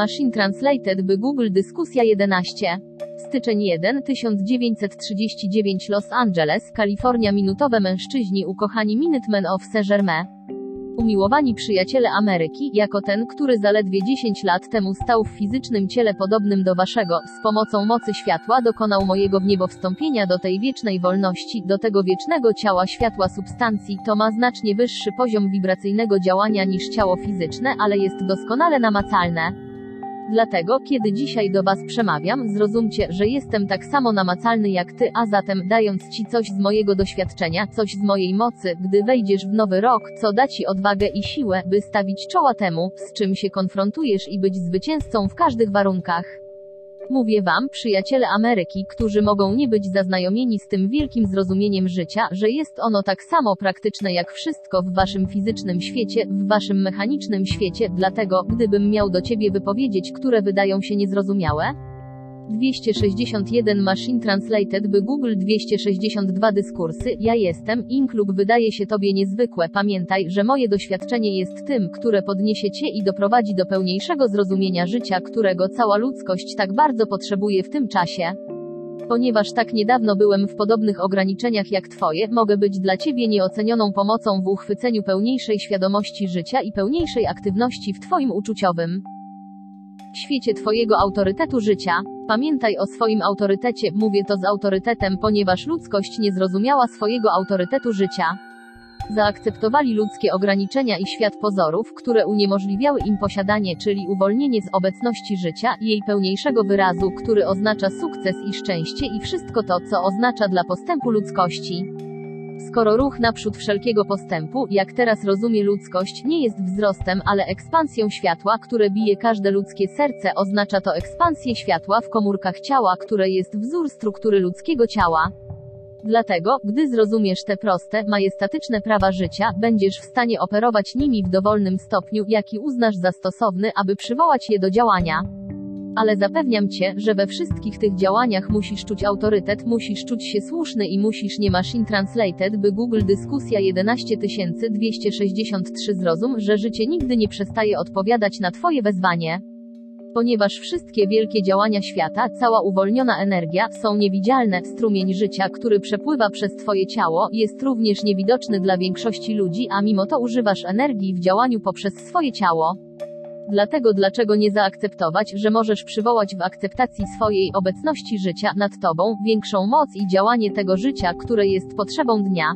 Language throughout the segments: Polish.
Machine Translated by Google Dyskusja 11. Styczeń 1 1939 Los Angeles, Kalifornia Minutowe mężczyźni ukochani Minutemen of Saint-Germain. Umiłowani przyjaciele Ameryki, jako ten, który zaledwie 10 lat temu stał w fizycznym ciele podobnym do waszego, z pomocą mocy światła dokonał mojego w niebo wstąpienia do tej wiecznej wolności, do tego wiecznego ciała światła substancji, to ma znacznie wyższy poziom wibracyjnego działania niż ciało fizyczne, ale jest doskonale namacalne. Dlatego, kiedy dzisiaj do Was przemawiam, zrozumcie, że jestem tak samo namacalny jak Ty, a zatem, dając Ci coś z mojego doświadczenia, coś z mojej mocy, gdy wejdziesz w nowy rok, co da Ci odwagę i siłę, by stawić czoła temu, z czym się konfrontujesz i być zwycięzcą w każdych warunkach. Mówię wam, przyjaciele Ameryki, którzy mogą nie być zaznajomieni z tym wielkim zrozumieniem życia, że jest ono tak samo praktyczne jak wszystko w waszym fizycznym świecie, w waszym mechanicznym świecie, dlatego, gdybym miał do ciebie wypowiedzieć, które wydają się niezrozumiałe, 261 Machine Translated by Google 262 Dyskursy, ja jestem, Inklub wydaje się Tobie niezwykłe, pamiętaj, że moje doświadczenie jest tym, które podniesie Cię i doprowadzi do pełniejszego zrozumienia życia, którego cała ludzkość tak bardzo potrzebuje w tym czasie. Ponieważ tak niedawno byłem w podobnych ograniczeniach jak Twoje, mogę być dla Ciebie nieocenioną pomocą w uchwyceniu pełniejszej świadomości życia i pełniejszej aktywności w Twoim uczuciowym świecie Twojego autorytetu życia. Pamiętaj o swoim autorytecie, mówię to z autorytetem, ponieważ ludzkość nie zrozumiała swojego autorytetu życia. Zaakceptowali ludzkie ograniczenia i świat pozorów, które uniemożliwiały im posiadanie, czyli uwolnienie z obecności życia jej pełniejszego wyrazu, który oznacza sukces i szczęście i wszystko to, co oznacza dla postępu ludzkości. Skoro ruch naprzód wszelkiego postępu, jak teraz rozumie ludzkość, nie jest wzrostem, ale ekspansją światła, które bije każde ludzkie serce, oznacza to ekspansję światła w komórkach ciała, które jest wzór struktury ludzkiego ciała. Dlatego, gdy zrozumiesz te proste, majestatyczne prawa życia, będziesz w stanie operować nimi w dowolnym stopniu, jaki uznasz za stosowny, aby przywołać je do działania. Ale zapewniam cię, że we wszystkich tych działaniach musisz czuć autorytet, musisz czuć się słuszny i musisz nie machine translated, by Google dyskusja 11263 zrozum, że życie nigdy nie przestaje odpowiadać na twoje wezwanie. Ponieważ wszystkie wielkie działania świata, cała uwolniona energia, są niewidzialne, strumień życia, który przepływa przez Twoje ciało, jest również niewidoczny dla większości ludzi, a mimo to używasz energii w działaniu poprzez swoje ciało. Dlatego dlaczego nie zaakceptować, że możesz przywołać w akceptacji swojej obecności życia nad tobą większą moc i działanie tego życia, które jest potrzebą dnia.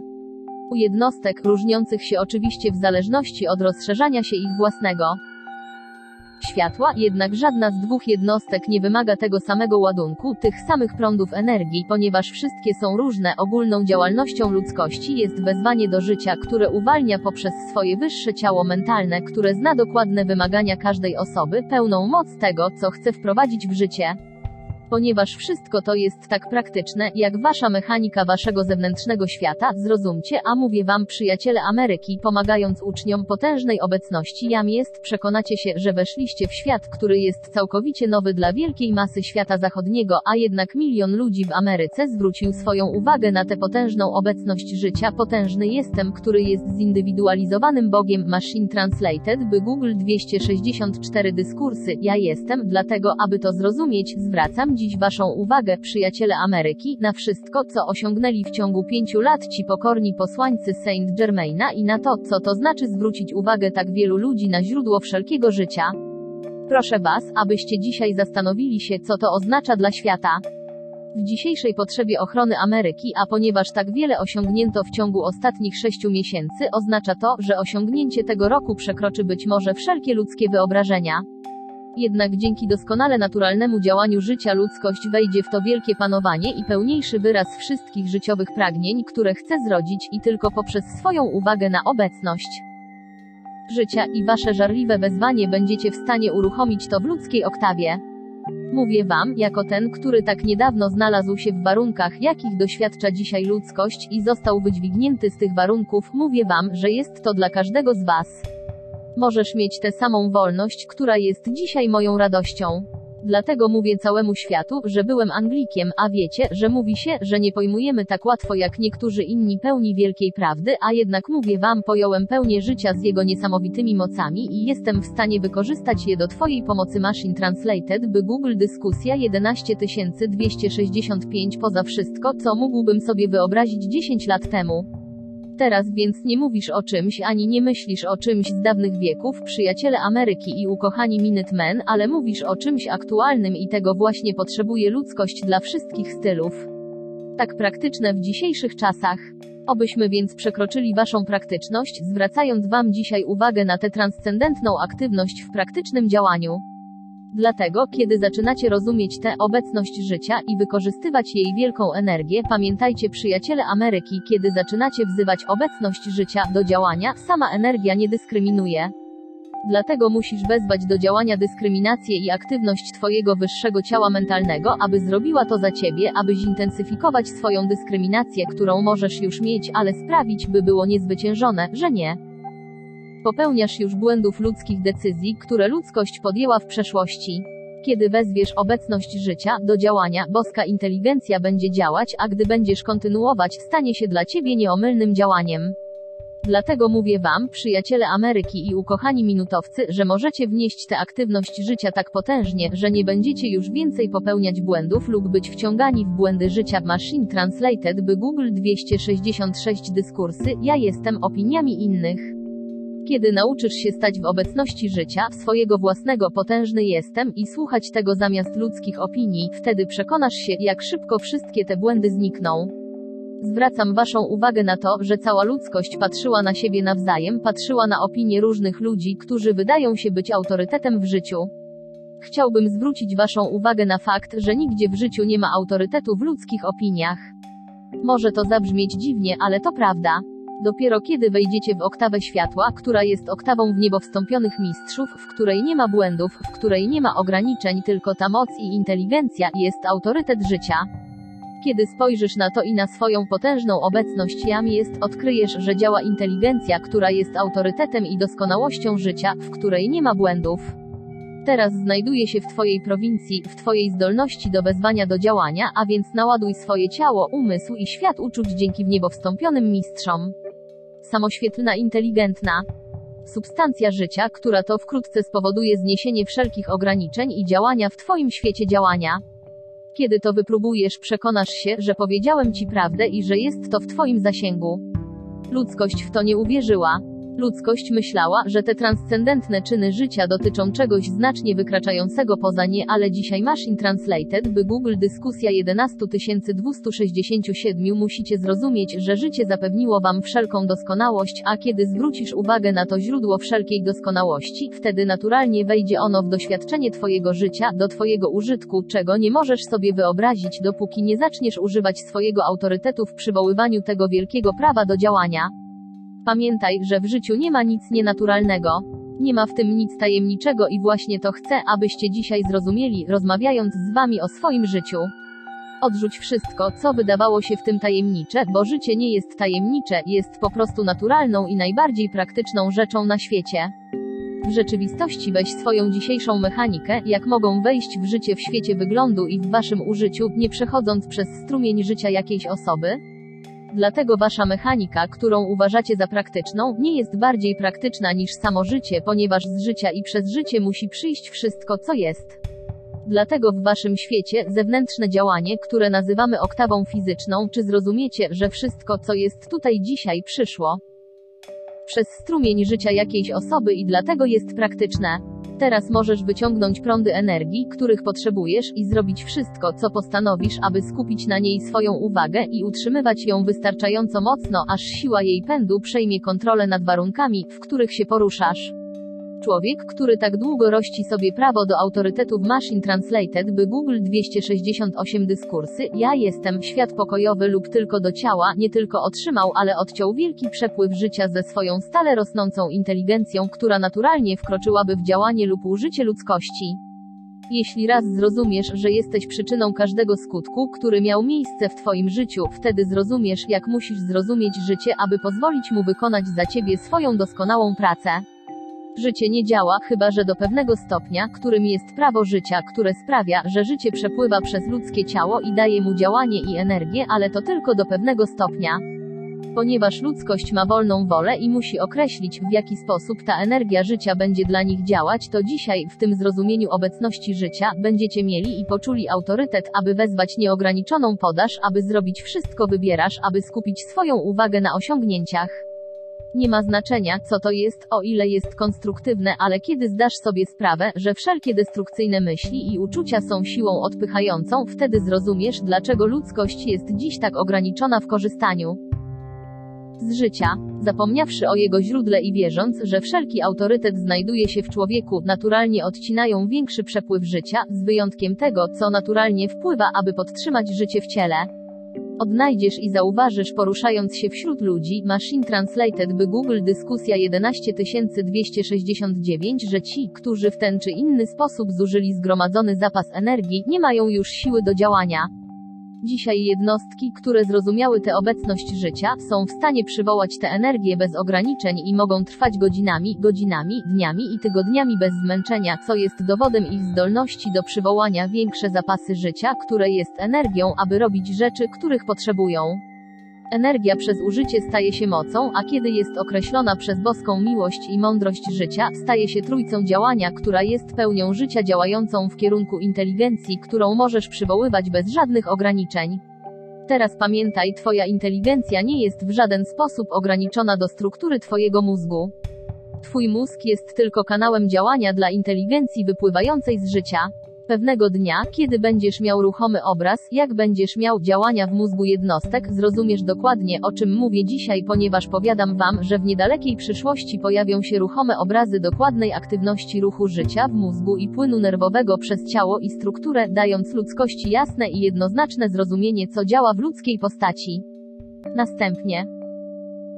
U jednostek, różniących się oczywiście w zależności od rozszerzania się ich własnego światła, jednak żadna z dwóch jednostek nie wymaga tego samego ładunku, tych samych prądów energii, ponieważ wszystkie są różne. Ogólną działalnością ludzkości jest wezwanie do życia, które uwalnia poprzez swoje wyższe ciało mentalne, które zna dokładne wymagania każdej osoby, pełną moc tego, co chce wprowadzić w życie ponieważ wszystko to jest tak praktyczne, jak wasza mechanika waszego zewnętrznego świata, zrozumcie, a mówię wam przyjaciele Ameryki, pomagając uczniom potężnej obecności jam jest, przekonacie się, że weszliście w świat, który jest całkowicie nowy dla wielkiej masy świata zachodniego, a jednak milion ludzi w Ameryce zwrócił swoją uwagę na tę potężną obecność życia, potężny jestem, który jest zindywidualizowanym Bogiem Machine Translated, by Google 264 dyskursy, ja jestem, dlatego, aby to zrozumieć, zwracam dziś zwrócić Waszą uwagę, przyjaciele Ameryki, na wszystko, co osiągnęli w ciągu pięciu lat ci pokorni posłańcy Saint Germaina i na to, co to znaczy zwrócić uwagę tak wielu ludzi na źródło wszelkiego życia. Proszę Was, abyście dzisiaj zastanowili się, co to oznacza dla świata. W dzisiejszej potrzebie ochrony Ameryki, a ponieważ tak wiele osiągnięto w ciągu ostatnich sześciu miesięcy, oznacza to, że osiągnięcie tego roku przekroczy być może wszelkie ludzkie wyobrażenia. Jednak dzięki doskonale naturalnemu działaniu życia ludzkość wejdzie w to wielkie panowanie i pełniejszy wyraz wszystkich życiowych pragnień, które chce zrodzić i tylko poprzez swoją uwagę na obecność życia i wasze żarliwe wezwanie będziecie w stanie uruchomić to w ludzkiej oktawie. Mówię wam, jako ten, który tak niedawno znalazł się w warunkach, jakich doświadcza dzisiaj ludzkość i został wydźwignięty z tych warunków, mówię wam, że jest to dla każdego z was. Możesz mieć tę samą wolność, która jest dzisiaj moją radością. Dlatego mówię całemu światu, że byłem Anglikiem, a wiecie, że mówi się, że nie pojmujemy tak łatwo jak niektórzy inni pełni wielkiej prawdy, a jednak mówię wam, pojąłem pełnię życia z jego niesamowitymi mocami i jestem w stanie wykorzystać je do twojej pomocy Machine Translated, by Google dyskusja 11265 poza wszystko, co mógłbym sobie wyobrazić 10 lat temu. Teraz więc nie mówisz o czymś ani nie myślisz o czymś z dawnych wieków, przyjaciele Ameryki i ukochani Minutemen, ale mówisz o czymś aktualnym i tego właśnie potrzebuje ludzkość dla wszystkich stylów. Tak praktyczne w dzisiejszych czasach. Obyśmy więc przekroczyli Waszą praktyczność, zwracając Wam dzisiaj uwagę na tę transcendentną aktywność w praktycznym działaniu. Dlatego, kiedy zaczynacie rozumieć tę obecność życia i wykorzystywać jej wielką energię, pamiętajcie przyjaciele Ameryki, kiedy zaczynacie wzywać obecność życia do działania, sama energia nie dyskryminuje. Dlatego musisz wezwać do działania dyskryminację i aktywność Twojego wyższego ciała mentalnego, aby zrobiła to za Ciebie, aby zintensyfikować swoją dyskryminację, którą możesz już mieć, ale sprawić, by było niezwyciężone, że nie popełniasz już błędów ludzkich decyzji, które ludzkość podjęła w przeszłości. Kiedy wezwiesz obecność życia do działania, boska inteligencja będzie działać, a gdy będziesz kontynuować, stanie się dla ciebie nieomylnym działaniem. Dlatego mówię wam, przyjaciele Ameryki i ukochani minutowcy, że możecie wnieść tę aktywność życia tak potężnie, że nie będziecie już więcej popełniać błędów lub być wciągani w błędy życia. Machine Translated by Google 266 dyskursy, ja jestem opiniami innych. Kiedy nauczysz się stać w obecności życia, swojego własnego potężny jestem i słuchać tego zamiast ludzkich opinii, wtedy przekonasz się, jak szybko wszystkie te błędy znikną. Zwracam Waszą uwagę na to, że cała ludzkość patrzyła na siebie nawzajem, patrzyła na opinie różnych ludzi, którzy wydają się być autorytetem w życiu. Chciałbym zwrócić Waszą uwagę na fakt, że nigdzie w życiu nie ma autorytetu w ludzkich opiniach. Może to zabrzmieć dziwnie, ale to prawda. Dopiero kiedy wejdziecie w oktawę światła, która jest oktawą w niebo wstąpionych mistrzów, w której nie ma błędów, w której nie ma ograniczeń, tylko ta moc i inteligencja, jest autorytet życia. Kiedy spojrzysz na to i na swoją potężną obecność jam jest, odkryjesz, że działa inteligencja, która jest autorytetem i doskonałością życia, w której nie ma błędów. Teraz znajduje się w Twojej prowincji, w Twojej zdolności do wezwania do działania, a więc naładuj swoje ciało, umysł i świat uczuć dzięki w niebo wstąpionym mistrzom samoświetlna inteligentna substancja życia, która to wkrótce spowoduje zniesienie wszelkich ograniczeń i działania w Twoim świecie działania. Kiedy to wypróbujesz, przekonasz się, że powiedziałem Ci prawdę i że jest to w Twoim zasięgu. Ludzkość w to nie uwierzyła. Ludzkość myślała, że te transcendentne czyny życia dotyczą czegoś znacznie wykraczającego poza nie, ale dzisiaj Machine Translated, by Google dyskusja 11267 musicie zrozumieć, że życie zapewniło wam wszelką doskonałość, a kiedy zwrócisz uwagę na to źródło wszelkiej doskonałości, wtedy naturalnie wejdzie ono w doświadczenie twojego życia, do twojego użytku, czego nie możesz sobie wyobrazić, dopóki nie zaczniesz używać swojego autorytetu w przywoływaniu tego wielkiego prawa do działania. Pamiętaj, że w życiu nie ma nic nienaturalnego. Nie ma w tym nic tajemniczego i właśnie to chcę, abyście dzisiaj zrozumieli, rozmawiając z wami o swoim życiu. Odrzuć wszystko, co wydawało się w tym tajemnicze, bo życie nie jest tajemnicze, jest po prostu naturalną i najbardziej praktyczną rzeczą na świecie. W rzeczywistości weź swoją dzisiejszą mechanikę, jak mogą wejść w życie w świecie wyglądu i w waszym użyciu, nie przechodząc przez strumień życia jakiejś osoby, Dlatego wasza mechanika, którą uważacie za praktyczną, nie jest bardziej praktyczna niż samo życie, ponieważ z życia i przez życie musi przyjść wszystko, co jest. Dlatego w waszym świecie zewnętrzne działanie, które nazywamy oktawą fizyczną, czy zrozumiecie, że wszystko, co jest tutaj dzisiaj, przyszło przez strumień życia jakiejś osoby i dlatego jest praktyczne. Teraz możesz wyciągnąć prądy energii, których potrzebujesz i zrobić wszystko, co postanowisz, aby skupić na niej swoją uwagę i utrzymywać ją wystarczająco mocno, aż siła jej pędu przejmie kontrolę nad warunkami, w których się poruszasz. Człowiek, który tak długo rości sobie prawo do autorytetu w Machine Translated, by Google 268 dyskursy, ja jestem, świat pokojowy lub tylko do ciała, nie tylko otrzymał, ale odciął wielki przepływ życia ze swoją stale rosnącą inteligencją, która naturalnie wkroczyłaby w działanie lub użycie ludzkości. Jeśli raz zrozumiesz, że jesteś przyczyną każdego skutku, który miał miejsce w Twoim życiu, wtedy zrozumiesz, jak musisz zrozumieć życie, aby pozwolić mu wykonać za Ciebie swoją doskonałą pracę. Życie nie działa, chyba że do pewnego stopnia, którym jest prawo życia, które sprawia, że życie przepływa przez ludzkie ciało i daje mu działanie i energię, ale to tylko do pewnego stopnia. Ponieważ ludzkość ma wolną wolę i musi określić, w jaki sposób ta energia życia będzie dla nich działać, to dzisiaj, w tym zrozumieniu obecności życia, będziecie mieli i poczuli autorytet, aby wezwać nieograniczoną podaż, aby zrobić wszystko wybierasz, aby skupić swoją uwagę na osiągnięciach. Nie ma znaczenia, co to jest, o ile jest konstruktywne, ale kiedy zdasz sobie sprawę, że wszelkie destrukcyjne myśli i uczucia są siłą odpychającą, wtedy zrozumiesz, dlaczego ludzkość jest dziś tak ograniczona w korzystaniu z życia, zapomniawszy o jego źródle i wierząc, że wszelki autorytet znajduje się w człowieku, naturalnie odcinają większy przepływ życia, z wyjątkiem tego, co naturalnie wpływa, aby podtrzymać życie w ciele. Odnajdziesz i zauważysz poruszając się wśród ludzi, Machine Translated by Google dyskusja 11269, że ci, którzy w ten czy inny sposób zużyli zgromadzony zapas energii, nie mają już siły do działania. Dzisiaj jednostki, które zrozumiały tę obecność życia, są w stanie przywołać tę energię bez ograniczeń i mogą trwać godzinami, godzinami, dniami i tygodniami bez zmęczenia, co jest dowodem ich zdolności do przywołania większe zapasy życia, które jest energią, aby robić rzeczy, których potrzebują. Energia przez użycie staje się mocą, a kiedy jest określona przez boską miłość i mądrość życia, staje się trójcą działania, która jest pełnią życia działającą w kierunku inteligencji, którą możesz przywoływać bez żadnych ograniczeń. Teraz pamiętaj, Twoja inteligencja nie jest w żaden sposób ograniczona do struktury Twojego mózgu. Twój mózg jest tylko kanałem działania dla inteligencji wypływającej z życia. Pewnego dnia, kiedy będziesz miał ruchomy obraz, jak będziesz miał działania w mózgu jednostek, zrozumiesz dokładnie o czym mówię dzisiaj, ponieważ powiadam wam, że w niedalekiej przyszłości pojawią się ruchome obrazy dokładnej aktywności ruchu życia w mózgu i płynu nerwowego przez ciało i strukturę, dając ludzkości jasne i jednoznaczne zrozumienie, co działa w ludzkiej postaci. Następnie,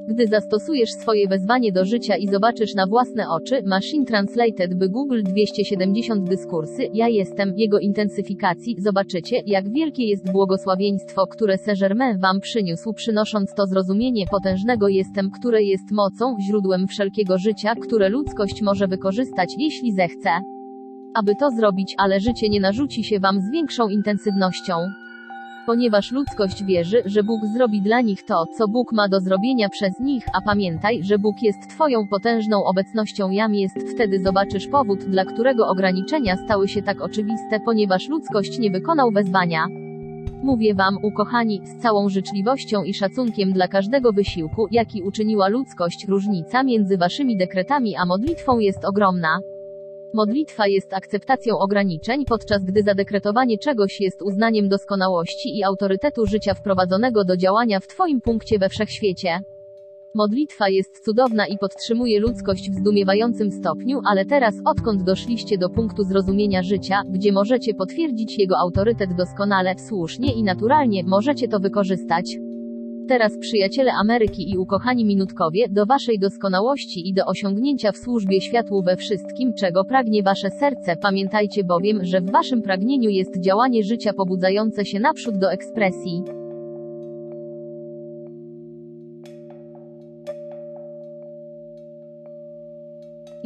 gdy zastosujesz swoje wezwanie do życia i zobaczysz na własne oczy, Machine Translated by Google 270 dyskursy, ja jestem, jego intensyfikacji, zobaczycie, jak wielkie jest błogosławieństwo, które Saint-Germain wam przyniósł, przynosząc to zrozumienie potężnego jestem, które jest mocą, źródłem wszelkiego życia, które ludzkość może wykorzystać, jeśli zechce. Aby to zrobić, ale życie nie narzuci się wam z większą intensywnością ponieważ ludzkość wierzy, że Bóg zrobi dla nich to, co Bóg ma do zrobienia przez nich, a pamiętaj, że Bóg jest Twoją potężną obecnością jam jest wtedy zobaczysz powód, dla którego ograniczenia stały się tak oczywiste, ponieważ ludzkość nie wykonał wezwania. Mówię Wam, ukochani, z całą życzliwością i szacunkiem dla każdego wysiłku, jaki uczyniła ludzkość, różnica między Waszymi dekretami a modlitwą jest ogromna. Modlitwa jest akceptacją ograniczeń, podczas gdy zadekretowanie czegoś jest uznaniem doskonałości i autorytetu życia wprowadzonego do działania w Twoim punkcie we wszechświecie. Modlitwa jest cudowna i podtrzymuje ludzkość w zdumiewającym stopniu, ale teraz, odkąd doszliście do punktu zrozumienia życia, gdzie możecie potwierdzić jego autorytet doskonale, słusznie i naturalnie, możecie to wykorzystać. Teraz przyjaciele Ameryki i ukochani minutkowie, do waszej doskonałości i do osiągnięcia w służbie światłu we wszystkim, czego pragnie wasze serce, pamiętajcie bowiem, że w waszym pragnieniu jest działanie życia pobudzające się naprzód do ekspresji.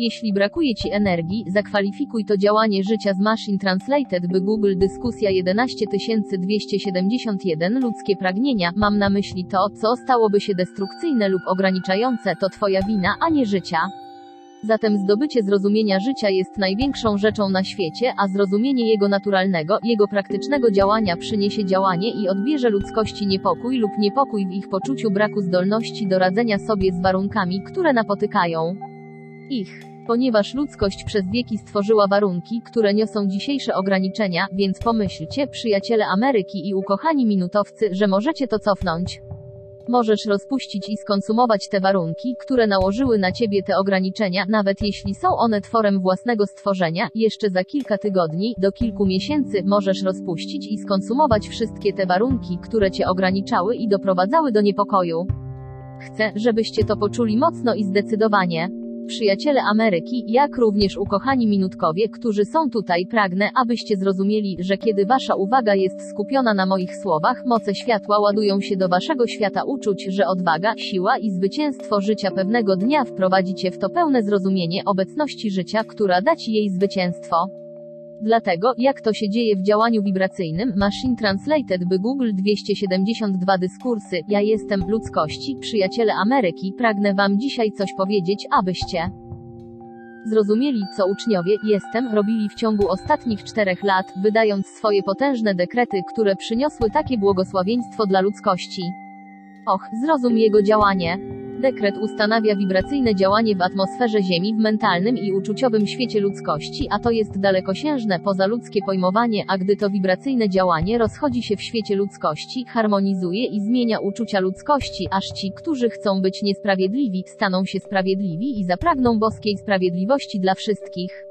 Jeśli brakuje Ci energii, zakwalifikuj to działanie życia z Machine Translated by Google Dyskusja 11271 Ludzkie pragnienia, mam na myśli to, co stałoby się destrukcyjne lub ograniczające, to Twoja wina, a nie życia. Zatem zdobycie zrozumienia życia jest największą rzeczą na świecie, a zrozumienie jego naturalnego, jego praktycznego działania przyniesie działanie i odbierze ludzkości niepokój lub niepokój w ich poczuciu braku zdolności do radzenia sobie z warunkami, które napotykają ich. Ponieważ ludzkość przez wieki stworzyła warunki, które niosą dzisiejsze ograniczenia, więc pomyślcie, przyjaciele Ameryki i ukochani minutowcy, że możecie to cofnąć. Możesz rozpuścić i skonsumować te warunki, które nałożyły na ciebie te ograniczenia, nawet jeśli są one tworem własnego stworzenia, jeszcze za kilka tygodni, do kilku miesięcy, możesz rozpuścić i skonsumować wszystkie te warunki, które cię ograniczały i doprowadzały do niepokoju. Chcę, żebyście to poczuli mocno i zdecydowanie. Przyjaciele Ameryki, jak również ukochani minutkowie, którzy są tutaj, pragnę, abyście zrozumieli, że kiedy wasza uwaga jest skupiona na moich słowach, moce światła ładują się do waszego świata uczuć, że odwaga, siła i zwycięstwo życia pewnego dnia wprowadzi cię w to pełne zrozumienie obecności życia, która da ci jej zwycięstwo. Dlatego, jak to się dzieje w działaniu wibracyjnym, Machine Translated by Google 272 dyskursy, ja jestem ludzkości, przyjaciele Ameryki, pragnę wam dzisiaj coś powiedzieć, abyście zrozumieli, co uczniowie jestem robili w ciągu ostatnich czterech lat, wydając swoje potężne dekrety, które przyniosły takie błogosławieństwo dla ludzkości. Och, zrozum jego działanie. Dekret ustanawia wibracyjne działanie w atmosferze Ziemi w mentalnym i uczuciowym świecie ludzkości, a to jest dalekosiężne pozaludzkie pojmowanie, a gdy to wibracyjne działanie rozchodzi się w świecie ludzkości, harmonizuje i zmienia uczucia ludzkości, aż ci, którzy chcą być niesprawiedliwi, staną się sprawiedliwi i zapragną boskiej sprawiedliwości dla wszystkich.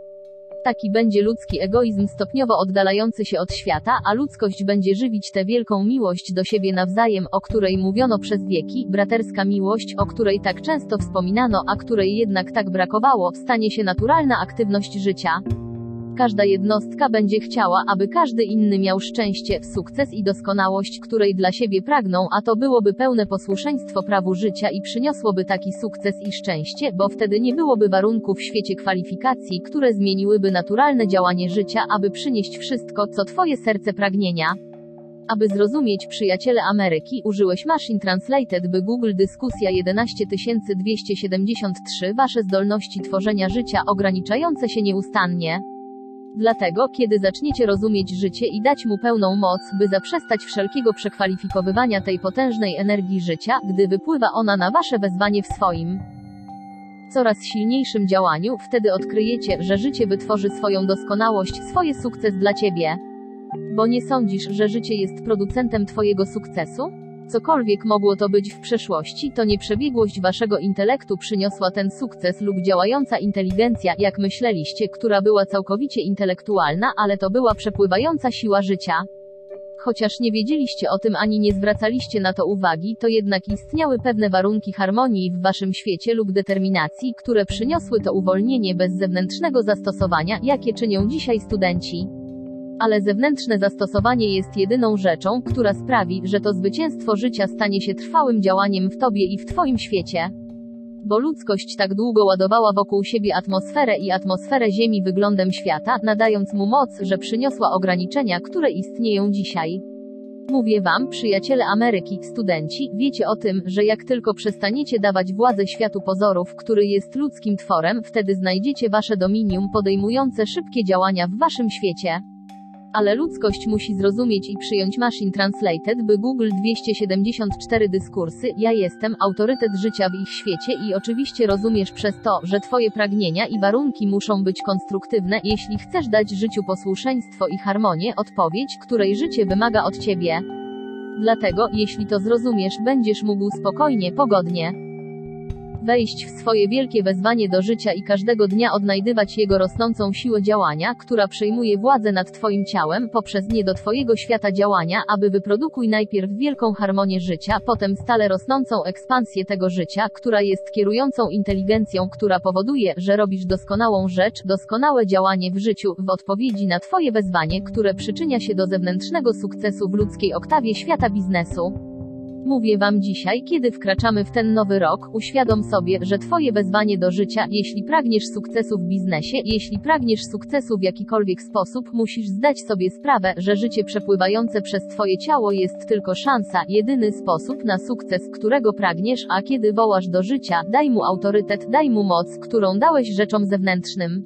Taki będzie ludzki egoizm stopniowo oddalający się od świata, a ludzkość będzie żywić tę wielką miłość do siebie nawzajem, o której mówiono przez wieki, braterska miłość, o której tak często wspominano, a której jednak tak brakowało, stanie się naturalna aktywność życia. Każda jednostka będzie chciała, aby każdy inny miał szczęście, sukces i doskonałość, której dla siebie pragną, a to byłoby pełne posłuszeństwo prawu życia i przyniosłoby taki sukces i szczęście, bo wtedy nie byłoby warunków w świecie kwalifikacji, które zmieniłyby naturalne działanie życia, aby przynieść wszystko, co Twoje serce pragnienia. Aby zrozumieć przyjaciele Ameryki, użyłeś Machine Translated by Google Dyskusja 11273 Wasze zdolności tworzenia życia ograniczające się nieustannie. Dlatego, kiedy zaczniecie rozumieć życie i dać mu pełną moc, by zaprzestać wszelkiego przekwalifikowywania tej potężnej energii życia, gdy wypływa ona na wasze wezwanie w swoim coraz silniejszym działaniu, wtedy odkryjecie, że życie wytworzy swoją doskonałość, swoje sukces dla ciebie. Bo nie sądzisz, że życie jest producentem twojego sukcesu? Cokolwiek mogło to być w przeszłości, to nieprzebiegłość waszego intelektu przyniosła ten sukces lub działająca inteligencja, jak myśleliście, która była całkowicie intelektualna, ale to była przepływająca siła życia. Chociaż nie wiedzieliście o tym ani nie zwracaliście na to uwagi, to jednak istniały pewne warunki harmonii w waszym świecie lub determinacji, które przyniosły to uwolnienie bez zewnętrznego zastosowania, jakie czynią dzisiaj studenci ale zewnętrzne zastosowanie jest jedyną rzeczą, która sprawi, że to zwycięstwo życia stanie się trwałym działaniem w tobie i w twoim świecie. Bo ludzkość tak długo ładowała wokół siebie atmosferę i atmosferę Ziemi wyglądem świata, nadając mu moc, że przyniosła ograniczenia, które istnieją dzisiaj. Mówię wam, przyjaciele Ameryki, studenci, wiecie o tym, że jak tylko przestaniecie dawać władzę światu pozorów, który jest ludzkim tworem, wtedy znajdziecie wasze dominium podejmujące szybkie działania w waszym świecie. Ale ludzkość musi zrozumieć i przyjąć Machine Translated, by Google 274 dyskursy, ja jestem autorytet życia w ich świecie i oczywiście rozumiesz przez to, że Twoje pragnienia i warunki muszą być konstruktywne, jeśli chcesz dać życiu posłuszeństwo i harmonię, odpowiedź, której życie wymaga od Ciebie. Dlatego, jeśli to zrozumiesz, będziesz mógł spokojnie, pogodnie wejść w swoje wielkie wezwanie do życia i każdego dnia odnajdywać jego rosnącą siłę działania, która przejmuje władzę nad Twoim ciałem, poprzez nie do Twojego świata działania, aby wyprodukuj najpierw wielką harmonię życia, potem stale rosnącą ekspansję tego życia, która jest kierującą inteligencją, która powoduje, że robisz doskonałą rzecz, doskonałe działanie w życiu, w odpowiedzi na Twoje wezwanie, które przyczynia się do zewnętrznego sukcesu w ludzkiej oktawie świata biznesu. Mówię wam dzisiaj, kiedy wkraczamy w ten nowy rok, uświadom sobie, że twoje wezwanie do życia, jeśli pragniesz sukcesu w biznesie, jeśli pragniesz sukcesu w jakikolwiek sposób, musisz zdać sobie sprawę, że życie przepływające przez twoje ciało jest tylko szansa, jedyny sposób na sukces, którego pragniesz, a kiedy wołasz do życia, daj mu autorytet, daj mu moc, którą dałeś rzeczom zewnętrznym.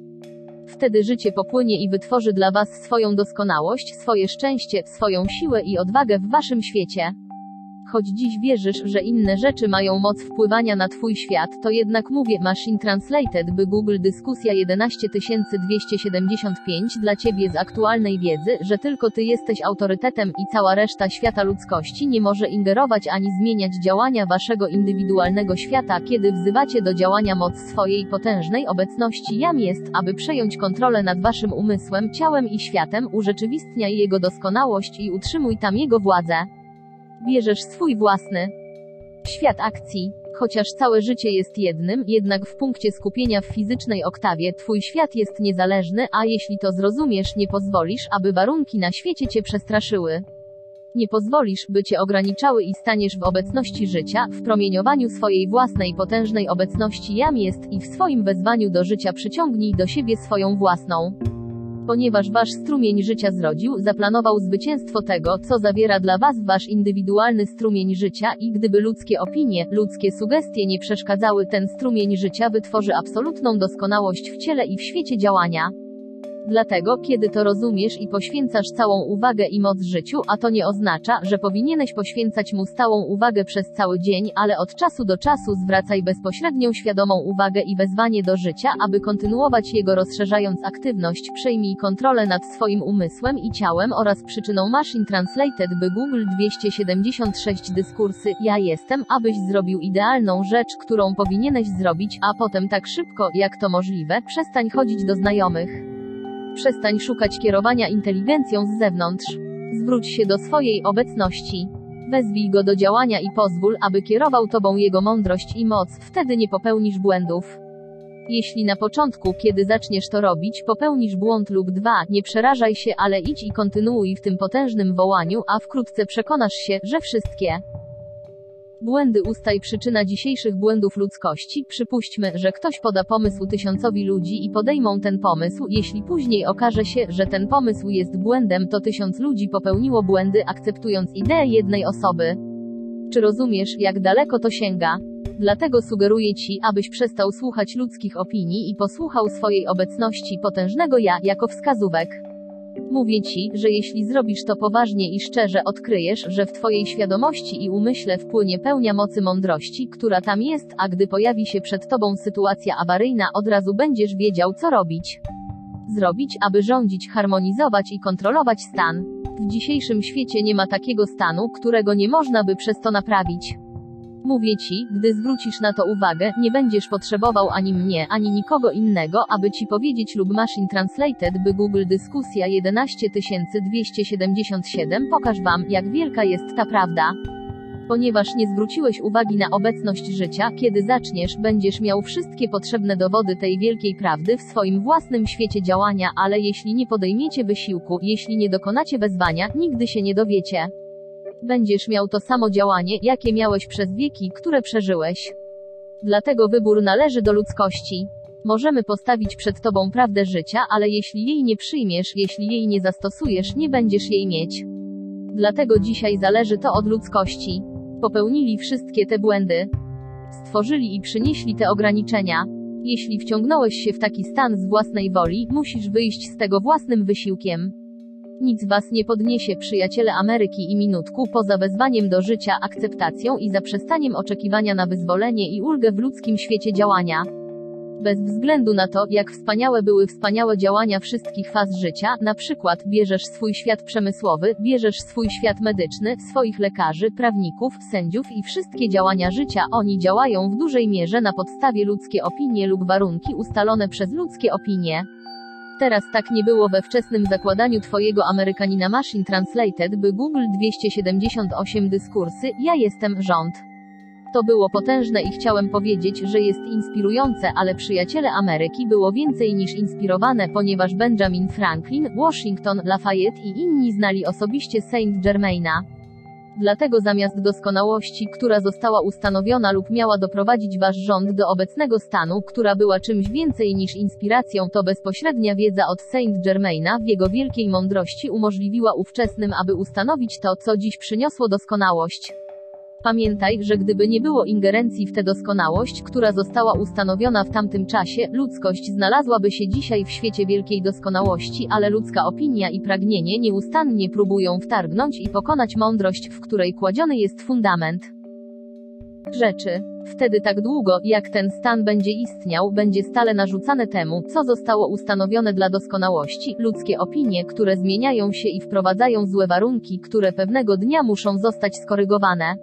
Wtedy życie popłynie i wytworzy dla Was swoją doskonałość, swoje szczęście, swoją siłę i odwagę w Waszym świecie. Choć dziś wierzysz, że inne rzeczy mają moc wpływania na Twój świat, to jednak mówię Machine Translated by Google dyskusja 11275 dla Ciebie z aktualnej wiedzy, że tylko Ty jesteś autorytetem i cała reszta świata ludzkości nie może ingerować ani zmieniać działania Waszego indywidualnego świata, kiedy wzywacie do działania moc swojej potężnej obecności Jam jest, aby przejąć kontrolę nad Waszym umysłem, ciałem i światem, urzeczywistniaj jego doskonałość i utrzymuj tam jego władzę. Bierzesz swój własny świat akcji. Chociaż całe życie jest jednym, jednak w punkcie skupienia w fizycznej oktawie twój świat jest niezależny, a jeśli to zrozumiesz, nie pozwolisz, aby warunki na świecie cię przestraszyły. Nie pozwolisz, by cię ograniczały i staniesz w obecności życia, w promieniowaniu swojej własnej potężnej obecności jam jest i w swoim wezwaniu do życia przyciągnij do siebie swoją własną ponieważ wasz strumień życia zrodził, zaplanował zwycięstwo tego, co zawiera dla was wasz indywidualny strumień życia i gdyby ludzkie opinie, ludzkie sugestie nie przeszkadzały, ten strumień życia wytworzy absolutną doskonałość w ciele i w świecie działania. Dlatego, kiedy to rozumiesz i poświęcasz całą uwagę i moc życiu, a to nie oznacza, że powinieneś poświęcać mu stałą uwagę przez cały dzień, ale od czasu do czasu zwracaj bezpośrednią świadomą uwagę i wezwanie do życia, aby kontynuować jego rozszerzając aktywność, przejmij kontrolę nad swoim umysłem i ciałem oraz przyczyną Machine Translated by Google 276 dyskursy, ja jestem, abyś zrobił idealną rzecz, którą powinieneś zrobić, a potem tak szybko, jak to możliwe, przestań chodzić do znajomych. Przestań szukać kierowania inteligencją z zewnątrz. Zwróć się do swojej obecności. Wezwij go do działania i pozwól, aby kierował tobą jego mądrość i moc, wtedy nie popełnisz błędów. Jeśli na początku, kiedy zaczniesz to robić, popełnisz błąd lub dwa, nie przerażaj się, ale idź i kontynuuj w tym potężnym wołaniu, a wkrótce przekonasz się, że wszystkie Błędy ustaj przyczyna dzisiejszych błędów ludzkości. Przypuśćmy, że ktoś poda pomysł tysiącowi ludzi i podejmą ten pomysł, jeśli później okaże się, że ten pomysł jest błędem, to tysiąc ludzi popełniło błędy, akceptując ideę jednej osoby. Czy rozumiesz, jak daleko to sięga? Dlatego sugeruję ci, abyś przestał słuchać ludzkich opinii i posłuchał swojej obecności potężnego ja, jako wskazówek. Mówię ci, że jeśli zrobisz to poważnie i szczerze, odkryjesz, że w twojej świadomości i umyśle wpłynie pełnia mocy mądrości, która tam jest, a gdy pojawi się przed tobą sytuacja awaryjna, od razu będziesz wiedział, co robić. Zrobić, aby rządzić, harmonizować i kontrolować stan. W dzisiejszym świecie nie ma takiego stanu, którego nie można by przez to naprawić. Mówię ci, gdy zwrócisz na to uwagę, nie będziesz potrzebował ani mnie, ani nikogo innego, aby ci powiedzieć lub Machine Translated by Google dyskusja 11277 pokaż wam, jak wielka jest ta prawda. Ponieważ nie zwróciłeś uwagi na obecność życia, kiedy zaczniesz, będziesz miał wszystkie potrzebne dowody tej wielkiej prawdy w swoim własnym świecie działania, ale jeśli nie podejmiecie wysiłku, jeśli nie dokonacie wezwania, nigdy się nie dowiecie będziesz miał to samo działanie, jakie miałeś przez wieki, które przeżyłeś. Dlatego wybór należy do ludzkości. Możemy postawić przed tobą prawdę życia, ale jeśli jej nie przyjmiesz, jeśli jej nie zastosujesz, nie będziesz jej mieć. Dlatego dzisiaj zależy to od ludzkości. Popełnili wszystkie te błędy. Stworzyli i przynieśli te ograniczenia. Jeśli wciągnąłeś się w taki stan z własnej woli, musisz wyjść z tego własnym wysiłkiem. Nic was nie podniesie, przyjaciele Ameryki i minutku, poza wezwaniem do życia, akceptacją i zaprzestaniem oczekiwania na wyzwolenie i ulgę w ludzkim świecie działania. Bez względu na to, jak wspaniałe były wspaniałe działania wszystkich faz życia, na przykład bierzesz swój świat przemysłowy, bierzesz swój świat medyczny, swoich lekarzy, prawników, sędziów i wszystkie działania życia, oni działają w dużej mierze na podstawie ludzkie opinie lub warunki ustalone przez ludzkie opinie. Teraz tak nie było we wczesnym zakładaniu Twojego Amerykanina Machine Translated by Google 278 dyskursy, ja jestem rząd. To było potężne i chciałem powiedzieć, że jest inspirujące, ale przyjaciele Ameryki było więcej niż inspirowane, ponieważ Benjamin Franklin, Washington, Lafayette i inni znali osobiście Saint Germaina. Dlatego zamiast doskonałości, która została ustanowiona lub miała doprowadzić wasz rząd do obecnego stanu, która była czymś więcej niż inspiracją, to bezpośrednia wiedza od Saint Germaina w jego wielkiej mądrości umożliwiła ówczesnym, aby ustanowić to, co dziś przyniosło doskonałość. Pamiętaj, że gdyby nie było ingerencji w tę doskonałość, która została ustanowiona w tamtym czasie, ludzkość znalazłaby się dzisiaj w świecie wielkiej doskonałości, ale ludzka opinia i pragnienie nieustannie próbują wtargnąć i pokonać mądrość, w której kładziony jest fundament rzeczy. Wtedy tak długo, jak ten stan będzie istniał, będzie stale narzucane temu, co zostało ustanowione dla doskonałości, ludzkie opinie, które zmieniają się i wprowadzają złe warunki, które pewnego dnia muszą zostać skorygowane.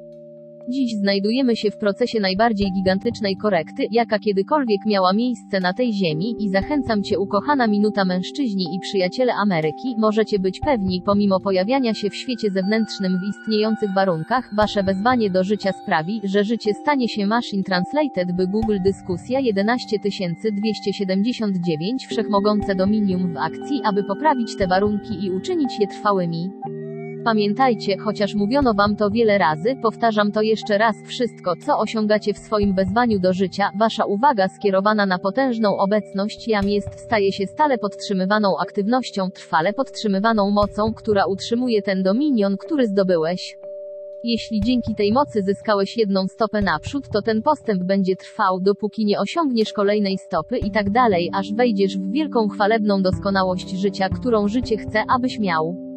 Dziś znajdujemy się w procesie najbardziej gigantycznej korekty, jaka kiedykolwiek miała miejsce na tej ziemi i zachęcam Cię ukochana minuta mężczyźni i przyjaciele Ameryki, możecie być pewni, pomimo pojawiania się w świecie zewnętrznym w istniejących warunkach, Wasze wezwanie do życia sprawi, że życie stanie się Machine Translated by Google Dyskusja 11279 Wszechmogące Dominium w akcji, aby poprawić te warunki i uczynić je trwałymi. Pamiętajcie, chociaż mówiono wam to wiele razy, powtarzam to jeszcze raz, wszystko, co osiągacie w swoim wezwaniu do życia, wasza uwaga skierowana na potężną obecność jam jest, staje się stale podtrzymywaną aktywnością, trwale podtrzymywaną mocą, która utrzymuje ten dominion, który zdobyłeś. Jeśli dzięki tej mocy zyskałeś jedną stopę naprzód, to ten postęp będzie trwał, dopóki nie osiągniesz kolejnej stopy i tak dalej, aż wejdziesz w wielką chwalebną doskonałość życia, którą życie chce, abyś miał.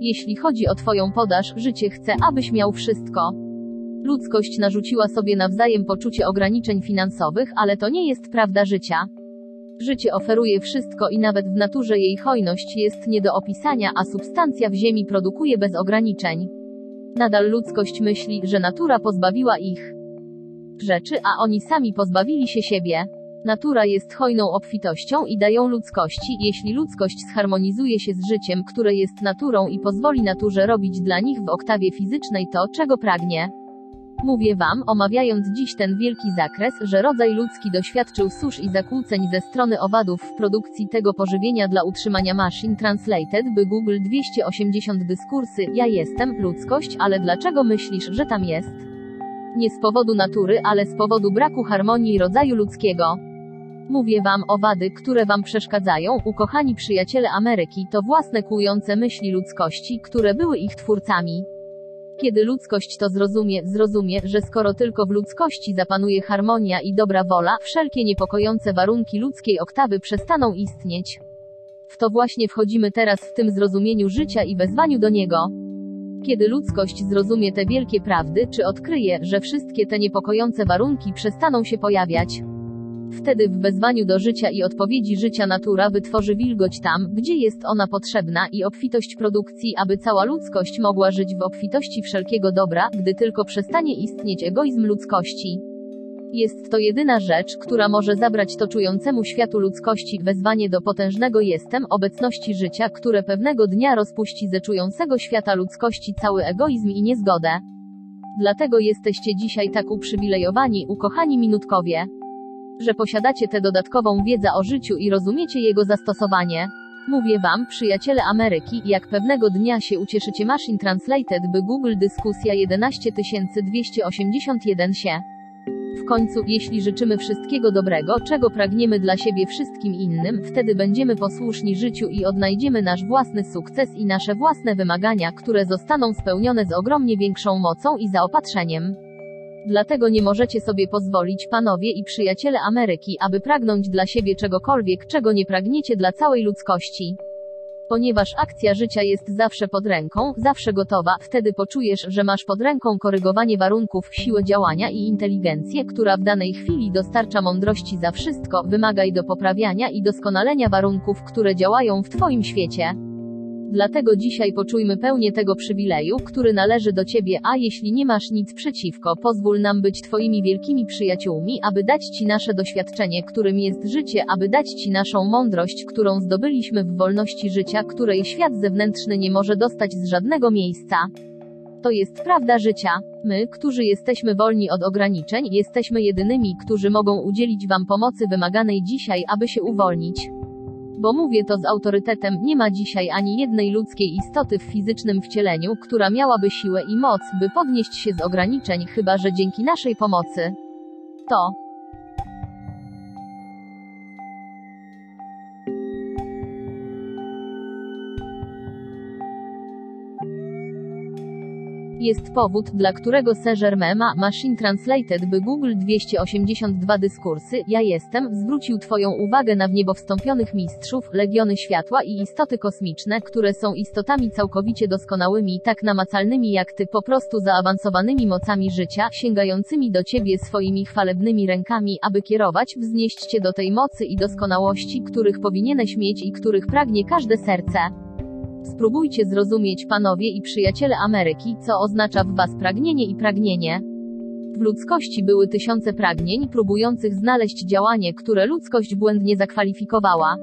Jeśli chodzi o Twoją podaż, życie chce, abyś miał wszystko. Ludzkość narzuciła sobie nawzajem poczucie ograniczeń finansowych, ale to nie jest prawda życia. Życie oferuje wszystko i nawet w naturze jej hojność jest nie do opisania, a substancja w ziemi produkuje bez ograniczeń. Nadal ludzkość myśli, że natura pozbawiła ich rzeczy, a oni sami pozbawili się siebie. Natura jest hojną obfitością i dają ludzkości, jeśli ludzkość zharmonizuje się z życiem, które jest naturą i pozwoli naturze robić dla nich w oktawie fizycznej to, czego pragnie. Mówię wam, omawiając dziś ten wielki zakres, że rodzaj ludzki doświadczył susz i zakłóceń ze strony owadów w produkcji tego pożywienia dla utrzymania maszyn Translated by Google 280 dyskursy, ja jestem, ludzkość, ale dlaczego myślisz, że tam jest? Nie z powodu natury, ale z powodu braku harmonii rodzaju ludzkiego. Mówię wam o wady, które wam przeszkadzają, ukochani przyjaciele Ameryki, to własne kłujące myśli ludzkości, które były ich twórcami. Kiedy ludzkość to zrozumie, zrozumie, że skoro tylko w ludzkości zapanuje harmonia i dobra wola, wszelkie niepokojące warunki ludzkiej oktawy przestaną istnieć. W to właśnie wchodzimy teraz w tym zrozumieniu życia i wezwaniu do niego. Kiedy ludzkość zrozumie te wielkie prawdy, czy odkryje, że wszystkie te niepokojące warunki przestaną się pojawiać, Wtedy w wezwaniu do życia i odpowiedzi życia natura wytworzy wilgoć tam, gdzie jest ona potrzebna i obfitość produkcji, aby cała ludzkość mogła żyć w obfitości wszelkiego dobra, gdy tylko przestanie istnieć egoizm ludzkości. Jest to jedyna rzecz, która może zabrać to czującemu światu ludzkości wezwanie do potężnego jestem, obecności życia, które pewnego dnia rozpuści ze czującego świata ludzkości cały egoizm i niezgodę. Dlatego jesteście dzisiaj tak uprzywilejowani, ukochani minutkowie że posiadacie tę dodatkową wiedzę o życiu i rozumiecie jego zastosowanie. Mówię wam, przyjaciele Ameryki, jak pewnego dnia się ucieszycie Machine Translated by Google Dyskusja 11281 się. W końcu, jeśli życzymy wszystkiego dobrego, czego pragniemy dla siebie wszystkim innym, wtedy będziemy posłuszni życiu i odnajdziemy nasz własny sukces i nasze własne wymagania, które zostaną spełnione z ogromnie większą mocą i zaopatrzeniem. Dlatego nie możecie sobie pozwolić, panowie i przyjaciele Ameryki, aby pragnąć dla siebie czegokolwiek, czego nie pragniecie dla całej ludzkości. Ponieważ akcja życia jest zawsze pod ręką, zawsze gotowa, wtedy poczujesz, że masz pod ręką korygowanie warunków, siłę działania i inteligencję, która w danej chwili dostarcza mądrości za wszystko, wymagaj do poprawiania i doskonalenia warunków, które działają w Twoim świecie. Dlatego dzisiaj poczujmy pełnię tego przywileju, który należy do Ciebie, a jeśli nie masz nic przeciwko, pozwól nam być Twoimi wielkimi przyjaciółmi, aby dać Ci nasze doświadczenie, którym jest życie, aby dać Ci naszą mądrość, którą zdobyliśmy w wolności życia, której świat zewnętrzny nie może dostać z żadnego miejsca. To jest prawda życia. My, którzy jesteśmy wolni od ograniczeń, jesteśmy jedynymi, którzy mogą udzielić Wam pomocy wymaganej dzisiaj, aby się uwolnić. Bo mówię to z autorytetem, nie ma dzisiaj ani jednej ludzkiej istoty w fizycznym wcieleniu, która miałaby siłę i moc, by podnieść się z ograniczeń, chyba że dzięki naszej pomocy. To, jest powód, dla którego Saint-Germain ma Machine Translated by Google 282 dyskursy, ja jestem, zwrócił Twoją uwagę na w niebo wstąpionych mistrzów, legiony światła i istoty kosmiczne, które są istotami całkowicie doskonałymi, tak namacalnymi jak Ty, po prostu zaawansowanymi mocami życia, sięgającymi do Ciebie swoimi chwalebnymi rękami, aby kierować, wznieść Cię do tej mocy i doskonałości, których powinieneś mieć i których pragnie każde serce. Spróbujcie zrozumieć, panowie i przyjaciele Ameryki, co oznacza w was pragnienie i pragnienie. W ludzkości były tysiące pragnień, próbujących znaleźć działanie, które ludzkość błędnie zakwalifikowała.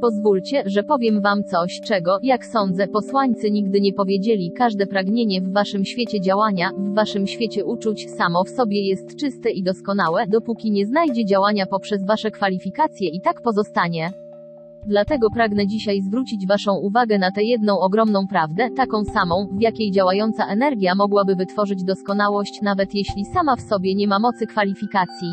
Pozwólcie, że powiem wam coś, czego, jak sądzę, posłańcy nigdy nie powiedzieli. Każde pragnienie w waszym świecie działania, w waszym świecie uczuć, samo w sobie jest czyste i doskonałe, dopóki nie znajdzie działania poprzez wasze kwalifikacje i tak pozostanie. Dlatego pragnę dzisiaj zwrócić Waszą uwagę na tę jedną ogromną prawdę, taką samą, w jakiej działająca energia mogłaby wytworzyć doskonałość, nawet jeśli sama w sobie nie ma mocy kwalifikacji.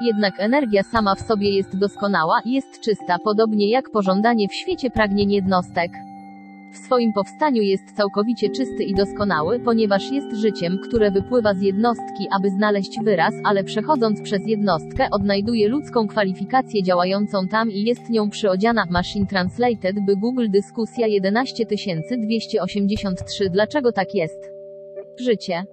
Jednak energia sama w sobie jest doskonała, jest czysta, podobnie jak pożądanie w świecie pragnień jednostek. W swoim powstaniu jest całkowicie czysty i doskonały, ponieważ jest życiem, które wypływa z jednostki, aby znaleźć wyraz, ale przechodząc przez jednostkę, odnajduje ludzką kwalifikację działającą tam i jest nią przyodziana. Machine Translated by Google dyskusja 11283 Dlaczego tak jest? Życie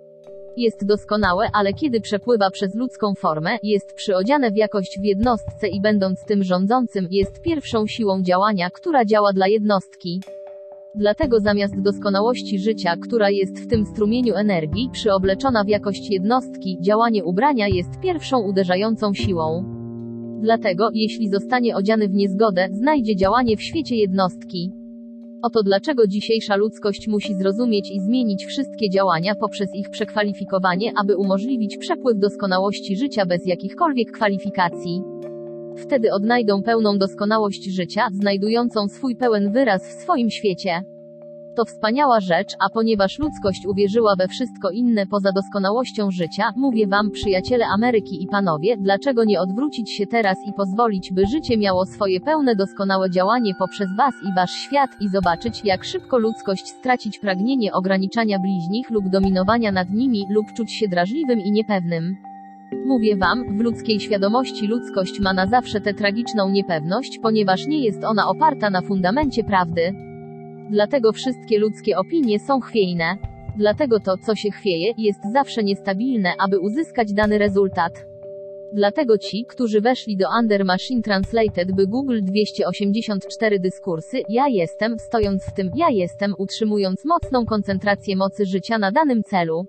jest doskonałe, ale kiedy przepływa przez ludzką formę, jest przyodziane w jakość w jednostce i będąc tym rządzącym, jest pierwszą siłą działania, która działa dla jednostki. Dlatego zamiast doskonałości życia, która jest w tym strumieniu energii, przyobleczona w jakość jednostki, działanie ubrania jest pierwszą uderzającą siłą. Dlatego, jeśli zostanie odziany w niezgodę, znajdzie działanie w świecie jednostki. Oto dlaczego dzisiejsza ludzkość musi zrozumieć i zmienić wszystkie działania poprzez ich przekwalifikowanie, aby umożliwić przepływ doskonałości życia bez jakichkolwiek kwalifikacji. Wtedy odnajdą pełną doskonałość życia, znajdującą swój pełen wyraz w swoim świecie. To wspaniała rzecz, a ponieważ ludzkość uwierzyła we wszystko inne poza doskonałością życia, mówię wam, przyjaciele Ameryki i panowie, dlaczego nie odwrócić się teraz i pozwolić, by życie miało swoje pełne doskonałe działanie poprzez was i wasz świat i zobaczyć, jak szybko ludzkość stracić pragnienie ograniczania bliźnich lub dominowania nad nimi, lub czuć się drażliwym i niepewnym. Mówię wam, w ludzkiej świadomości ludzkość ma na zawsze tę tragiczną niepewność, ponieważ nie jest ona oparta na fundamencie prawdy. Dlatego wszystkie ludzkie opinie są chwiejne. Dlatego to, co się chwieje, jest zawsze niestabilne, aby uzyskać dany rezultat. Dlatego ci, którzy weszli do Under Machine Translated by Google 284 dyskursy, ja jestem, stojąc w tym, ja jestem, utrzymując mocną koncentrację mocy życia na danym celu.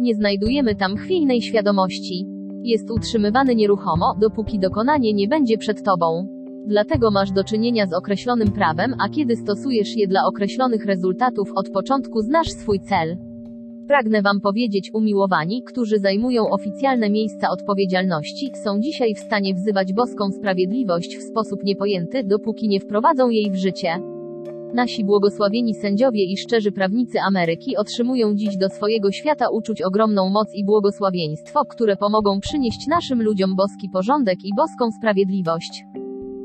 Nie znajdujemy tam chwiejnej świadomości. Jest utrzymywany nieruchomo, dopóki dokonanie nie będzie przed tobą. Dlatego masz do czynienia z określonym prawem, a kiedy stosujesz je dla określonych rezultatów od początku znasz swój cel. Pragnę Wam powiedzieć, umiłowani, którzy zajmują oficjalne miejsca odpowiedzialności, są dzisiaj w stanie wzywać boską sprawiedliwość w sposób niepojęty, dopóki nie wprowadzą jej w życie. Nasi błogosławieni sędziowie i szczerzy prawnicy Ameryki otrzymują dziś do swojego świata uczuć ogromną moc i błogosławieństwo, które pomogą przynieść naszym ludziom boski porządek i boską sprawiedliwość.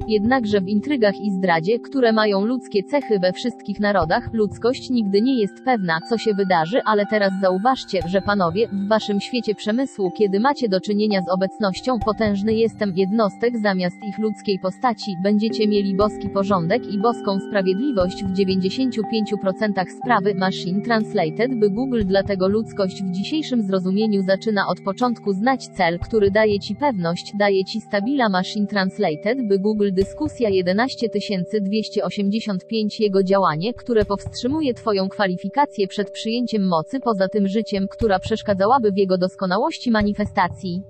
Jednakże w intrygach i zdradzie, które mają ludzkie cechy we wszystkich narodach, ludzkość nigdy nie jest pewna, co się wydarzy, ale teraz zauważcie, że panowie, w waszym świecie przemysłu, kiedy macie do czynienia z obecnością potężny jestem jednostek zamiast ich ludzkiej postaci, będziecie mieli boski porządek i boską sprawiedliwość w 95% sprawy Machine Translated by Google dlatego ludzkość w dzisiejszym zrozumieniu zaczyna od początku znać cel, który daje ci pewność, daje ci stabila Machine Translated by Google dyskusja 11285 Jego działanie, które powstrzymuje Twoją kwalifikację przed przyjęciem mocy poza tym życiem, która przeszkadzałaby w jego doskonałości manifestacji.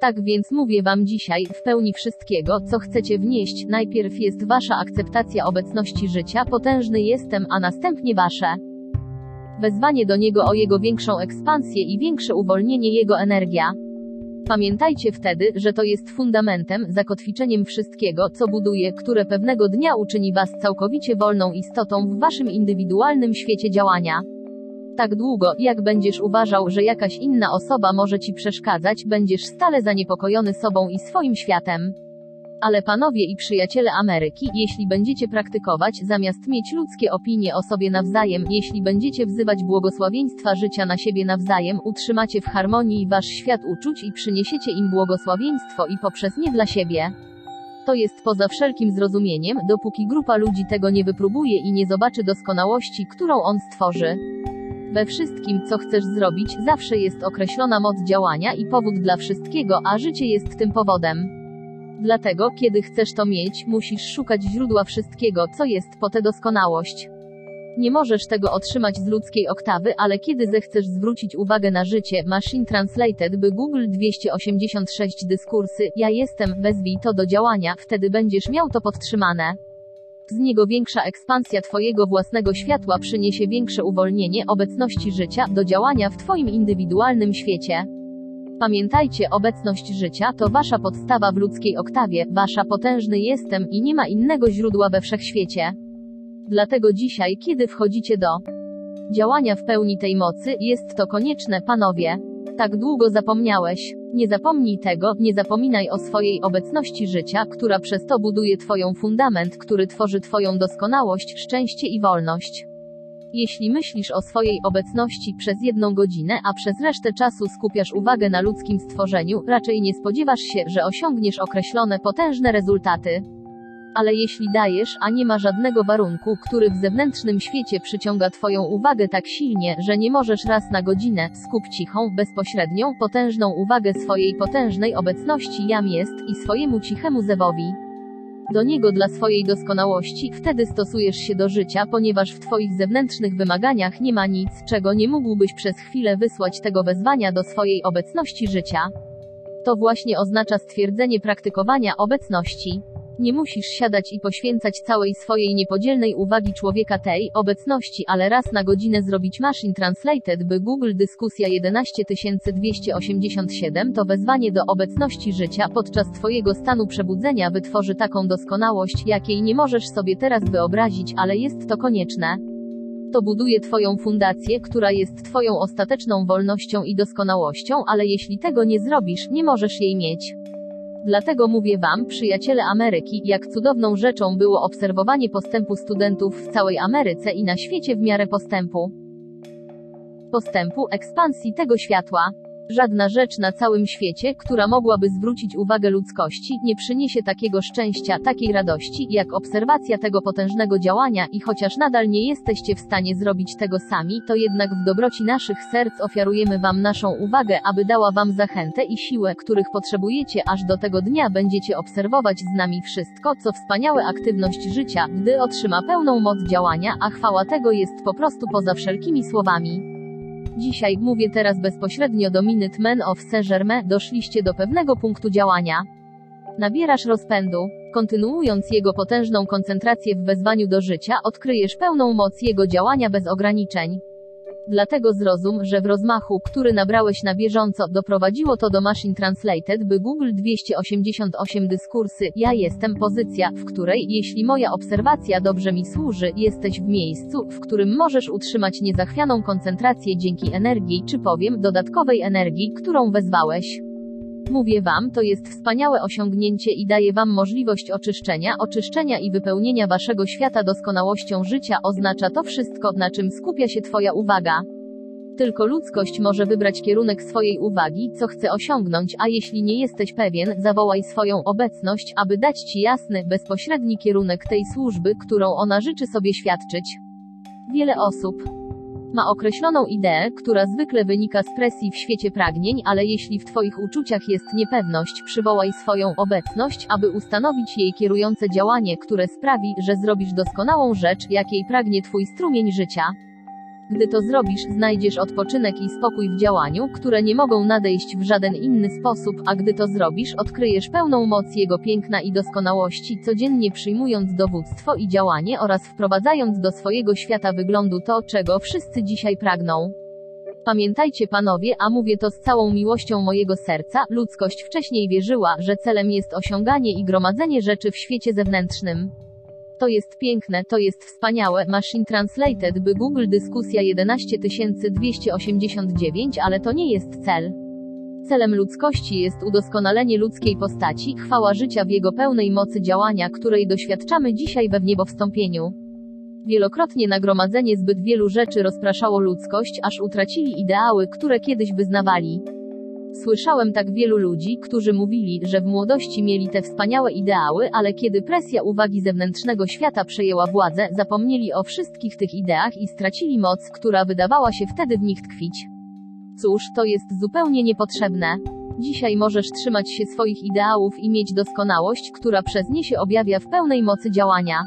Tak więc mówię Wam dzisiaj, w pełni wszystkiego, co chcecie wnieść, najpierw jest Wasza akceptacja obecności życia, potężny jestem, a następnie Wasze wezwanie do Niego o Jego większą ekspansję i większe uwolnienie Jego energia. Pamiętajcie wtedy, że to jest fundamentem, zakotwiczeniem wszystkiego, co buduje, które pewnego dnia uczyni Was całkowicie wolną istotą w Waszym indywidualnym świecie działania. Tak długo, jak będziesz uważał, że jakaś inna osoba może Ci przeszkadzać, będziesz stale zaniepokojony sobą i swoim światem. Ale panowie i przyjaciele Ameryki, jeśli będziecie praktykować, zamiast mieć ludzkie opinie o sobie nawzajem, jeśli będziecie wzywać błogosławieństwa życia na siebie nawzajem, utrzymacie w harmonii wasz świat uczuć i przyniesiecie im błogosławieństwo i poprzez nie dla siebie. To jest poza wszelkim zrozumieniem, dopóki grupa ludzi tego nie wypróbuje i nie zobaczy doskonałości, którą on stworzy. We wszystkim, co chcesz zrobić, zawsze jest określona moc działania i powód dla wszystkiego, a życie jest tym powodem. Dlatego, kiedy chcesz to mieć, musisz szukać źródła wszystkiego, co jest po tę doskonałość. Nie możesz tego otrzymać z ludzkiej oktawy, ale kiedy zechcesz zwrócić uwagę na życie, Machine Translated by Google 286 dyskursy, ja jestem, wezwij to do działania, wtedy będziesz miał to podtrzymane. Z niego większa ekspansja Twojego własnego światła przyniesie większe uwolnienie obecności życia do działania w Twoim indywidualnym świecie. Pamiętajcie, obecność życia to wasza podstawa w ludzkiej oktawie, wasza potężny jestem i nie ma innego źródła we wszechświecie. Dlatego dzisiaj, kiedy wchodzicie do działania w pełni tej mocy, jest to konieczne, panowie. Tak długo zapomniałeś. Nie zapomnij tego, nie zapominaj o swojej obecności życia, która przez to buduje Twoją fundament, który tworzy Twoją doskonałość, szczęście i wolność. Jeśli myślisz o swojej obecności przez jedną godzinę, a przez resztę czasu skupiasz uwagę na ludzkim stworzeniu, raczej nie spodziewasz się, że osiągniesz określone potężne rezultaty. Ale jeśli dajesz, a nie ma żadnego warunku, który w zewnętrznym świecie przyciąga Twoją uwagę tak silnie, że nie możesz raz na godzinę, skup cichą, bezpośrednią, potężną uwagę swojej potężnej obecności jam jest i swojemu cichemu zewowi do niego dla swojej doskonałości, wtedy stosujesz się do życia, ponieważ w Twoich zewnętrznych wymaganiach nie ma nic, czego nie mógłbyś przez chwilę wysłać tego wezwania do swojej obecności życia. To właśnie oznacza stwierdzenie praktykowania obecności. Nie musisz siadać i poświęcać całej swojej niepodzielnej uwagi człowieka tej obecności, ale raz na godzinę zrobić Machine Translated, by Google dyskusja 11287 to wezwanie do obecności życia podczas Twojego stanu przebudzenia wytworzy taką doskonałość, jakiej nie możesz sobie teraz wyobrazić, ale jest to konieczne. To buduje Twoją fundację, która jest Twoją ostateczną wolnością i doskonałością, ale jeśli tego nie zrobisz, nie możesz jej mieć. Dlatego mówię Wam, przyjaciele Ameryki, jak cudowną rzeczą było obserwowanie postępu studentów w całej Ameryce i na świecie w miarę postępu. Postępu, ekspansji tego światła. Żadna rzecz na całym świecie, która mogłaby zwrócić uwagę ludzkości, nie przyniesie takiego szczęścia, takiej radości, jak obserwacja tego potężnego działania i chociaż nadal nie jesteście w stanie zrobić tego sami, to jednak w dobroci naszych serc ofiarujemy Wam naszą uwagę, aby dała Wam zachętę i siłę, których potrzebujecie, aż do tego dnia będziecie obserwować z nami wszystko, co wspaniałe aktywność życia, gdy otrzyma pełną moc działania, a chwała tego jest po prostu poza wszelkimi słowami. Dzisiaj, mówię teraz bezpośrednio do Minute Men of Saint-Germain, doszliście do pewnego punktu działania. Nabierasz rozpędu. Kontynuując jego potężną koncentrację w wezwaniu do życia, odkryjesz pełną moc jego działania bez ograniczeń. Dlatego zrozum, że w rozmachu, który nabrałeś na bieżąco, doprowadziło to do Machine Translated, by Google 288 dyskursy, ja jestem pozycja, w której, jeśli moja obserwacja dobrze mi służy, jesteś w miejscu, w którym możesz utrzymać niezachwianą koncentrację dzięki energii, czy powiem, dodatkowej energii, którą wezwałeś. Mówię wam, to jest wspaniałe osiągnięcie i daje wam możliwość oczyszczenia, oczyszczenia i wypełnienia waszego świata doskonałością życia, oznacza to wszystko, na czym skupia się twoja uwaga. Tylko ludzkość może wybrać kierunek swojej uwagi, co chce osiągnąć, a jeśli nie jesteś pewien, zawołaj swoją obecność, aby dać ci jasny, bezpośredni kierunek tej służby, którą ona życzy sobie świadczyć. Wiele osób, ma określoną ideę, która zwykle wynika z presji w świecie pragnień, ale jeśli w Twoich uczuciach jest niepewność, przywołaj swoją obecność, aby ustanowić jej kierujące działanie, które sprawi, że zrobisz doskonałą rzecz, jakiej pragnie Twój strumień życia. Gdy to zrobisz, znajdziesz odpoczynek i spokój w działaniu, które nie mogą nadejść w żaden inny sposób, a gdy to zrobisz, odkryjesz pełną moc Jego piękna i doskonałości, codziennie przyjmując dowództwo i działanie oraz wprowadzając do swojego świata wyglądu to, czego wszyscy dzisiaj pragną. Pamiętajcie panowie, a mówię to z całą miłością mojego serca, ludzkość wcześniej wierzyła, że celem jest osiąganie i gromadzenie rzeczy w świecie zewnętrznym. To jest piękne, to jest wspaniałe. Machine Translated by Google dyskusja 11289, ale to nie jest cel. Celem ludzkości jest udoskonalenie ludzkiej postaci, chwała życia w jego pełnej mocy działania, której doświadczamy dzisiaj we wniebowstąpieniu. Wielokrotnie nagromadzenie zbyt wielu rzeczy rozpraszało ludzkość, aż utracili ideały, które kiedyś wyznawali. Słyszałem tak wielu ludzi, którzy mówili, że w młodości mieli te wspaniałe ideały, ale kiedy presja uwagi zewnętrznego świata przejęła władzę, zapomnieli o wszystkich tych ideach i stracili moc, która wydawała się wtedy w nich tkwić. Cóż, to jest zupełnie niepotrzebne. Dzisiaj możesz trzymać się swoich ideałów i mieć doskonałość, która przez nie się objawia w pełnej mocy działania.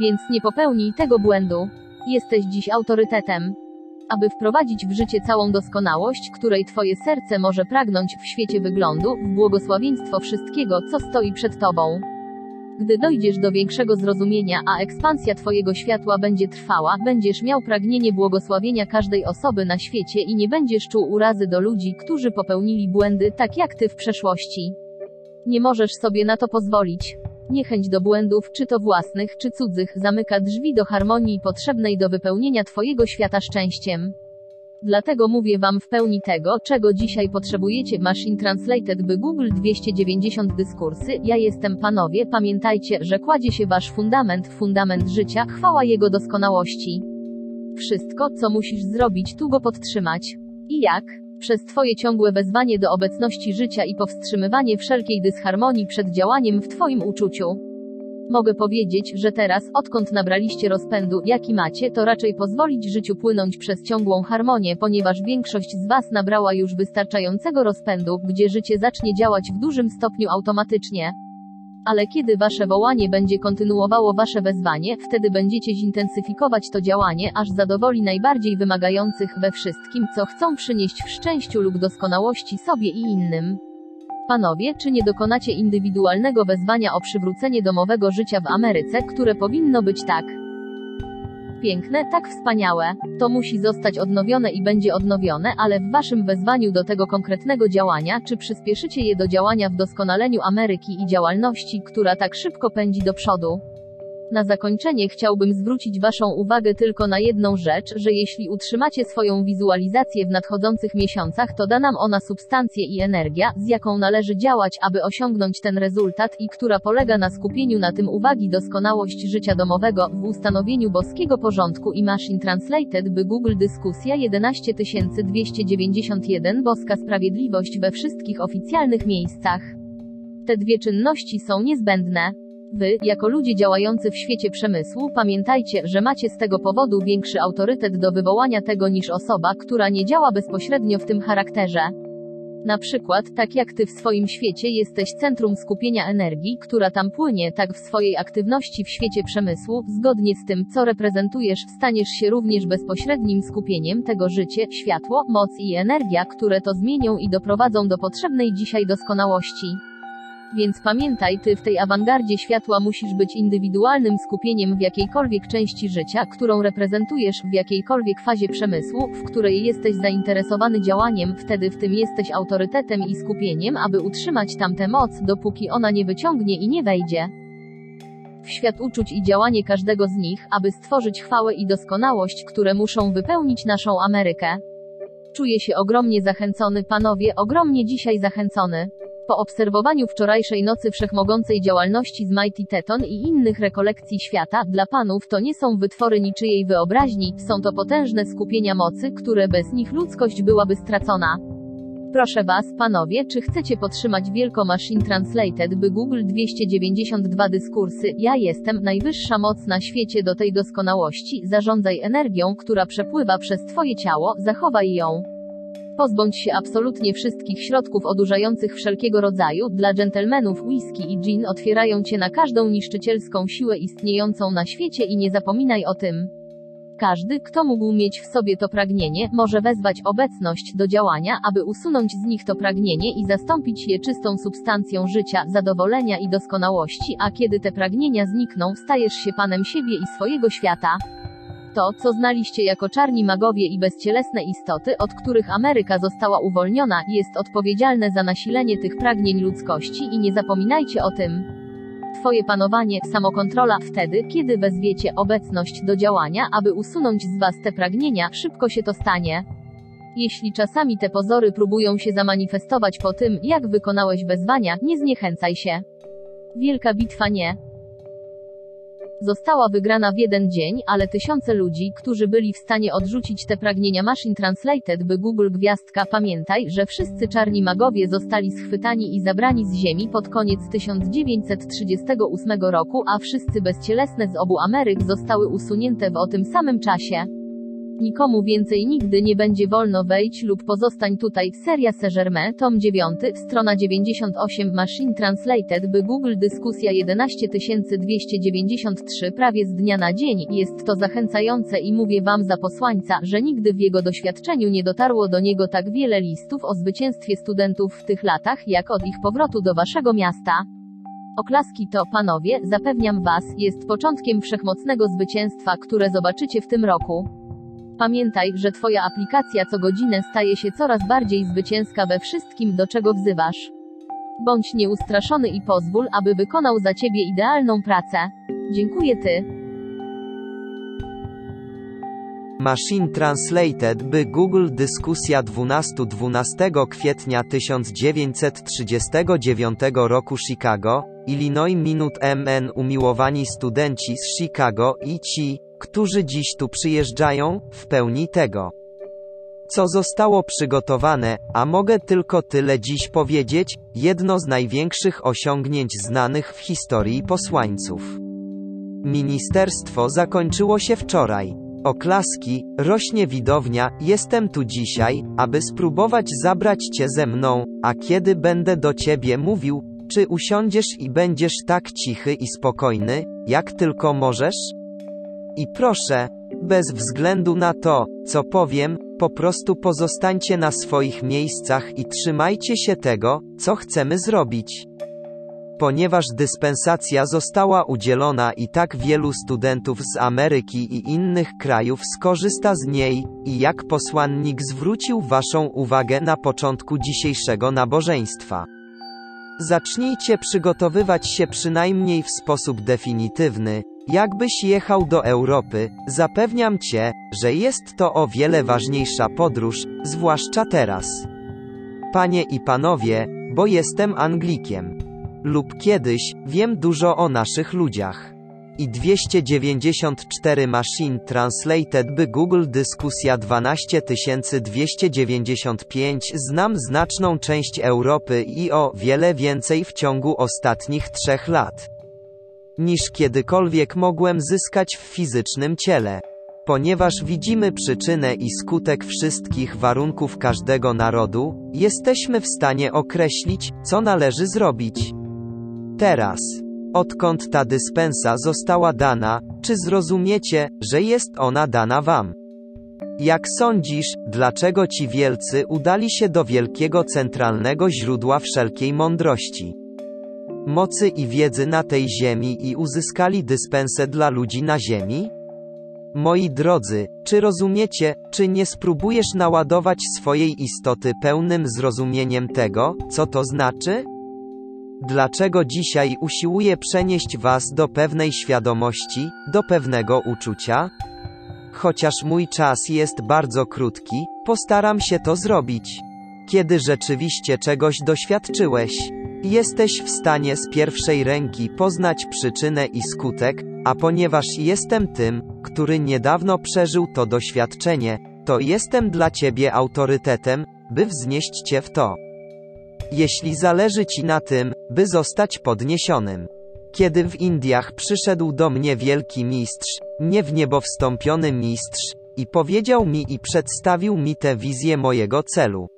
Więc nie popełnij tego błędu. Jesteś dziś autorytetem. Aby wprowadzić w życie całą doskonałość, której Twoje serce może pragnąć w świecie wyglądu, w błogosławieństwo wszystkiego, co stoi przed Tobą. Gdy dojdziesz do większego zrozumienia, a ekspansja Twojego światła będzie trwała, będziesz miał pragnienie błogosławienia każdej osoby na świecie i nie będziesz czuł urazy do ludzi, którzy popełnili błędy, tak jak Ty w przeszłości. Nie możesz sobie na to pozwolić. Niechęć do błędów, czy to własnych, czy cudzych, zamyka drzwi do harmonii potrzebnej do wypełnienia Twojego świata szczęściem. Dlatego mówię Wam w pełni tego, czego dzisiaj potrzebujecie. Machine Translated by Google 290 dyskursy. Ja jestem panowie, pamiętajcie, że kładzie się Wasz fundament, fundament życia, chwała Jego doskonałości. Wszystko, co musisz zrobić, tu go podtrzymać. I jak? Przez Twoje ciągłe wezwanie do obecności życia i powstrzymywanie wszelkiej dysharmonii przed działaniem w Twoim uczuciu. Mogę powiedzieć, że teraz, odkąd nabraliście rozpędu, jaki macie, to raczej pozwolić życiu płynąć przez ciągłą harmonię, ponieważ większość z Was nabrała już wystarczającego rozpędu, gdzie życie zacznie działać w dużym stopniu automatycznie. Ale kiedy Wasze wołanie będzie kontynuowało Wasze wezwanie, wtedy będziecie zintensyfikować to działanie, aż zadowoli najbardziej wymagających we wszystkim, co chcą przynieść w szczęściu lub doskonałości sobie i innym. Panowie, czy nie dokonacie indywidualnego wezwania o przywrócenie domowego życia w Ameryce, które powinno być tak piękne, tak wspaniałe? To musi zostać odnowione i będzie odnowione, ale w waszym wezwaniu do tego konkretnego działania, czy przyspieszycie je do działania w doskonaleniu Ameryki i działalności, która tak szybko pędzi do przodu? Na zakończenie chciałbym zwrócić Waszą uwagę tylko na jedną rzecz, że jeśli utrzymacie swoją wizualizację w nadchodzących miesiącach, to da nam ona substancję i energia, z jaką należy działać, aby osiągnąć ten rezultat i która polega na skupieniu na tym uwagi doskonałość życia domowego, w ustanowieniu boskiego porządku i Machine Translated by Google dyskusja 11291 Boska Sprawiedliwość we wszystkich oficjalnych miejscach. Te dwie czynności są niezbędne. Wy, jako ludzie działający w świecie przemysłu, pamiętajcie, że macie z tego powodu większy autorytet do wywołania tego niż osoba, która nie działa bezpośrednio w tym charakterze. Na przykład, tak jak ty w swoim świecie jesteś centrum skupienia energii, która tam płynie, tak w swojej aktywności w świecie przemysłu, zgodnie z tym, co reprezentujesz, staniesz się również bezpośrednim skupieniem tego życie, światło, moc i energia, które to zmienią i doprowadzą do potrzebnej dzisiaj doskonałości. Więc pamiętaj, ty w tej awangardzie światła musisz być indywidualnym skupieniem w jakiejkolwiek części życia, którą reprezentujesz, w jakiejkolwiek fazie przemysłu, w której jesteś zainteresowany działaniem, wtedy w tym jesteś autorytetem i skupieniem, aby utrzymać tamtę moc, dopóki ona nie wyciągnie i nie wejdzie w świat uczuć i działanie każdego z nich, aby stworzyć chwałę i doskonałość, które muszą wypełnić naszą Amerykę. Czuję się ogromnie zachęcony, panowie, ogromnie dzisiaj zachęcony. Po obserwowaniu wczorajszej nocy wszechmogącej działalności z Mighty Teton i innych rekolekcji świata, dla panów to nie są wytwory niczyjej wyobraźni, są to potężne skupienia mocy, które bez nich ludzkość byłaby stracona. Proszę Was, panowie, czy chcecie podtrzymać wielko Machine Translated by Google 292 dyskursy? Ja jestem najwyższa moc na świecie do tej doskonałości, zarządzaj energią, która przepływa przez Twoje ciało, zachowaj ją. Pozbądź się absolutnie wszystkich środków odurzających wszelkiego rodzaju, dla dżentelmenów whisky i gin otwierają cię na każdą niszczycielską siłę istniejącą na świecie i nie zapominaj o tym. Każdy, kto mógł mieć w sobie to pragnienie, może wezwać obecność do działania, aby usunąć z nich to pragnienie i zastąpić je czystą substancją życia, zadowolenia i doskonałości, a kiedy te pragnienia znikną, stajesz się panem siebie i swojego świata. To, co znaliście jako czarni magowie i bezcielesne istoty, od których Ameryka została uwolniona, jest odpowiedzialne za nasilenie tych pragnień ludzkości i nie zapominajcie o tym. Twoje panowanie, samokontrola, wtedy, kiedy wezwiecie obecność do działania, aby usunąć z Was te pragnienia, szybko się to stanie. Jeśli czasami te pozory próbują się zamanifestować po tym, jak wykonałeś wezwania, nie zniechęcaj się. Wielka bitwa nie została wygrana w jeden dzień, ale tysiące ludzi, którzy byli w stanie odrzucić te pragnienia Machine Translated by Google Gwiazdka pamiętaj, że wszyscy czarni magowie zostali schwytani i zabrani z ziemi pod koniec 1938 roku, a wszyscy bezcielesne z obu Ameryk zostały usunięte w o tym samym czasie. Nikomu więcej nigdy nie będzie wolno wejść lub pozostań tutaj. Seria Saint-Germain, tom 9, strona 98 Machine Translated by Google Dyskusja 11293 prawie z dnia na dzień. Jest to zachęcające i mówię wam za posłańca, że nigdy w jego doświadczeniu nie dotarło do niego tak wiele listów o zwycięstwie studentów w tych latach, jak od ich powrotu do waszego miasta. Oklaski to, panowie, zapewniam was, jest początkiem wszechmocnego zwycięstwa, które zobaczycie w tym roku. Pamiętaj, że Twoja aplikacja co godzinę staje się coraz bardziej zwycięska we wszystkim, do czego wzywasz. Bądź nieustraszony i pozwól, aby wykonał za Ciebie idealną pracę. Dziękuję Ty. Machine Translated by Google Dyskusja 12 12 kwietnia 1939 roku Chicago, Illinois Minut MN Umiłowani studenci z Chicago i ci, którzy dziś tu przyjeżdżają, w pełni tego, co zostało przygotowane, a mogę tylko tyle dziś powiedzieć, jedno z największych osiągnięć znanych w historii posłańców. Ministerstwo zakończyło się wczoraj. Oklaski, rośnie widownia, jestem tu dzisiaj, aby spróbować zabrać cię ze mną, a kiedy będę do ciebie mówił, czy usiądziesz i będziesz tak cichy i spokojny, jak tylko możesz? I proszę, bez względu na to, co powiem, po prostu pozostańcie na swoich miejscach i trzymajcie się tego, co chcemy zrobić. Ponieważ dyspensacja została udzielona i tak wielu studentów z Ameryki i innych krajów skorzysta z niej, i jak posłannik zwrócił Waszą uwagę na początku dzisiejszego nabożeństwa. Zacznijcie przygotowywać się przynajmniej w sposób definitywny, Jakbyś jechał do Europy, zapewniam cię, że jest to o wiele ważniejsza podróż, zwłaszcza teraz. Panie i panowie, bo jestem Anglikiem. Lub kiedyś, wiem dużo o naszych ludziach. I 294 Machine Translated by Google Dyskusja 12295 Znam znaczną część Europy i o wiele więcej w ciągu ostatnich trzech lat niż kiedykolwiek mogłem zyskać w fizycznym ciele. Ponieważ widzimy przyczynę i skutek wszystkich warunków każdego narodu, jesteśmy w stanie określić, co należy zrobić. Teraz, odkąd ta dyspensa została dana, czy zrozumiecie, że jest ona dana wam? Jak sądzisz, dlaczego ci wielcy udali się do wielkiego centralnego źródła wszelkiej mądrości? Mocy i wiedzy na tej ziemi i uzyskali dyspensę dla ludzi na ziemi? Moi drodzy, czy rozumiecie, czy nie spróbujesz naładować swojej istoty pełnym zrozumieniem tego, co to znaczy? Dlaczego dzisiaj usiłuję przenieść Was do pewnej świadomości, do pewnego uczucia? Chociaż mój czas jest bardzo krótki, postaram się to zrobić. Kiedy rzeczywiście czegoś doświadczyłeś, Jesteś w stanie z pierwszej ręki poznać przyczynę i skutek, a ponieważ jestem tym, który niedawno przeżył to doświadczenie, to jestem dla ciebie autorytetem, by wznieść cię w to. Jeśli zależy ci na tym, by zostać podniesionym. Kiedy w Indiach przyszedł do mnie wielki mistrz, nie w niebo wstąpiony mistrz, i powiedział mi i przedstawił mi tę wizję mojego celu.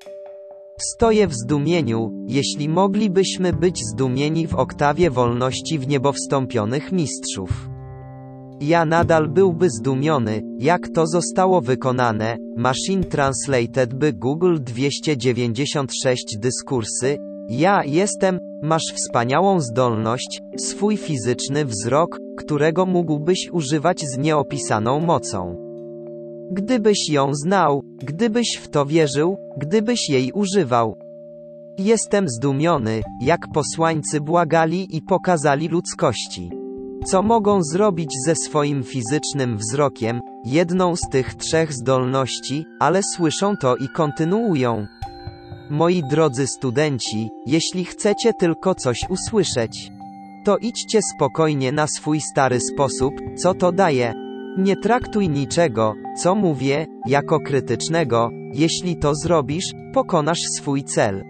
Stoję w zdumieniu, jeśli moglibyśmy być zdumieni w oktawie wolności w niebo wstąpionych mistrzów. Ja nadal byłby zdumiony, jak to zostało wykonane. Machine Translated by Google 296 dyskursy. Ja jestem, masz wspaniałą zdolność, swój fizyczny wzrok, którego mógłbyś używać z nieopisaną mocą. Gdybyś ją znał, gdybyś w to wierzył, gdybyś jej używał. Jestem zdumiony, jak posłańcy błagali i pokazali ludzkości. Co mogą zrobić ze swoim fizycznym wzrokiem, jedną z tych trzech zdolności, ale słyszą to i kontynuują. Moi drodzy studenci, jeśli chcecie tylko coś usłyszeć, to idźcie spokojnie na swój stary sposób, co to daje. Nie traktuj niczego, co mówię, jako krytycznego, jeśli to zrobisz, pokonasz swój cel.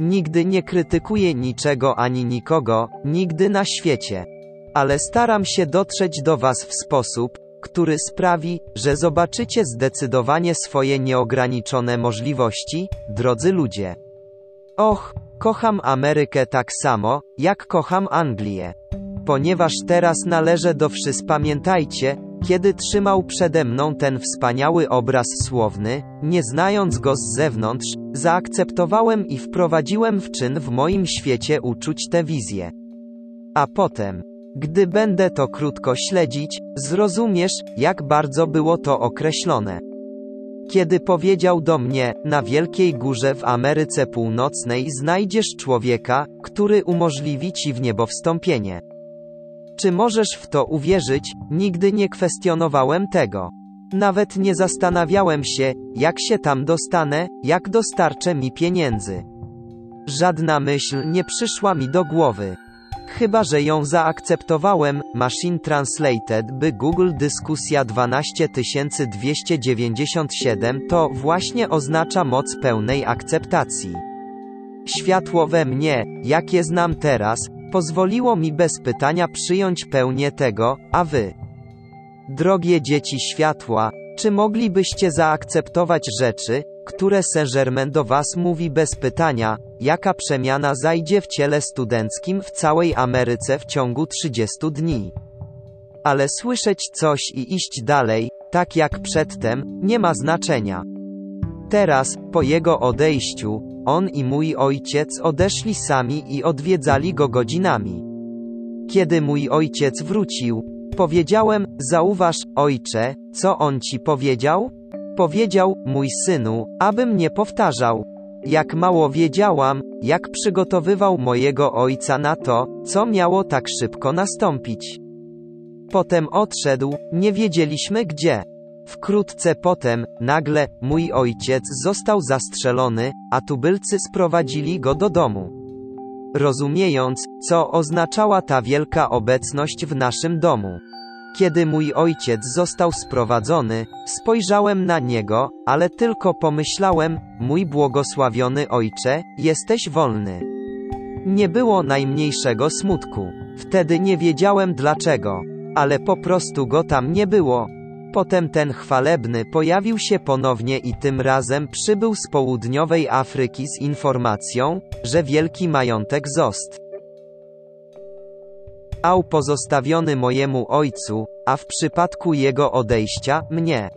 Nigdy nie krytykuję niczego ani nikogo, nigdy na świecie. Ale staram się dotrzeć do Was w sposób, który sprawi, że zobaczycie zdecydowanie swoje nieograniczone możliwości, drodzy ludzie. Och, kocham Amerykę tak samo, jak kocham Anglię. Ponieważ teraz należę do wszys pamiętajcie, kiedy trzymał przede mną ten wspaniały obraz słowny, nie znając go z zewnątrz, zaakceptowałem i wprowadziłem w czyn w moim świecie uczuć tę wizję. A potem, gdy będę to krótko śledzić, zrozumiesz, jak bardzo było to określone. Kiedy powiedział do mnie, na Wielkiej Górze w Ameryce Północnej znajdziesz człowieka, który umożliwi ci w niebo wstąpienie. Czy możesz w to uwierzyć? Nigdy nie kwestionowałem tego. Nawet nie zastanawiałem się, jak się tam dostanę, jak dostarczę mi pieniędzy. Żadna myśl nie przyszła mi do głowy. Chyba, że ją zaakceptowałem, Machine Translated by Google Dyskusja 12297 to właśnie oznacza moc pełnej akceptacji. Światło we mnie, jakie znam teraz, pozwoliło mi bez pytania przyjąć pełnię tego, a wy. Drogie dzieci światła, czy moglibyście zaakceptować rzeczy, które Saint-Germain do Was mówi bez pytania, jaka przemiana zajdzie w ciele studenckim w całej Ameryce w ciągu 30 dni? Ale słyszeć coś i iść dalej, tak jak przedtem, nie ma znaczenia. Teraz, po jego odejściu, on i mój ojciec odeszli sami i odwiedzali go godzinami. Kiedy mój ojciec wrócił, powiedziałem: Zauważ, ojcze, co on ci powiedział? Powiedział, mój synu, abym nie powtarzał. Jak mało wiedziałam, jak przygotowywał mojego ojca na to, co miało tak szybko nastąpić. Potem odszedł, nie wiedzieliśmy gdzie. Wkrótce potem, nagle, mój ojciec został zastrzelony, a tubylcy sprowadzili go do domu. Rozumiejąc, co oznaczała ta wielka obecność w naszym domu. Kiedy mój ojciec został sprowadzony, spojrzałem na niego, ale tylko pomyślałem, mój błogosławiony ojcze, jesteś wolny. Nie było najmniejszego smutku. Wtedy nie wiedziałem dlaczego, ale po prostu go tam nie było. Potem ten chwalebny pojawił się ponownie i tym razem przybył z południowej Afryki z informacją, że wielki majątek zost ał pozostawiony mojemu ojcu, a w przypadku jego odejścia, mnie.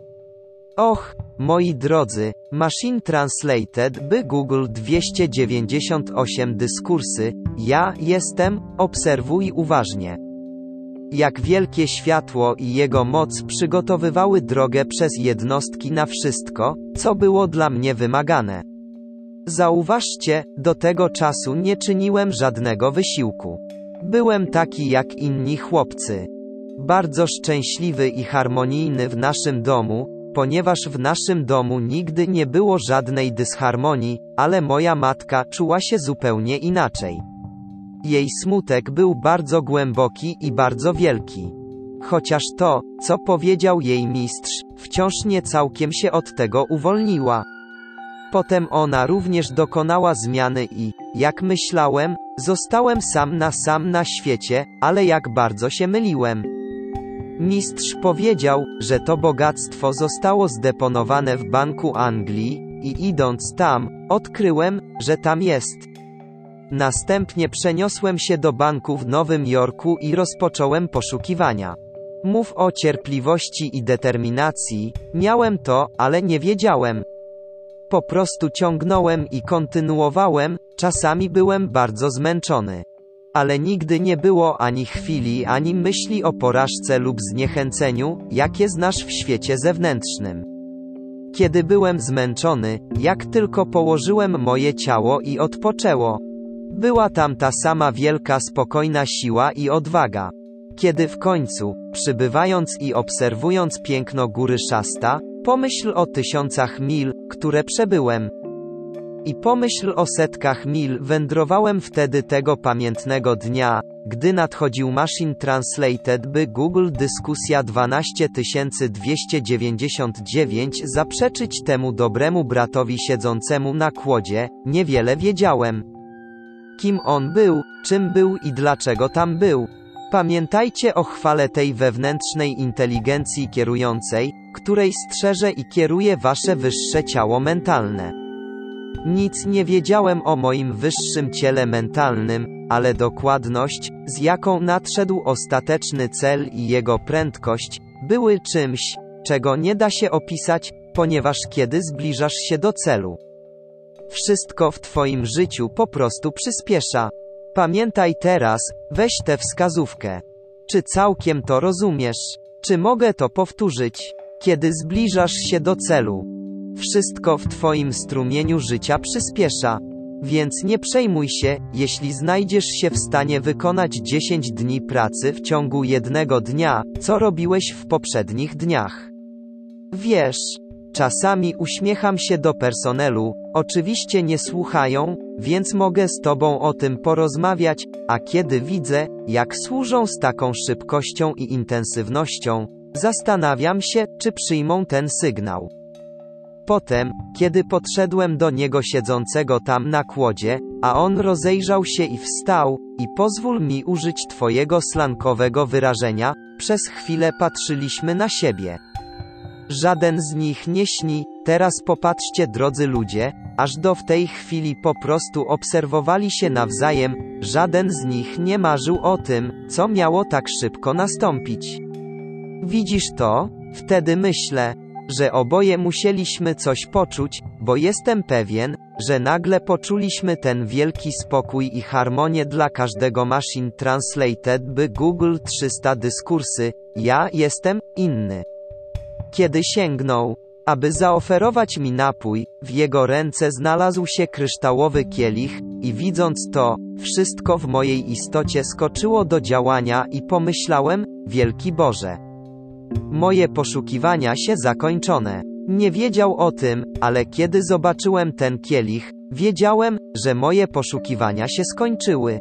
Och, moi drodzy, Machine Translated by Google 298 dyskursy, ja jestem, obserwuj uważnie. Jak wielkie światło i jego moc przygotowywały drogę przez jednostki na wszystko, co było dla mnie wymagane. Zauważcie, do tego czasu nie czyniłem żadnego wysiłku. Byłem taki jak inni chłopcy. Bardzo szczęśliwy i harmonijny w naszym domu, ponieważ w naszym domu nigdy nie było żadnej dysharmonii, ale moja matka czuła się zupełnie inaczej. Jej smutek był bardzo głęboki i bardzo wielki. Chociaż to, co powiedział jej mistrz, wciąż nie całkiem się od tego uwolniła. Potem ona również dokonała zmiany i, jak myślałem, zostałem sam na sam na świecie, ale jak bardzo się myliłem. Mistrz powiedział, że to bogactwo zostało zdeponowane w Banku Anglii, i idąc tam, odkryłem, że tam jest. Następnie przeniosłem się do banku w Nowym Jorku i rozpocząłem poszukiwania. Mów o cierpliwości i determinacji, miałem to, ale nie wiedziałem. po prostu ciągnąłem i kontynuowałem, czasami byłem bardzo zmęczony. Ale nigdy nie było ani chwili, ani myśli o porażce lub zniechęceniu, jakie znasz w świecie zewnętrznym. Kiedy byłem zmęczony, jak tylko położyłem moje ciało i odpoczęło, była tam ta sama wielka spokojna siła i odwaga. Kiedy w końcu, przybywając i obserwując piękno góry Szasta, pomyśl o tysiącach mil, które przebyłem. I pomyśl o setkach mil wędrowałem wtedy tego pamiętnego dnia, gdy nadchodził Machine Translated by Google dyskusja 12299 zaprzeczyć temu dobremu bratowi siedzącemu na kłodzie, niewiele wiedziałem. Kim on był, czym był i dlaczego tam był. Pamiętajcie o chwale tej wewnętrznej inteligencji kierującej, której strzeże i kieruje wasze wyższe ciało mentalne. Nic nie wiedziałem o moim wyższym ciele mentalnym, ale dokładność, z jaką nadszedł ostateczny cel i jego prędkość, były czymś, czego nie da się opisać, ponieważ kiedy zbliżasz się do celu, wszystko w Twoim życiu po prostu przyspiesza. Pamiętaj teraz, weź tę wskazówkę. Czy całkiem to rozumiesz? Czy mogę to powtórzyć? Kiedy zbliżasz się do celu, wszystko w Twoim strumieniu życia przyspiesza. Więc nie przejmuj się, jeśli znajdziesz się w stanie wykonać 10 dni pracy w ciągu jednego dnia, co robiłeś w poprzednich dniach. Wiesz, czasami uśmiecham się do personelu, oczywiście nie słuchają, więc mogę z Tobą o tym porozmawiać, a kiedy widzę, jak służą z taką szybkością i intensywnością, zastanawiam się, czy przyjmą ten sygnał. Potem, kiedy podszedłem do niego siedzącego tam na kłodzie, a on rozejrzał się i wstał, i pozwól mi użyć twojego slankowego wyrażenia, przez chwilę patrzyliśmy na siebie. Żaden z nich nie śni, teraz popatrzcie drodzy ludzie, aż do w tej chwili po prostu obserwowali się nawzajem, żaden z nich nie marzył o tym, co miało tak szybko nastąpić. Widzisz to? Wtedy myślę, że oboje musieliśmy coś poczuć, bo jestem pewien, że nagle poczuliśmy ten wielki spokój i harmonię dla każdego Machine Translated by Google 300 dyskursy, ja jestem inny. Kiedy sięgnął, aby zaoferować mi napój, w jego ręce znalazł się kryształowy kielich, i widząc to, wszystko w mojej istocie skoczyło do działania i pomyślałem, wielki Boże. Moje poszukiwania się zakończone. Nie wiedział o tym, ale kiedy zobaczyłem ten kielich, wiedziałem, że moje poszukiwania się skończyły.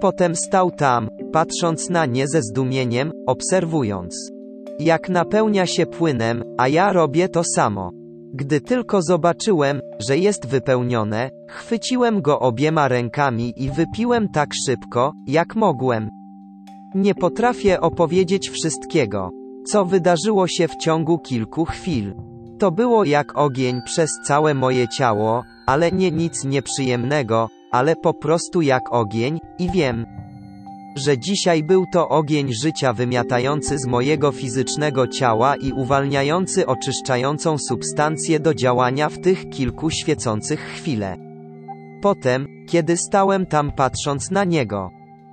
Potem stał tam, patrząc na nie ze zdumieniem, obserwując. Jak napełnia się płynem, a ja robię to samo. Gdy tylko zobaczyłem, że jest wypełnione, chwyciłem go obiema rękami i wypiłem tak szybko, jak mogłem. Nie potrafię opowiedzieć wszystkiego co wydarzyło się w ciągu kilku chwil. To było jak ogień przez całe moje ciało, ale nie nic nieprzyjemnego, ale po prostu jak ogień, i wiem, że dzisiaj był to ogień życia wymiatający z mojego fizycznego ciała i uwalniający oczyszczającą substancję do działania w tych kilku świecących chwile. Potem, kiedy stałem tam patrząc na niego,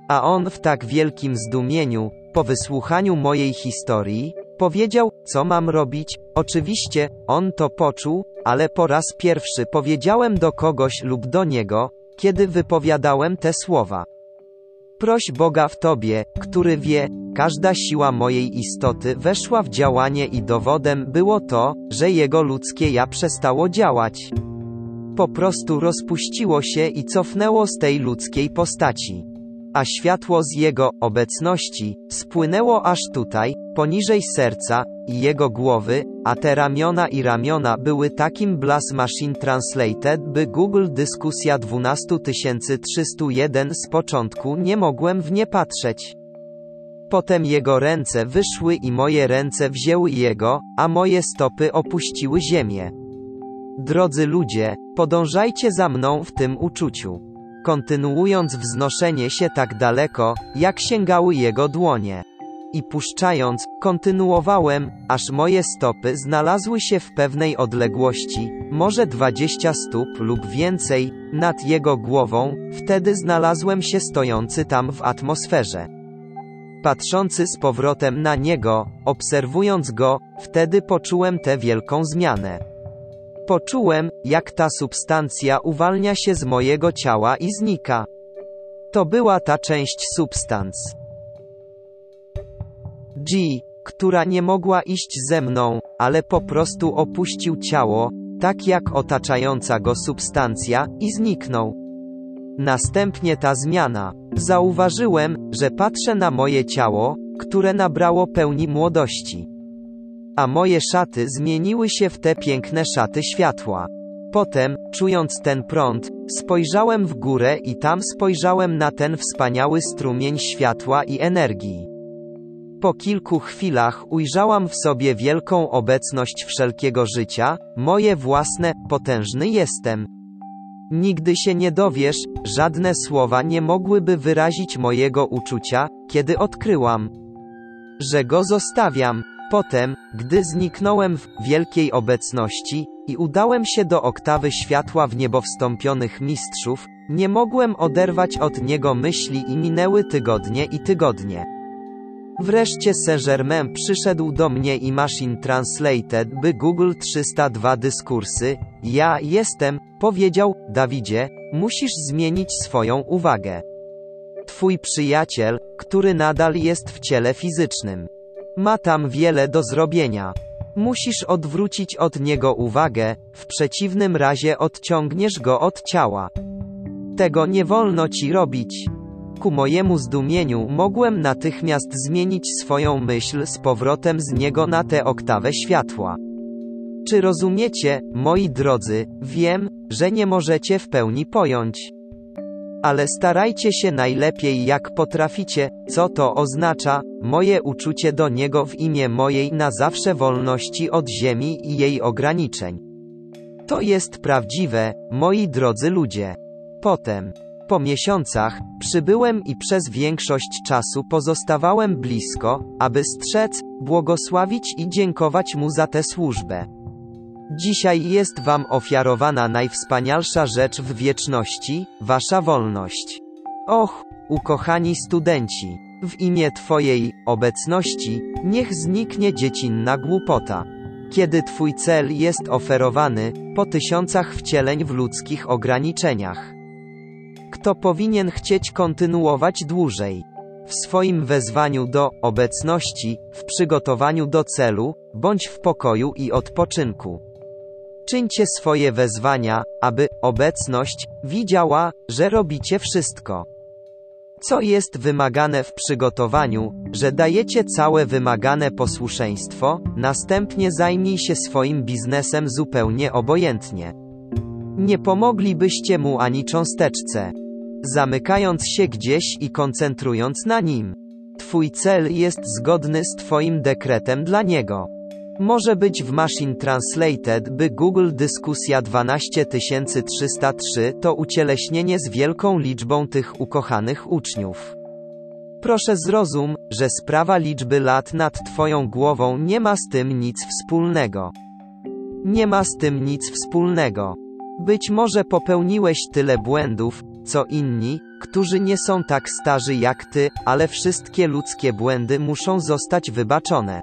a on w tak wielkim zdumieniu, po wysłuchaniu mojej historii, powiedział, co mam robić. Oczywiście, on to poczuł, ale po raz pierwszy powiedziałem do kogoś lub do niego, kiedy wypowiadałem te słowa. Proś Boga w Tobie, który wie, każda siła mojej istoty weszła w działanie i dowodem było to, że jego ludzkie ja przestało działać. Po prostu rozpuściło się i cofnęło z tej ludzkiej postaci a światło z jego obecności spłynęło aż tutaj, poniżej serca i jego głowy, a te ramiona i ramiona były takim Blas Machine Translated, by Google dyskusja 12301 z początku nie mogłem w nie patrzeć. Potem jego ręce wyszły i moje ręce wzięły jego, a moje stopy opuściły ziemię. Drodzy ludzie, podążajcie za mną w tym uczuciu kontynuując wznoszenie się tak daleko, jak sięgały jego dłonie. I puszczając, kontynuowałem, aż moje stopy znalazły się w pewnej odległości, może 20 stóp lub więcej, nad jego głową, wtedy znalazłem się stojący tam w atmosferze. Patrzący z powrotem na niego, obserwując go, wtedy poczułem tę wielką zmianę. Poczułem, jak ta substancja uwalnia się z mojego ciała i znika. To była ta część substanc. G, która nie mogła iść ze mną, ale po prostu opuścił ciało, tak jak otaczająca go substancja, i zniknął. Następnie ta zmiana. Zauważyłem, że patrzę na moje ciało, które nabrało pełni młodości. A moje szaty zmieniły się w te piękne szaty światła. Potem, czując ten prąd, spojrzałem w górę i tam spojrzałem na ten wspaniały strumień światła i energii. Po kilku chwilach ujrzałam w sobie wielką obecność wszelkiego życia, moje własne, potężny jestem. Nigdy się nie dowiesz, żadne słowa nie mogłyby wyrazić mojego uczucia, kiedy odkryłam, że go zostawiam. Potem, gdy zniknąłem w wielkiej obecności i udałem się do oktawy światła w niebo wstąpionych mistrzów, nie mogłem oderwać od niego myśli i minęły tygodnie i tygodnie. Wreszcie Saint-Germain przyszedł do mnie i Machine Translated by Google 302 dyskursy. Ja jestem, powiedział, Dawidzie, musisz zmienić swoją uwagę. Twój przyjaciel, który nadal jest w ciele fizycznym. Ma tam wiele do zrobienia. Musisz odwrócić od niego uwagę, w przeciwnym razie odciągniesz go od ciała. Tego nie wolno ci robić. Ku mojemu zdumieniu mogłem natychmiast zmienić swoją myśl z powrotem z niego na tę oktawę światła. Czy rozumiecie, moi drodzy, wiem, że nie możecie w pełni pojąć. Ale starajcie się najlepiej jak potraficie, co to oznacza, moje uczucie do Niego w imię mojej na zawsze wolności od ziemi i jej ograniczeń. To jest prawdziwe, moi drodzy ludzie. Potem, po miesiącach, przybyłem i przez większość czasu pozostawałem blisko, aby strzec, błogosławić i dziękować Mu za tę służbę. Dzisiaj jest Wam ofiarowana najwspanialsza rzecz w wieczności, Wasza wolność. Och, ukochani studenci, w imię Twojej obecności, niech zniknie dziecinna głupota. Kiedy Twój cel jest oferowany, po tysiącach wcieleń w ludzkich ograniczeniach. Kto powinien chcieć kontynuować dłużej? W swoim wezwaniu do obecności, w przygotowaniu do celu, bądź w pokoju i odpoczynku. Czyńcie swoje wezwania, aby obecność widziała, że robicie wszystko. Co jest wymagane w przygotowaniu, że dajecie całe wymagane posłuszeństwo, następnie zajmij się swoim biznesem zupełnie obojętnie. Nie pomoglibyście mu ani cząsteczce. Zamykając się gdzieś i koncentrując na nim. Twój cel jest zgodny z Twoim dekretem dla niego. Może być w Machine Translated by Google dyskusja 12303 to ucieleśnienie z wielką liczbą tych ukochanych uczniów. Proszę zrozum, że sprawa liczby lat nad Twoją głową nie ma z tym nic wspólnego. Nie ma z tym nic wspólnego. Być może popełniłeś tyle błędów, co inni, którzy nie są tak starzy jak ty, ale wszystkie ludzkie błędy muszą zostać wybaczone.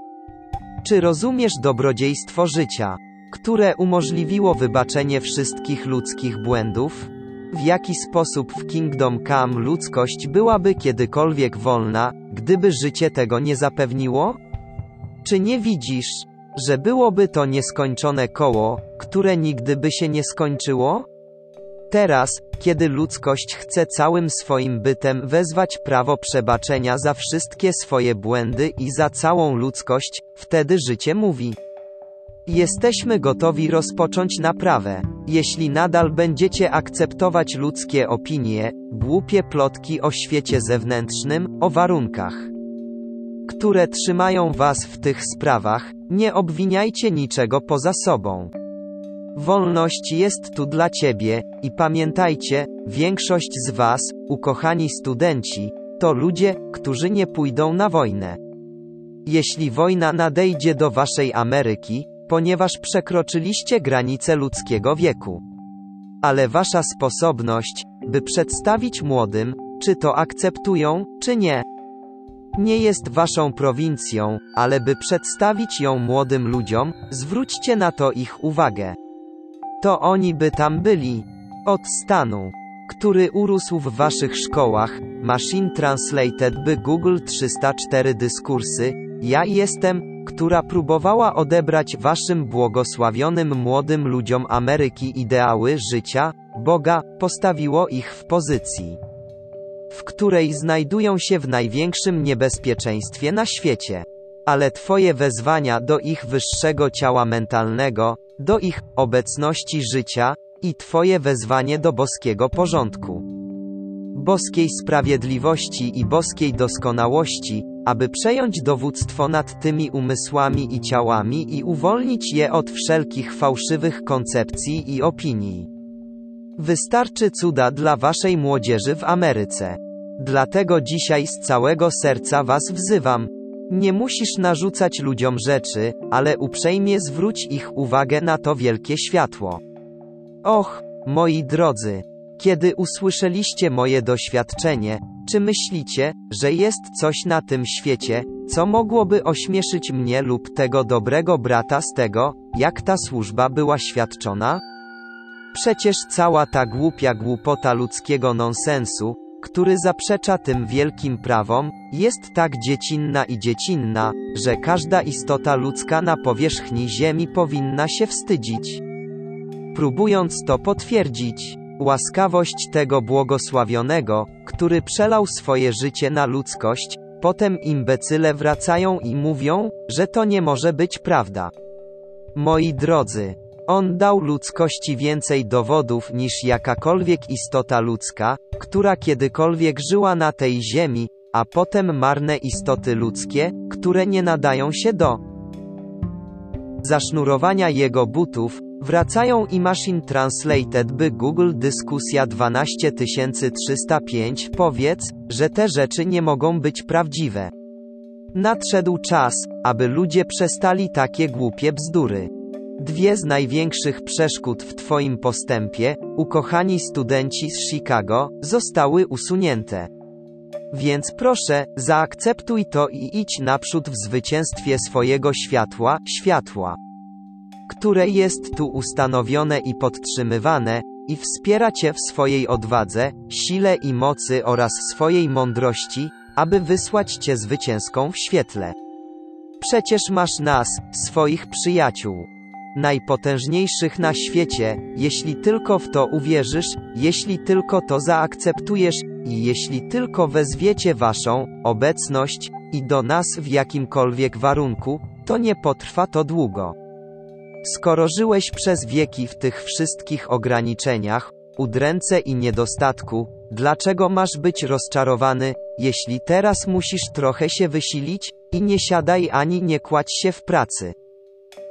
Czy rozumiesz dobrodziejstwo życia, które umożliwiło wybaczenie wszystkich ludzkich błędów? W jaki sposób w Kingdom Come ludzkość byłaby kiedykolwiek wolna, gdyby życie tego nie zapewniło? Czy nie widzisz, że byłoby to nieskończone koło, które nigdy by się nie skończyło? Teraz, kiedy ludzkość chce całym swoim bytem wezwać prawo przebaczenia za wszystkie swoje błędy i za całą ludzkość, wtedy życie mówi: Jesteśmy gotowi rozpocząć naprawę. Jeśli nadal będziecie akceptować ludzkie opinie, głupie plotki o świecie zewnętrznym, o warunkach, które trzymają was w tych sprawach, nie obwiniajcie niczego poza sobą. Wolność jest tu dla Ciebie, i pamiętajcie, większość z Was, ukochani studenci, to ludzie, którzy nie pójdą na wojnę. Jeśli wojna nadejdzie do waszej Ameryki, ponieważ przekroczyliście granice ludzkiego wieku. Ale wasza sposobność, by przedstawić młodym, czy to akceptują, czy nie, nie jest waszą prowincją, ale by przedstawić ją młodym ludziom, zwróćcie na to ich uwagę. To oni by tam byli. Od stanu, który urósł w waszych szkołach, Machine Translated by Google 304 dyskursy, ja jestem, która próbowała odebrać waszym błogosławionym młodym ludziom Ameryki ideały życia, Boga, postawiło ich w pozycji w której znajdują się w największym niebezpieczeństwie na świecie. Ale Twoje wezwania do ich wyższego ciała mentalnego, do ich obecności życia i Twoje wezwanie do boskiego porządku, boskiej sprawiedliwości i boskiej doskonałości, aby przejąć dowództwo nad tymi umysłami i ciałami i uwolnić je od wszelkich fałszywych koncepcji i opinii. Wystarczy cuda dla waszej młodzieży w Ameryce. Dlatego dzisiaj z całego serca was wzywam. Nie musisz narzucać ludziom rzeczy, ale uprzejmie zwróć ich uwagę na to wielkie światło. Och, moi drodzy, kiedy usłyszeliście moje doświadczenie, czy myślicie, że jest coś na tym świecie, co mogłoby ośmieszyć mnie lub tego dobrego brata z tego, jak ta służba była świadczona? Przecież cała ta głupia głupota ludzkiego nonsensu, który zaprzecza tym wielkim prawom, jest tak dziecinna i dziecinna, że każda istota ludzka na powierzchni Ziemi powinna się wstydzić. Próbując to potwierdzić, łaskawość tego błogosławionego, który przelał swoje życie na ludzkość, potem imbecyle wracają i mówią, że to nie może być prawda. Moi drodzy, on dał ludzkości więcej dowodów niż jakakolwiek istota ludzka, która kiedykolwiek żyła na tej ziemi, a potem marne istoty ludzkie, które nie nadają się do zasznurowania jego butów, wracają i Machine Translated by Google Dyskusja 12305 powiedz, że te rzeczy nie mogą być prawdziwe. Nadszedł czas, aby ludzie przestali takie głupie bzdury. Dwie z największych przeszkód w Twoim postępie, ukochani studenci z Chicago, zostały usunięte. Więc proszę, zaakceptuj to i idź naprzód w zwycięstwie swojego światła, światła, które jest tu ustanowione i podtrzymywane, i wspiera Cię w swojej odwadze, sile i mocy oraz swojej mądrości, aby wysłać Cię zwycięską w świetle. Przecież masz nas, swoich przyjaciół najpotężniejszych na świecie, jeśli tylko w to uwierzysz, jeśli tylko to zaakceptujesz i jeśli tylko wezwiecie waszą obecność i do nas w jakimkolwiek warunku, to nie potrwa to długo. Skoro żyłeś przez wieki w tych wszystkich ograniczeniach, udręce i niedostatku, dlaczego masz być rozczarowany, jeśli teraz musisz trochę się wysilić i nie siadaj ani nie kładź się w pracy?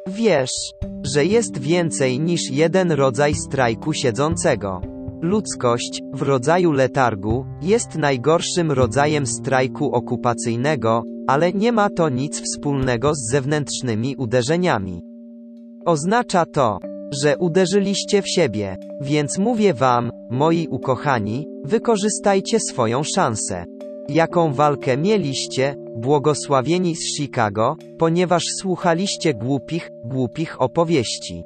Wiesz, że jest więcej niż jeden rodzaj strajku siedzącego. Ludzkość, w rodzaju letargu, jest najgorszym rodzajem strajku okupacyjnego, ale nie ma to nic wspólnego z zewnętrznymi uderzeniami. Oznacza to, że uderzyliście w siebie, więc mówię wam, moi ukochani, wykorzystajcie swoją szansę. Jaką walkę mieliście, błogosławieni z Chicago, ponieważ słuchaliście głupich, głupich opowieści.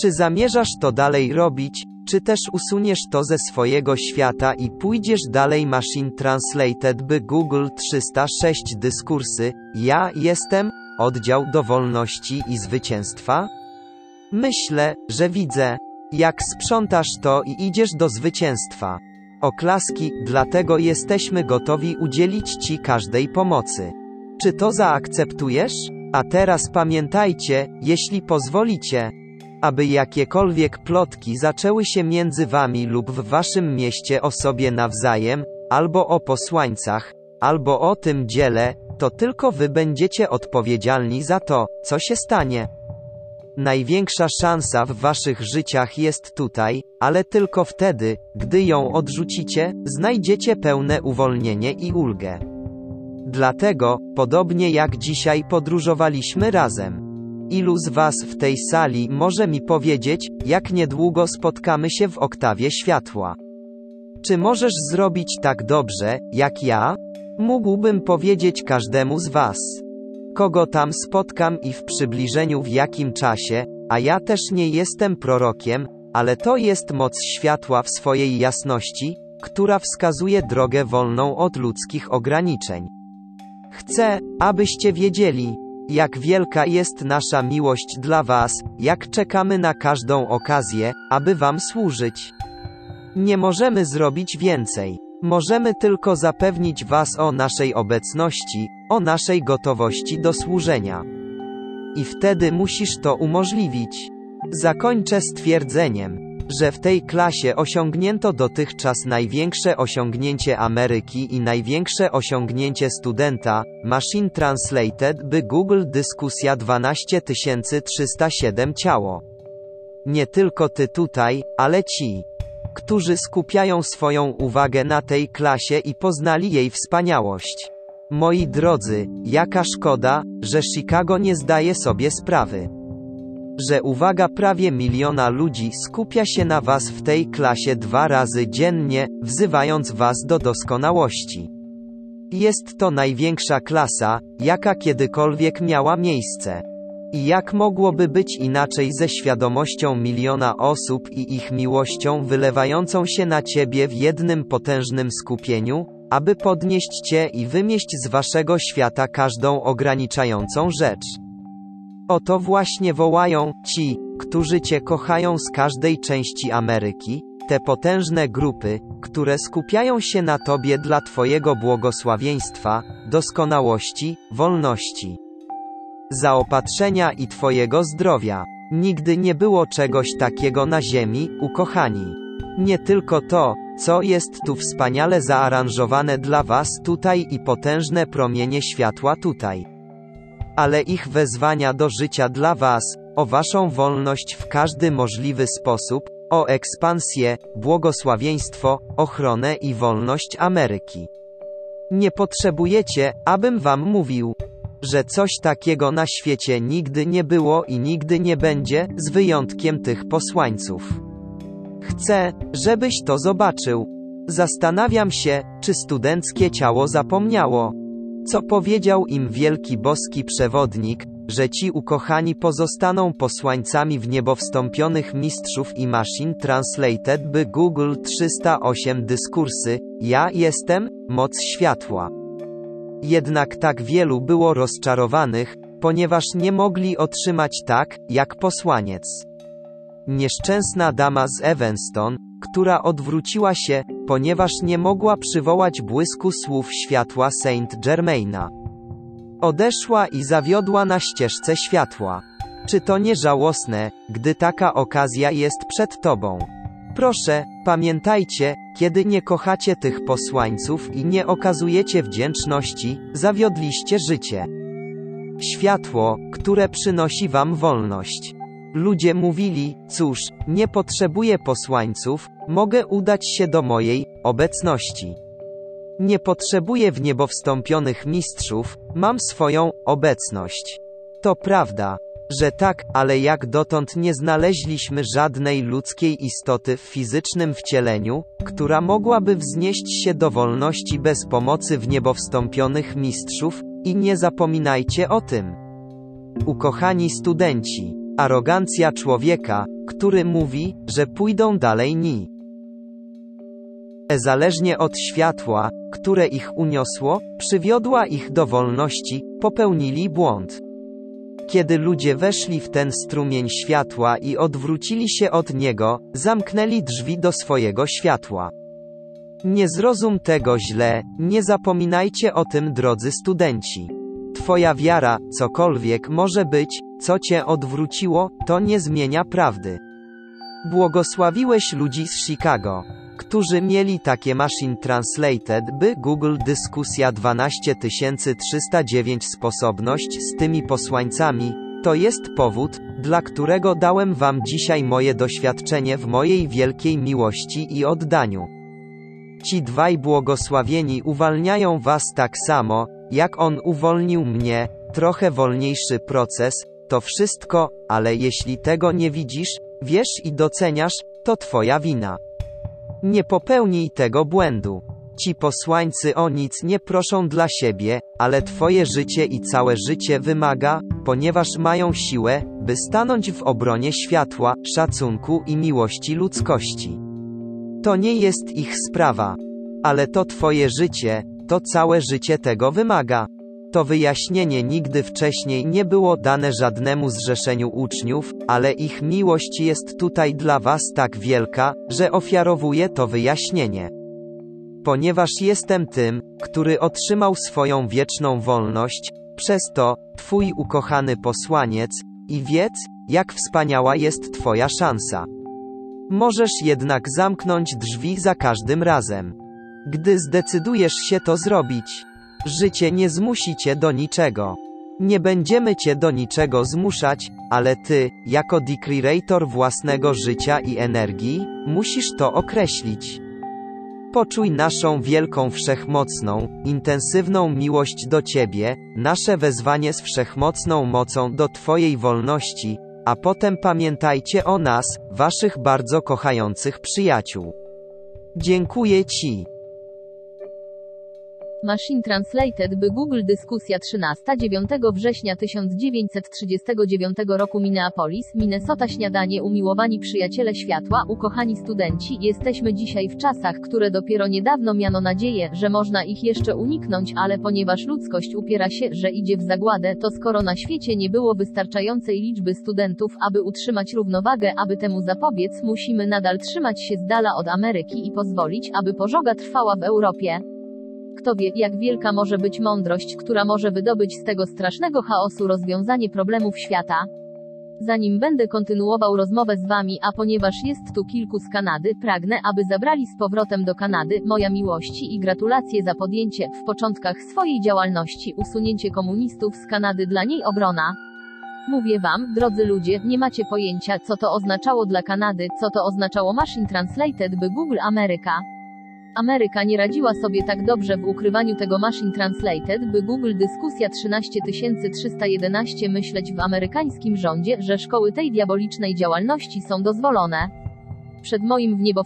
Czy zamierzasz to dalej robić, czy też usuniesz to ze swojego świata i pójdziesz dalej Machine Translated by Google 306 dyskursy, ja jestem, oddział do wolności i zwycięstwa? Myślę, że widzę, jak sprzątasz to i idziesz do zwycięstwa. Oklaski, dlatego jesteśmy gotowi udzielić Ci każdej pomocy. Czy to zaakceptujesz? A teraz pamiętajcie, jeśli pozwolicie, aby jakiekolwiek plotki zaczęły się między Wami lub w Waszym mieście o sobie nawzajem, albo o posłańcach, albo o tym dziele, to tylko Wy będziecie odpowiedzialni za to, co się stanie. Największa szansa w waszych życiach jest tutaj, ale tylko wtedy, gdy ją odrzucicie, znajdziecie pełne uwolnienie i ulgę. Dlatego, podobnie jak dzisiaj podróżowaliśmy razem. Ilu z Was w tej sali może mi powiedzieć, jak niedługo spotkamy się w oktawie światła? Czy możesz zrobić tak dobrze, jak ja? Mógłbym powiedzieć każdemu z Was. Kogo tam spotkam i w przybliżeniu w jakim czasie, a ja też nie jestem prorokiem, ale to jest moc światła w swojej jasności, która wskazuje drogę wolną od ludzkich ograniczeń. Chcę, abyście wiedzieli, jak wielka jest nasza miłość dla Was, jak czekamy na każdą okazję, aby Wam służyć. Nie możemy zrobić więcej. Możemy tylko zapewnić Was o naszej obecności, o naszej gotowości do służenia. I wtedy musisz to umożliwić. Zakończę stwierdzeniem, że w tej klasie osiągnięto dotychczas największe osiągnięcie Ameryki i największe osiągnięcie studenta, Machine Translated by Google Dyskusja 12307 ciało. Nie tylko ty tutaj, ale ci, którzy skupiają swoją uwagę na tej klasie i poznali jej wspaniałość. Moi drodzy, jaka szkoda, że Chicago nie zdaje sobie sprawy że uwaga prawie miliona ludzi skupia się na Was w tej klasie dwa razy dziennie, wzywając Was do doskonałości. Jest to największa klasa, jaka kiedykolwiek miała miejsce. I jak mogłoby być inaczej ze świadomością miliona osób i ich miłością wylewającą się na Ciebie w jednym potężnym skupieniu, aby podnieść Cię i wymieść z Waszego świata każdą ograniczającą rzecz. O to właśnie wołają ci, którzy Cię kochają z każdej części Ameryki, te potężne grupy, które skupiają się na Tobie dla Twojego błogosławieństwa, doskonałości, wolności, zaopatrzenia i Twojego zdrowia. Nigdy nie było czegoś takiego na ziemi, ukochani. Nie tylko to, co jest tu wspaniale zaaranżowane dla Was tutaj i potężne promienie światła tutaj ale ich wezwania do życia dla Was, o Waszą wolność w każdy możliwy sposób, o ekspansję, błogosławieństwo, ochronę i wolność Ameryki. Nie potrzebujecie, abym Wam mówił, że coś takiego na świecie nigdy nie było i nigdy nie będzie, z wyjątkiem tych posłańców. Chcę, żebyś to zobaczył. Zastanawiam się, czy studenckie ciało zapomniało, co powiedział im wielki boski przewodnik, że ci ukochani pozostaną posłańcami w niebo wstąpionych mistrzów i maszyn translated by Google 308 dyskursy, ja jestem, moc światła. Jednak tak wielu było rozczarowanych, ponieważ nie mogli otrzymać tak, jak posłaniec. Nieszczęsna dama z Evanston, która odwróciła się, ponieważ nie mogła przywołać błysku słów światła Saint Germaina. Odeszła i zawiodła na ścieżce światła. Czy to nie żałosne, gdy taka okazja jest przed tobą? Proszę, pamiętajcie, kiedy nie kochacie tych posłańców i nie okazujecie wdzięczności, zawiodliście życie. Światło, które przynosi wam wolność. Ludzie mówili, cóż, nie potrzebuję posłańców, mogę udać się do mojej obecności. Nie potrzebuję w niebo wstąpionych mistrzów, mam swoją obecność. To prawda, że tak, ale jak dotąd nie znaleźliśmy żadnej ludzkiej istoty w fizycznym wcieleniu, która mogłaby wznieść się do wolności bez pomocy w niebo wstąpionych mistrzów, i nie zapominajcie o tym. Ukochani studenci, Arogancja człowieka, który mówi, że pójdą dalej ni. Zależnie od światła, które ich uniosło, przywiodła ich do wolności, popełnili błąd. Kiedy ludzie weszli w ten strumień światła i odwrócili się od niego, zamknęli drzwi do swojego światła. Nie zrozum tego źle, nie zapominajcie o tym drodzy studenci. Twoja wiara, cokolwiek może być, co cię odwróciło, to nie zmienia prawdy. Błogosławiłeś ludzi z Chicago, którzy mieli takie Machine Translated, by Google Dyskusja 12309 sposobność z tymi posłańcami, to jest powód, dla którego dałem wam dzisiaj moje doświadczenie w mojej wielkiej miłości i oddaniu. Ci dwaj błogosławieni uwalniają was tak samo, jak on uwolnił mnie, trochę wolniejszy proces, to wszystko, ale jeśli tego nie widzisz, wiesz i doceniasz, to twoja wina. Nie popełnij tego błędu. Ci posłańcy o nic nie proszą dla siebie, ale twoje życie i całe życie wymaga, ponieważ mają siłę, by stanąć w obronie światła, szacunku i miłości ludzkości. To nie jest ich sprawa. Ale to twoje życie, to całe życie tego wymaga. To wyjaśnienie nigdy wcześniej nie było dane żadnemu zrzeszeniu uczniów, ale ich miłość jest tutaj dla was tak wielka, że ofiarowuję to wyjaśnienie. Ponieważ jestem tym, który otrzymał swoją wieczną wolność, przez to, Twój ukochany posłaniec, i wiedz, jak wspaniała jest Twoja szansa. Możesz jednak zamknąć drzwi za każdym razem. Gdy zdecydujesz się to zrobić, życie nie zmusi cię do niczego. Nie będziemy cię do niczego zmuszać, ale ty, jako decreator własnego życia i energii, musisz to określić. Poczuj naszą wielką wszechmocną, intensywną miłość do Ciebie, nasze wezwanie z wszechmocną mocą do Twojej wolności, a potem pamiętajcie o nas, Waszych bardzo kochających przyjaciół. Dziękuję Ci. Machine Translated by Google Dyskusja 13 9 września 1939 roku Minneapolis, Minnesota Śniadanie Umiłowani przyjaciele światła, ukochani studenci, jesteśmy dzisiaj w czasach, które dopiero niedawno miano nadzieję, że można ich jeszcze uniknąć, ale ponieważ ludzkość upiera się, że idzie w zagładę, to skoro na świecie nie było wystarczającej liczby studentów, aby utrzymać równowagę, aby temu zapobiec, musimy nadal trzymać się z dala od Ameryki i pozwolić, aby pożoga trwała w Europie. Kto wie, jak wielka może być mądrość, która może wydobyć z tego strasznego chaosu rozwiązanie problemów świata? Zanim będę kontynuował rozmowę z Wami, a ponieważ jest tu kilku z Kanady, pragnę, aby zabrali z powrotem do Kanady, moja miłości i gratulacje za podjęcie, w początkach swojej działalności, usunięcie komunistów z Kanady dla niej obrona. Mówię Wam, drodzy ludzie, nie macie pojęcia, co to oznaczało dla Kanady, co to oznaczało Machine Translated by Google Ameryka. Ameryka nie radziła sobie tak dobrze w ukrywaniu tego Machine Translated, by Google Dyskusja 13311 myśleć w amerykańskim rządzie, że szkoły tej diabolicznej działalności są dozwolone. Przed moim w niebo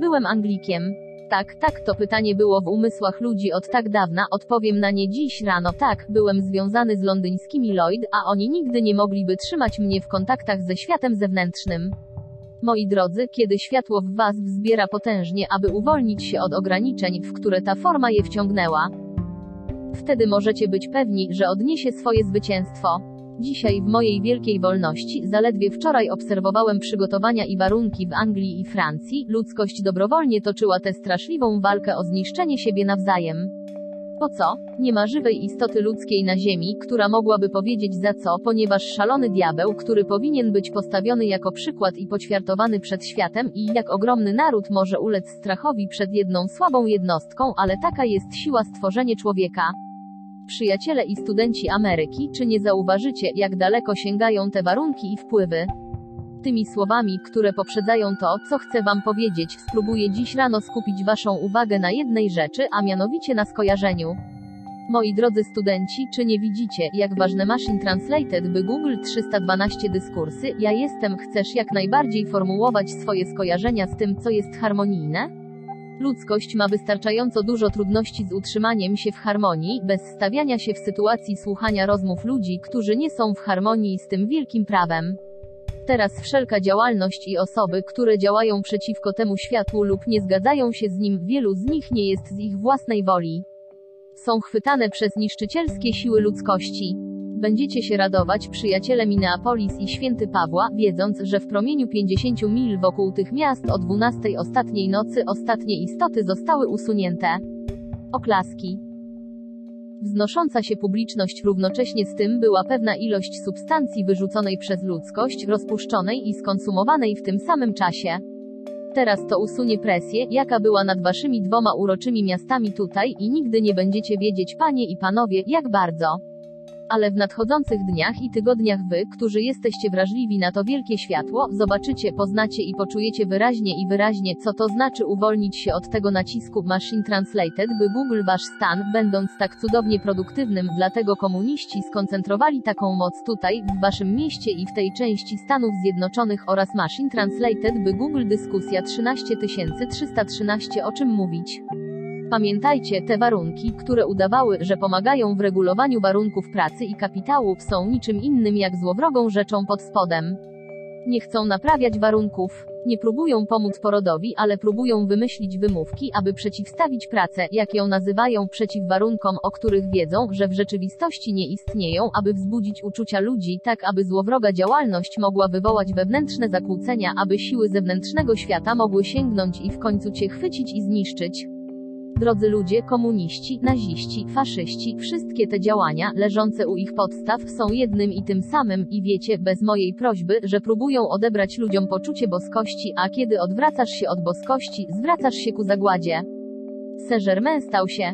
byłem Anglikiem. Tak, tak, to pytanie było w umysłach ludzi od tak dawna, odpowiem na nie dziś rano, tak, byłem związany z londyńskimi Lloyd, a oni nigdy nie mogliby trzymać mnie w kontaktach ze światem zewnętrznym. Moi drodzy, kiedy światło w Was wzbiera potężnie, aby uwolnić się od ograniczeń, w które ta forma je wciągnęła, wtedy możecie być pewni, że odniesie swoje zwycięstwo. Dzisiaj w mojej wielkiej wolności, zaledwie wczoraj obserwowałem przygotowania i warunki w Anglii i Francji, ludzkość dobrowolnie toczyła tę straszliwą walkę o zniszczenie siebie nawzajem. Po co? Nie ma żywej istoty ludzkiej na Ziemi, która mogłaby powiedzieć za co, ponieważ szalony diabeł, który powinien być postawiony jako przykład i poćwiartowany przed światem, i jak ogromny naród może ulec strachowi przed jedną słabą jednostką, ale taka jest siła stworzenia człowieka. Przyjaciele i studenci Ameryki, czy nie zauważycie, jak daleko sięgają te warunki i wpływy? Tymi słowami, które poprzedzają to, co chcę Wam powiedzieć, spróbuję dziś rano skupić Waszą uwagę na jednej rzeczy, a mianowicie na skojarzeniu. Moi drodzy studenci, czy nie widzicie, jak ważne Machine Translated by Google 312 dyskursy, ja jestem, chcesz jak najbardziej formułować swoje skojarzenia z tym, co jest harmonijne? Ludzkość ma wystarczająco dużo trudności z utrzymaniem się w harmonii, bez stawiania się w sytuacji słuchania rozmów ludzi, którzy nie są w harmonii z tym wielkim prawem. Teraz wszelka działalność i osoby, które działają przeciwko temu światłu lub nie zgadzają się z nim, wielu z nich nie jest z ich własnej woli. Są chwytane przez niszczycielskie siły ludzkości. Będziecie się radować, przyjaciele Minneapolis i Święty Pawła, wiedząc, że w promieniu 50 mil wokół tych miast o 12 ostatniej nocy ostatnie istoty zostały usunięte. Oklaski. Wznosząca się publiczność równocześnie z tym była pewna ilość substancji wyrzuconej przez ludzkość, rozpuszczonej i skonsumowanej w tym samym czasie. Teraz to usunie presję, jaka była nad waszymi dwoma uroczymi miastami tutaj i nigdy nie będziecie wiedzieć, panie i panowie, jak bardzo. Ale w nadchodzących dniach i tygodniach wy, którzy jesteście wrażliwi na to wielkie światło, zobaczycie, poznacie i poczujecie wyraźnie i wyraźnie, co to znaczy uwolnić się od tego nacisku Machine Translated, by Google wasz stan, będąc tak cudownie produktywnym, dlatego komuniści skoncentrowali taką moc tutaj, w waszym mieście i w tej części Stanów Zjednoczonych oraz Machine Translated, by Google dyskusja 13313 o czym mówić. Pamiętajcie, te warunki, które udawały, że pomagają w regulowaniu warunków pracy i kapitału, są niczym innym jak złowrogą rzeczą pod spodem. Nie chcą naprawiać warunków, nie próbują pomóc porodowi, ale próbują wymyślić wymówki, aby przeciwstawić pracę, jak ją nazywają, przeciw warunkom, o których wiedzą, że w rzeczywistości nie istnieją, aby wzbudzić uczucia ludzi, tak aby złowroga działalność mogła wywołać wewnętrzne zakłócenia, aby siły zewnętrznego świata mogły sięgnąć i w końcu cię chwycić i zniszczyć. Drodzy ludzie, komuniści, naziści, faszyści, wszystkie te działania, leżące u ich podstaw, są jednym i tym samym, i wiecie, bez mojej prośby, że próbują odebrać ludziom poczucie boskości, a kiedy odwracasz się od boskości, zwracasz się ku zagładzie. Saint-Germain stał się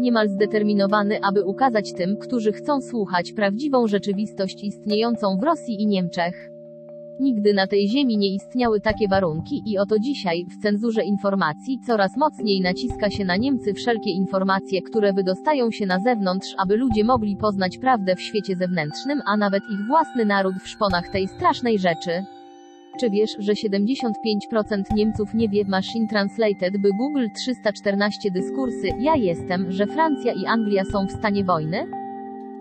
niemal zdeterminowany, aby ukazać tym, którzy chcą słuchać prawdziwą rzeczywistość istniejącą w Rosji i Niemczech. Nigdy na tej ziemi nie istniały takie warunki i oto dzisiaj, w cenzurze informacji, coraz mocniej naciska się na Niemcy wszelkie informacje, które wydostają się na zewnątrz, aby ludzie mogli poznać prawdę w świecie zewnętrznym, a nawet ich własny naród w szponach tej strasznej rzeczy. Czy wiesz, że 75% Niemców nie wie Machine Translated by Google 314 dyskursy, ja jestem, że Francja i Anglia są w stanie wojny?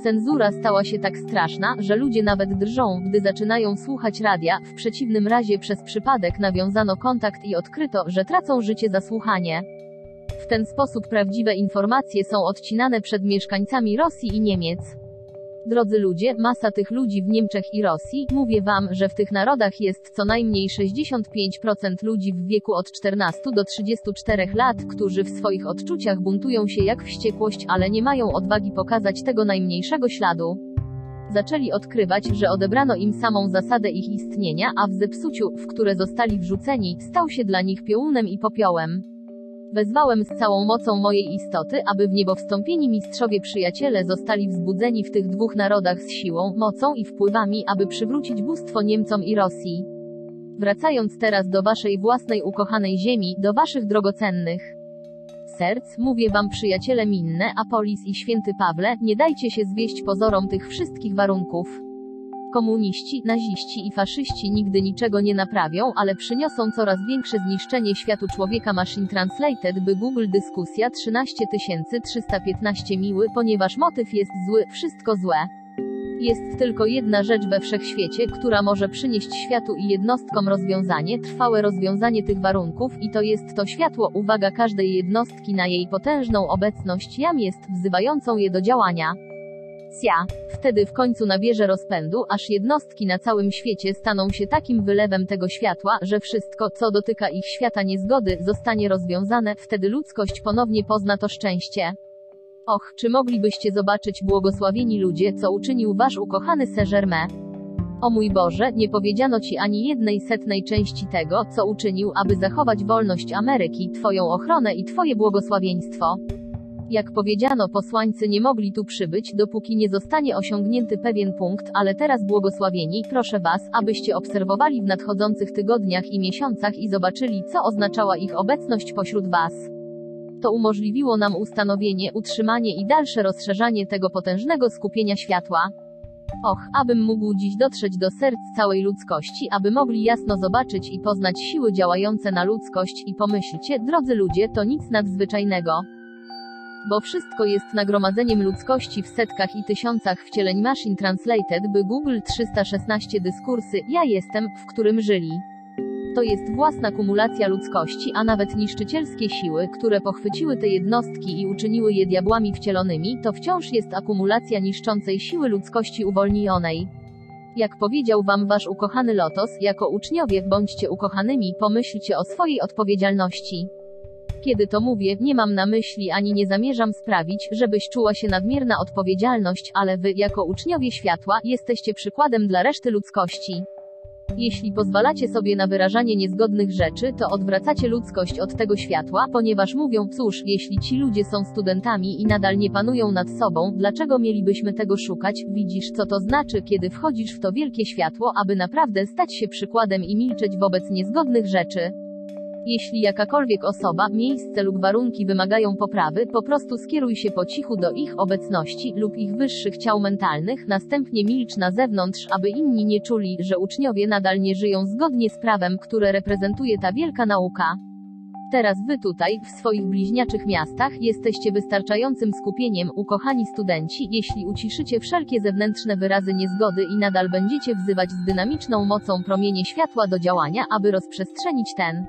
Cenzura stała się tak straszna, że ludzie nawet drżą, gdy zaczynają słuchać radia, w przeciwnym razie przez przypadek nawiązano kontakt i odkryto, że tracą życie za słuchanie. W ten sposób prawdziwe informacje są odcinane przed mieszkańcami Rosji i Niemiec. Drodzy ludzie, masa tych ludzi w Niemczech i Rosji, mówię wam, że w tych narodach jest co najmniej 65% ludzi w wieku od 14 do 34 lat, którzy w swoich odczuciach buntują się jak wściekłość, ale nie mają odwagi pokazać tego najmniejszego śladu. Zaczęli odkrywać, że odebrano im samą zasadę ich istnienia, a w zepsuciu, w które zostali wrzuceni, stał się dla nich piołunem i popiołem. Wezwałem z całą mocą mojej istoty, aby w niebo wstąpieni mistrzowie przyjaciele zostali wzbudzeni w tych dwóch narodach z siłą, mocą i wpływami, aby przywrócić bóstwo Niemcom i Rosji. Wracając teraz do waszej własnej ukochanej ziemi, do waszych drogocennych serc, mówię wam przyjaciele minne, Apolis i święty Pawle, nie dajcie się zwieść pozorom tych wszystkich warunków. Komuniści, naziści i faszyści nigdy niczego nie naprawią, ale przyniosą coraz większe zniszczenie światu człowieka Machine Translated by Google dyskusja 13315 miły, ponieważ motyw jest zły, wszystko złe. Jest tylko jedna rzecz we wszechświecie, która może przynieść światu i jednostkom rozwiązanie, trwałe rozwiązanie tych warunków i to jest to światło, uwaga każdej jednostki na jej potężną obecność jam jest wzywającą je do działania. Cja. Wtedy w końcu nabierze rozpędu, aż jednostki na całym świecie staną się takim wylewem tego światła, że wszystko, co dotyka ich świata niezgody, zostanie rozwiązane, wtedy ludzkość ponownie pozna to szczęście. Och, czy moglibyście zobaczyć błogosławieni ludzie, co uczynił wasz ukochany Saint-Germain? O mój Boże, nie powiedziano ci ani jednej setnej części tego, co uczynił, aby zachować wolność Ameryki, twoją ochronę i twoje błogosławieństwo. Jak powiedziano, posłańcy nie mogli tu przybyć, dopóki nie zostanie osiągnięty pewien punkt, ale teraz błogosławieni, proszę Was, abyście obserwowali w nadchodzących tygodniach i miesiącach i zobaczyli, co oznaczała ich obecność pośród Was. To umożliwiło nam ustanowienie, utrzymanie i dalsze rozszerzanie tego potężnego skupienia światła. Och, abym mógł dziś dotrzeć do serc całej ludzkości, aby mogli jasno zobaczyć i poznać siły działające na ludzkość i pomyślcie, drodzy ludzie, to nic nadzwyczajnego. Bo wszystko jest nagromadzeniem ludzkości w setkach i tysiącach wcieleń Machine Translated by Google 316 dyskursy Ja jestem, w którym żyli. To jest własna kumulacja ludzkości, a nawet niszczycielskie siły, które pochwyciły te jednostki i uczyniły je diabłami wcielonymi, to wciąż jest akumulacja niszczącej siły ludzkości uwolnionej. Jak powiedział wam wasz ukochany Lotos, jako uczniowie bądźcie ukochanymi, pomyślcie o swojej odpowiedzialności. Kiedy to mówię, nie mam na myśli ani nie zamierzam sprawić, żebyś czuła się nadmierna odpowiedzialność, ale wy, jako uczniowie światła, jesteście przykładem dla reszty ludzkości. Jeśli pozwalacie sobie na wyrażanie niezgodnych rzeczy, to odwracacie ludzkość od tego światła, ponieważ mówią, cóż, jeśli ci ludzie są studentami i nadal nie panują nad sobą, dlaczego mielibyśmy tego szukać? Widzisz, co to znaczy, kiedy wchodzisz w to wielkie światło, aby naprawdę stać się przykładem i milczeć wobec niezgodnych rzeczy. Jeśli jakakolwiek osoba, miejsce lub warunki wymagają poprawy, po prostu skieruj się po cichu do ich obecności lub ich wyższych ciał mentalnych, następnie milcz na zewnątrz, aby inni nie czuli, że uczniowie nadal nie żyją zgodnie z prawem, które reprezentuje ta wielka nauka. Teraz wy tutaj, w swoich bliźniaczych miastach, jesteście wystarczającym skupieniem, ukochani studenci, jeśli uciszycie wszelkie zewnętrzne wyrazy niezgody i nadal będziecie wzywać z dynamiczną mocą promienie światła do działania, aby rozprzestrzenić ten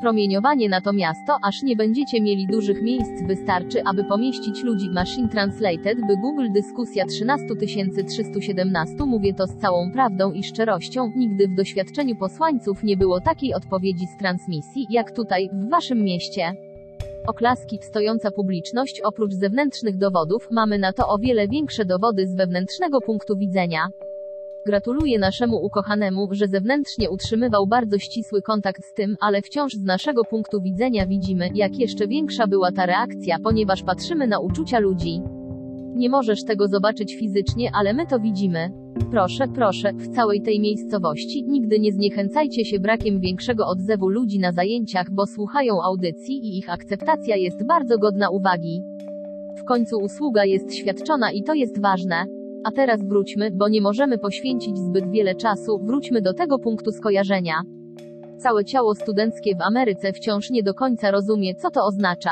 promieniowanie na to miasto, aż nie będziecie mieli dużych miejsc wystarczy, aby pomieścić ludzi. Machine Translated by Google dyskusja 13317 mówię to z całą prawdą i szczerością, nigdy w doświadczeniu posłańców nie było takiej odpowiedzi z transmisji, jak tutaj, w waszym mieście. Oklaski, stojąca publiczność, oprócz zewnętrznych dowodów, mamy na to o wiele większe dowody z wewnętrznego punktu widzenia. Gratuluję naszemu ukochanemu, że zewnętrznie utrzymywał bardzo ścisły kontakt z tym, ale wciąż z naszego punktu widzenia widzimy, jak jeszcze większa była ta reakcja, ponieważ patrzymy na uczucia ludzi. Nie możesz tego zobaczyć fizycznie, ale my to widzimy. Proszę, proszę, w całej tej miejscowości, nigdy nie zniechęcajcie się brakiem większego odzewu ludzi na zajęciach, bo słuchają audycji i ich akceptacja jest bardzo godna uwagi. W końcu usługa jest świadczona i to jest ważne. A teraz wróćmy, bo nie możemy poświęcić zbyt wiele czasu, wróćmy do tego punktu skojarzenia. Całe ciało studenckie w Ameryce wciąż nie do końca rozumie, co to oznacza.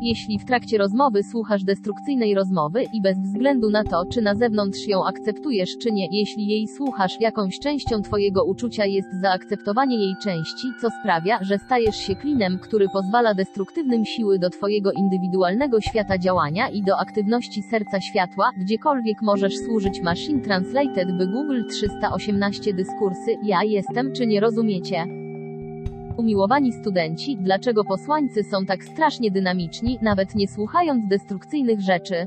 Jeśli w trakcie rozmowy słuchasz destrukcyjnej rozmowy i bez względu na to, czy na zewnątrz ją akceptujesz czy nie, jeśli jej słuchasz, jakąś częścią twojego uczucia jest zaakceptowanie jej części, co sprawia, że stajesz się klinem, który pozwala destruktywnym siły do twojego indywidualnego świata działania i do aktywności serca światła, gdziekolwiek możesz służyć Machine Translated by Google 318 dyskursy, ja jestem, czy nie rozumiecie? Umiłowani studenci, dlaczego posłańcy są tak strasznie dynamiczni, nawet nie słuchając destrukcyjnych rzeczy?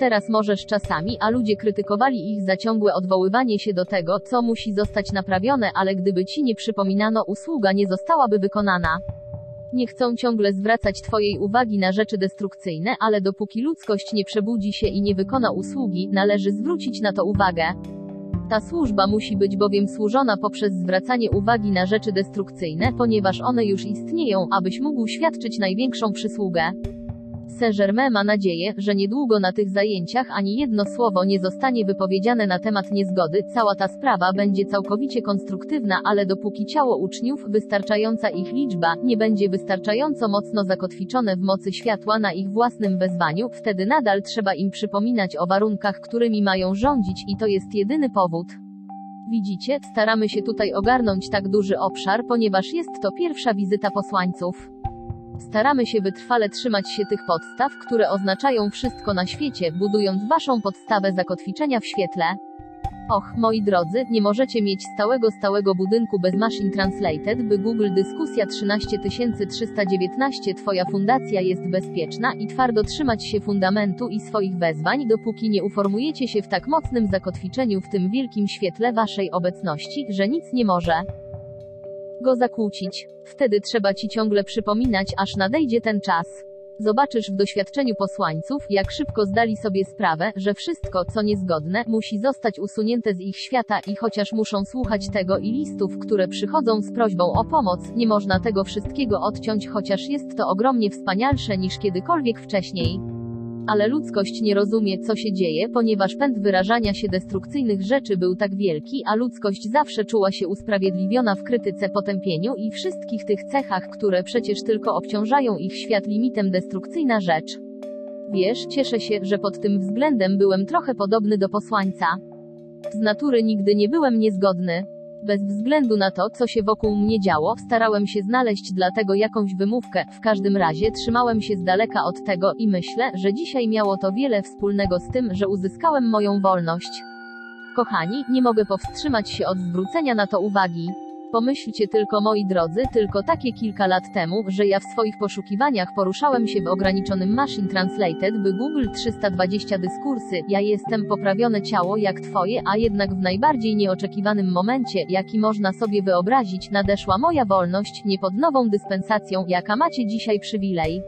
Teraz możesz czasami, a ludzie krytykowali ich za ciągłe odwoływanie się do tego, co musi zostać naprawione, ale gdyby ci nie przypominano, usługa nie zostałaby wykonana. Nie chcą ciągle zwracać Twojej uwagi na rzeczy destrukcyjne, ale dopóki ludzkość nie przebudzi się i nie wykona usługi, należy zwrócić na to uwagę. Ta służba musi być bowiem służona poprzez zwracanie uwagi na rzeczy destrukcyjne, ponieważ one już istnieją, abyś mógł świadczyć największą przysługę. Saint-Germain ma nadzieję, że niedługo na tych zajęciach ani jedno słowo nie zostanie wypowiedziane na temat niezgody, cała ta sprawa będzie całkowicie konstruktywna, ale dopóki ciało uczniów, wystarczająca ich liczba, nie będzie wystarczająco mocno zakotwiczone w mocy światła na ich własnym wezwaniu, wtedy nadal trzeba im przypominać o warunkach, którymi mają rządzić i to jest jedyny powód. Widzicie, staramy się tutaj ogarnąć tak duży obszar, ponieważ jest to pierwsza wizyta posłańców. Staramy się wytrwale trzymać się tych podstaw, które oznaczają wszystko na świecie, budując waszą podstawę zakotwiczenia w świetle. Och, moi drodzy, nie możecie mieć stałego stałego budynku bez Machine Translated, by Google Dyskusja 13319 Twoja fundacja jest bezpieczna i twardo trzymać się fundamentu i swoich wezwań, dopóki nie uformujecie się w tak mocnym zakotwiczeniu w tym wielkim świetle waszej obecności, że nic nie może go zakłócić. Wtedy trzeba ci ciągle przypominać, aż nadejdzie ten czas. Zobaczysz w doświadczeniu posłańców, jak szybko zdali sobie sprawę, że wszystko, co niezgodne, musi zostać usunięte z ich świata i chociaż muszą słuchać tego i listów, które przychodzą z prośbą o pomoc, nie można tego wszystkiego odciąć, chociaż jest to ogromnie wspanialsze niż kiedykolwiek wcześniej. Ale ludzkość nie rozumie, co się dzieje, ponieważ pęd wyrażania się destrukcyjnych rzeczy był tak wielki, a ludzkość zawsze czuła się usprawiedliwiona w krytyce, potępieniu i wszystkich tych cechach, które przecież tylko obciążają ich świat limitem destrukcyjna rzecz. Wiesz, cieszę się, że pod tym względem byłem trochę podobny do posłańca. Z natury nigdy nie byłem niezgodny. Bez względu na to, co się wokół mnie działo, starałem się znaleźć dla tego jakąś wymówkę, w każdym razie trzymałem się z daleka od tego i myślę, że dzisiaj miało to wiele wspólnego z tym, że uzyskałem moją wolność. Kochani, nie mogę powstrzymać się od zwrócenia na to uwagi. Pomyślcie tylko moi drodzy, tylko takie kilka lat temu, że ja w swoich poszukiwaniach poruszałem się w ograniczonym Machine Translated by Google 320 dyskursy, ja jestem poprawione ciało jak twoje, a jednak w najbardziej nieoczekiwanym momencie, jaki można sobie wyobrazić, nadeszła moja wolność, nie pod nową dyspensacją, jaka macie dzisiaj przywilej.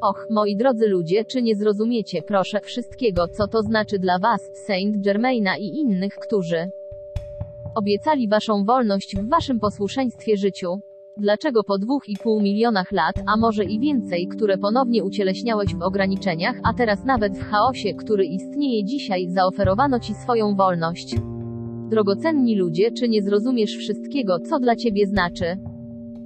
Och, moi drodzy ludzie, czy nie zrozumiecie, proszę, wszystkiego, co to znaczy dla was, Saint Germaina i innych, którzy obiecali waszą wolność w waszym posłuszeństwie życiu? Dlaczego po dwóch i pół milionach lat, a może i więcej, które ponownie ucieleśniałeś w ograniczeniach, a teraz nawet w chaosie, który istnieje dzisiaj, zaoferowano ci swoją wolność? Drogocenni ludzie, czy nie zrozumiesz wszystkiego, co dla ciebie znaczy?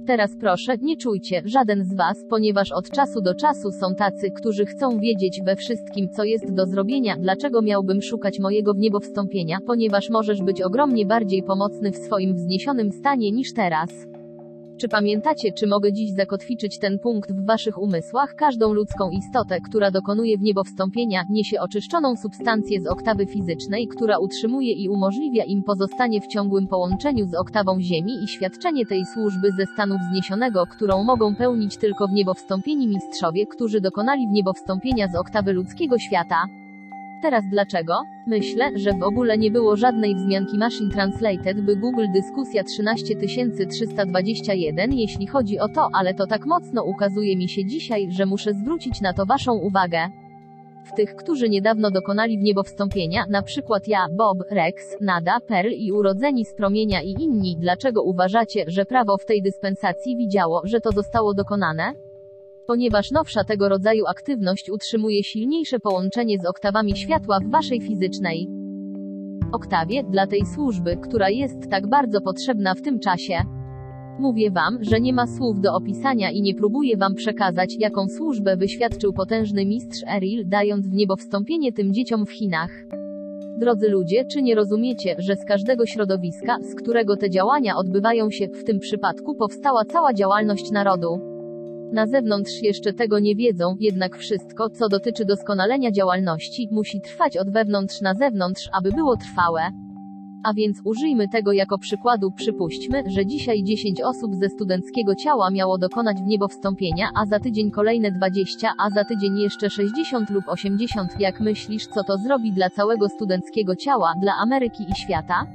Teraz proszę, nie czujcie, żaden z was, ponieważ od czasu do czasu są tacy, którzy chcą wiedzieć we wszystkim, co jest do zrobienia, dlaczego miałbym szukać mojego w niebo wstąpienia, ponieważ możesz być ogromnie bardziej pomocny w swoim wzniesionym stanie niż teraz. Czy pamiętacie, czy mogę dziś zakotwiczyć ten punkt w waszych umysłach? Każdą ludzką istotę, która dokonuje w niebo wstąpienia, niesie oczyszczoną substancję z oktawy fizycznej, która utrzymuje i umożliwia im pozostanie w ciągłym połączeniu z oktawą Ziemi i świadczenie tej służby ze stanu wzniesionego, którą mogą pełnić tylko w niebo wstąpieni mistrzowie, którzy dokonali w niebo wstąpienia z oktawy ludzkiego świata. Teraz dlaczego? Myślę, że w ogóle nie było żadnej wzmianki Machine Translated by Google dyskusja 13321 jeśli chodzi o to, ale to tak mocno ukazuje mi się dzisiaj, że muszę zwrócić na to waszą uwagę. W tych, którzy niedawno dokonali w niebo wstąpienia, na przykład ja, Bob, Rex, Nada, Pearl i urodzeni z promienia i inni, dlaczego uważacie, że prawo w tej dyspensacji widziało, że to zostało dokonane? Ponieważ nowsza tego rodzaju aktywność utrzymuje silniejsze połączenie z oktawami światła w waszej fizycznej oktawie, dla tej służby, która jest tak bardzo potrzebna w tym czasie. Mówię wam, że nie ma słów do opisania i nie próbuję wam przekazać, jaką służbę wyświadczył potężny mistrz Eril, dając w niebo wstąpienie tym dzieciom w Chinach. Drodzy ludzie, czy nie rozumiecie, że z każdego środowiska, z którego te działania odbywają się, w tym przypadku powstała cała działalność narodu? Na zewnątrz jeszcze tego nie wiedzą, jednak wszystko, co dotyczy doskonalenia działalności, musi trwać od wewnątrz na zewnątrz, aby było trwałe. A więc użyjmy tego jako przykładu. Przypuśćmy, że dzisiaj 10 osób ze studenckiego ciała miało dokonać w niebo wstąpienia, a za tydzień kolejne 20, a za tydzień jeszcze 60 lub 80. Jak myślisz, co to zrobi dla całego studenckiego ciała, dla Ameryki i świata?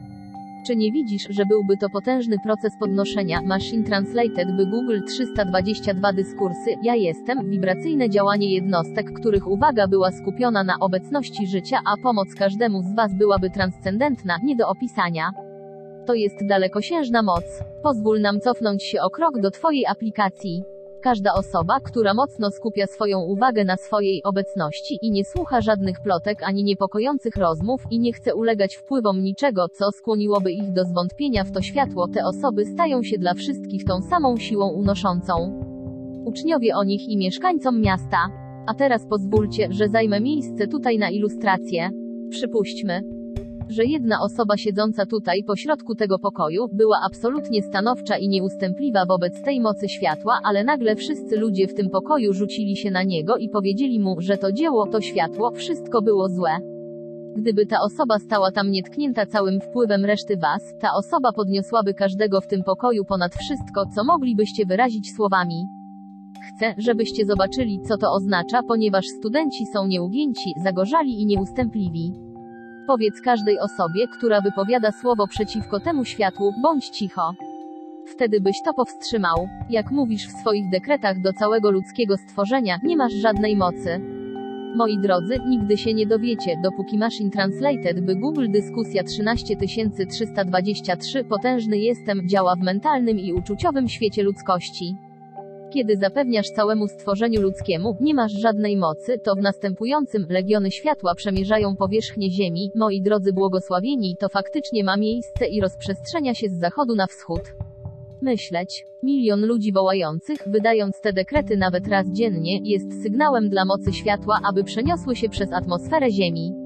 Czy nie widzisz, że byłby to potężny proces podnoszenia Machine Translated by Google 322 dyskursy Ja jestem wibracyjne działanie jednostek, których uwaga była skupiona na obecności życia, a pomoc każdemu z Was byłaby transcendentna, nie do opisania. To jest dalekosiężna moc. Pozwól nam cofnąć się o krok do Twojej aplikacji. Każda osoba, która mocno skupia swoją uwagę na swojej obecności i nie słucha żadnych plotek ani niepokojących rozmów i nie chce ulegać wpływom niczego, co skłoniłoby ich do zwątpienia w to światło, te osoby stają się dla wszystkich tą samą siłą unoszącą. Uczniowie o nich i mieszkańcom miasta. A teraz pozwólcie, że zajmę miejsce tutaj na ilustrację. Przypuśćmy, że jedna osoba siedząca tutaj pośrodku tego pokoju była absolutnie stanowcza i nieustępliwa wobec tej mocy światła, ale nagle wszyscy ludzie w tym pokoju rzucili się na niego i powiedzieli mu, że to dzieło, to światło, wszystko było złe. Gdyby ta osoba stała tam nietknięta całym wpływem reszty was, ta osoba podniosłaby każdego w tym pokoju ponad wszystko, co moglibyście wyrazić słowami. Chcę, żebyście zobaczyli, co to oznacza, ponieważ studenci są nieugięci, zagorzali i nieustępliwi. Powiedz każdej osobie, która wypowiada słowo przeciwko temu światłu, bądź cicho. Wtedy byś to powstrzymał. Jak mówisz w swoich dekretach do całego ludzkiego stworzenia, nie masz żadnej mocy. Moi drodzy, nigdy się nie dowiecie, dopóki Machine Translated by Google dyskusja 13323 potężny jestem działa w mentalnym i uczuciowym świecie ludzkości. Kiedy zapewniasz całemu stworzeniu ludzkiemu, nie masz żadnej mocy, to w następującym legiony światła przemierzają powierzchnię Ziemi, moi drodzy błogosławieni, to faktycznie ma miejsce i rozprzestrzenia się z zachodu na wschód. Myśleć. Milion ludzi wołających, wydając te dekrety nawet raz dziennie, jest sygnałem dla mocy światła, aby przeniosły się przez atmosferę Ziemi.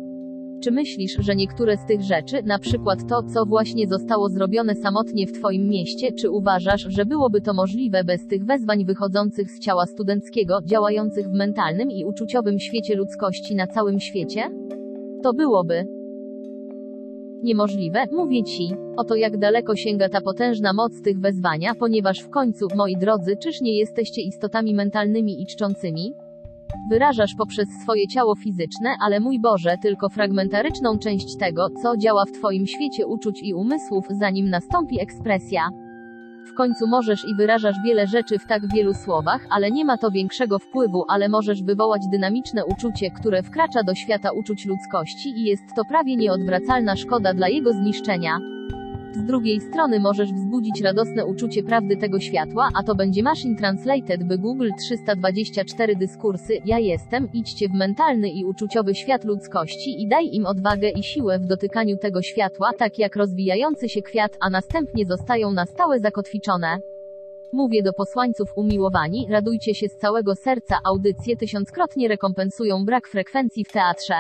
Czy myślisz, że niektóre z tych rzeczy, na przykład to, co właśnie zostało zrobione samotnie w Twoim mieście, czy uważasz, że byłoby to możliwe bez tych wezwań wychodzących z ciała studenckiego, działających w mentalnym i uczuciowym świecie ludzkości na całym świecie? To byłoby Niemożliwe, mówię ci. Oto jak daleko sięga ta potężna moc tych wezwania, ponieważ w końcu, moi drodzy, czyż nie jesteście istotami mentalnymi i czczącymi? Wyrażasz poprzez swoje ciało fizyczne, ale mój Boże, tylko fragmentaryczną część tego, co działa w Twoim świecie uczuć i umysłów, zanim nastąpi ekspresja. W końcu możesz i wyrażasz wiele rzeczy w tak wielu słowach, ale nie ma to większego wpływu, ale możesz wywołać dynamiczne uczucie, które wkracza do świata uczuć ludzkości i jest to prawie nieodwracalna szkoda dla jego zniszczenia. Z drugiej strony możesz wzbudzić radosne uczucie prawdy tego światła, a to będzie Machine Translated by Google 324 dyskursy, ja jestem, idźcie w mentalny i uczuciowy świat ludzkości i daj im odwagę i siłę w dotykaniu tego światła, tak jak rozwijający się kwiat, a następnie zostają na stałe zakotwiczone. Mówię do posłańców umiłowani, radujcie się z całego serca, audycje tysiąckrotnie rekompensują brak frekwencji w teatrze.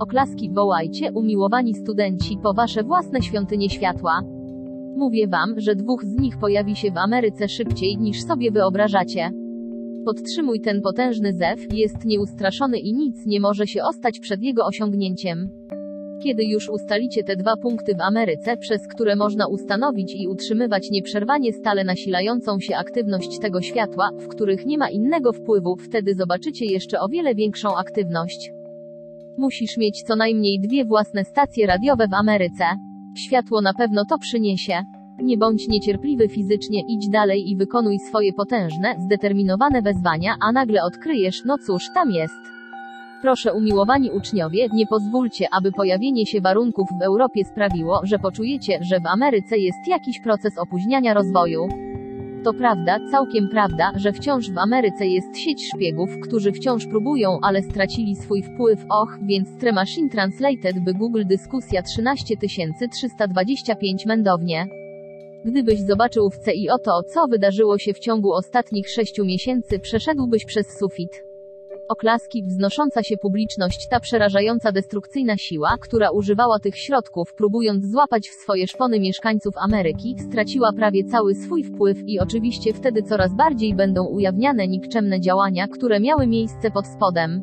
Oklaski wołajcie, umiłowani studenci, po wasze własne świątynie światła. Mówię wam, że dwóch z nich pojawi się w Ameryce szybciej niż sobie wyobrażacie. Podtrzymuj ten potężny zew, jest nieustraszony i nic nie może się ostać przed jego osiągnięciem. Kiedy już ustalicie te dwa punkty w Ameryce, przez które można ustanowić i utrzymywać nieprzerwanie stale nasilającą się aktywność tego światła, w których nie ma innego wpływu, wtedy zobaczycie jeszcze o wiele większą aktywność. Musisz mieć co najmniej dwie własne stacje radiowe w Ameryce. Światło na pewno to przyniesie. Nie bądź niecierpliwy fizycznie, idź dalej i wykonuj swoje potężne, zdeterminowane wezwania, a nagle odkryjesz, no cóż, tam jest. Proszę umiłowani uczniowie, nie pozwólcie, aby pojawienie się warunków w Europie sprawiło, że poczujecie, że w Ameryce jest jakiś proces opóźniania rozwoju. To prawda, całkiem prawda, że wciąż w Ameryce jest sieć szpiegów, którzy wciąż próbują, ale stracili swój wpływ. Och, więc The Machine Translated by Google dyskusja 13325 mędownie. Gdybyś zobaczył w CIO to, co wydarzyło się w ciągu ostatnich sześciu miesięcy, przeszedłbyś przez sufit. Oklaski, wznosząca się publiczność, ta przerażająca destrukcyjna siła, która używała tych środków, próbując złapać w swoje szpony mieszkańców Ameryki, straciła prawie cały swój wpływ i oczywiście wtedy coraz bardziej będą ujawniane nikczemne działania, które miały miejsce pod spodem.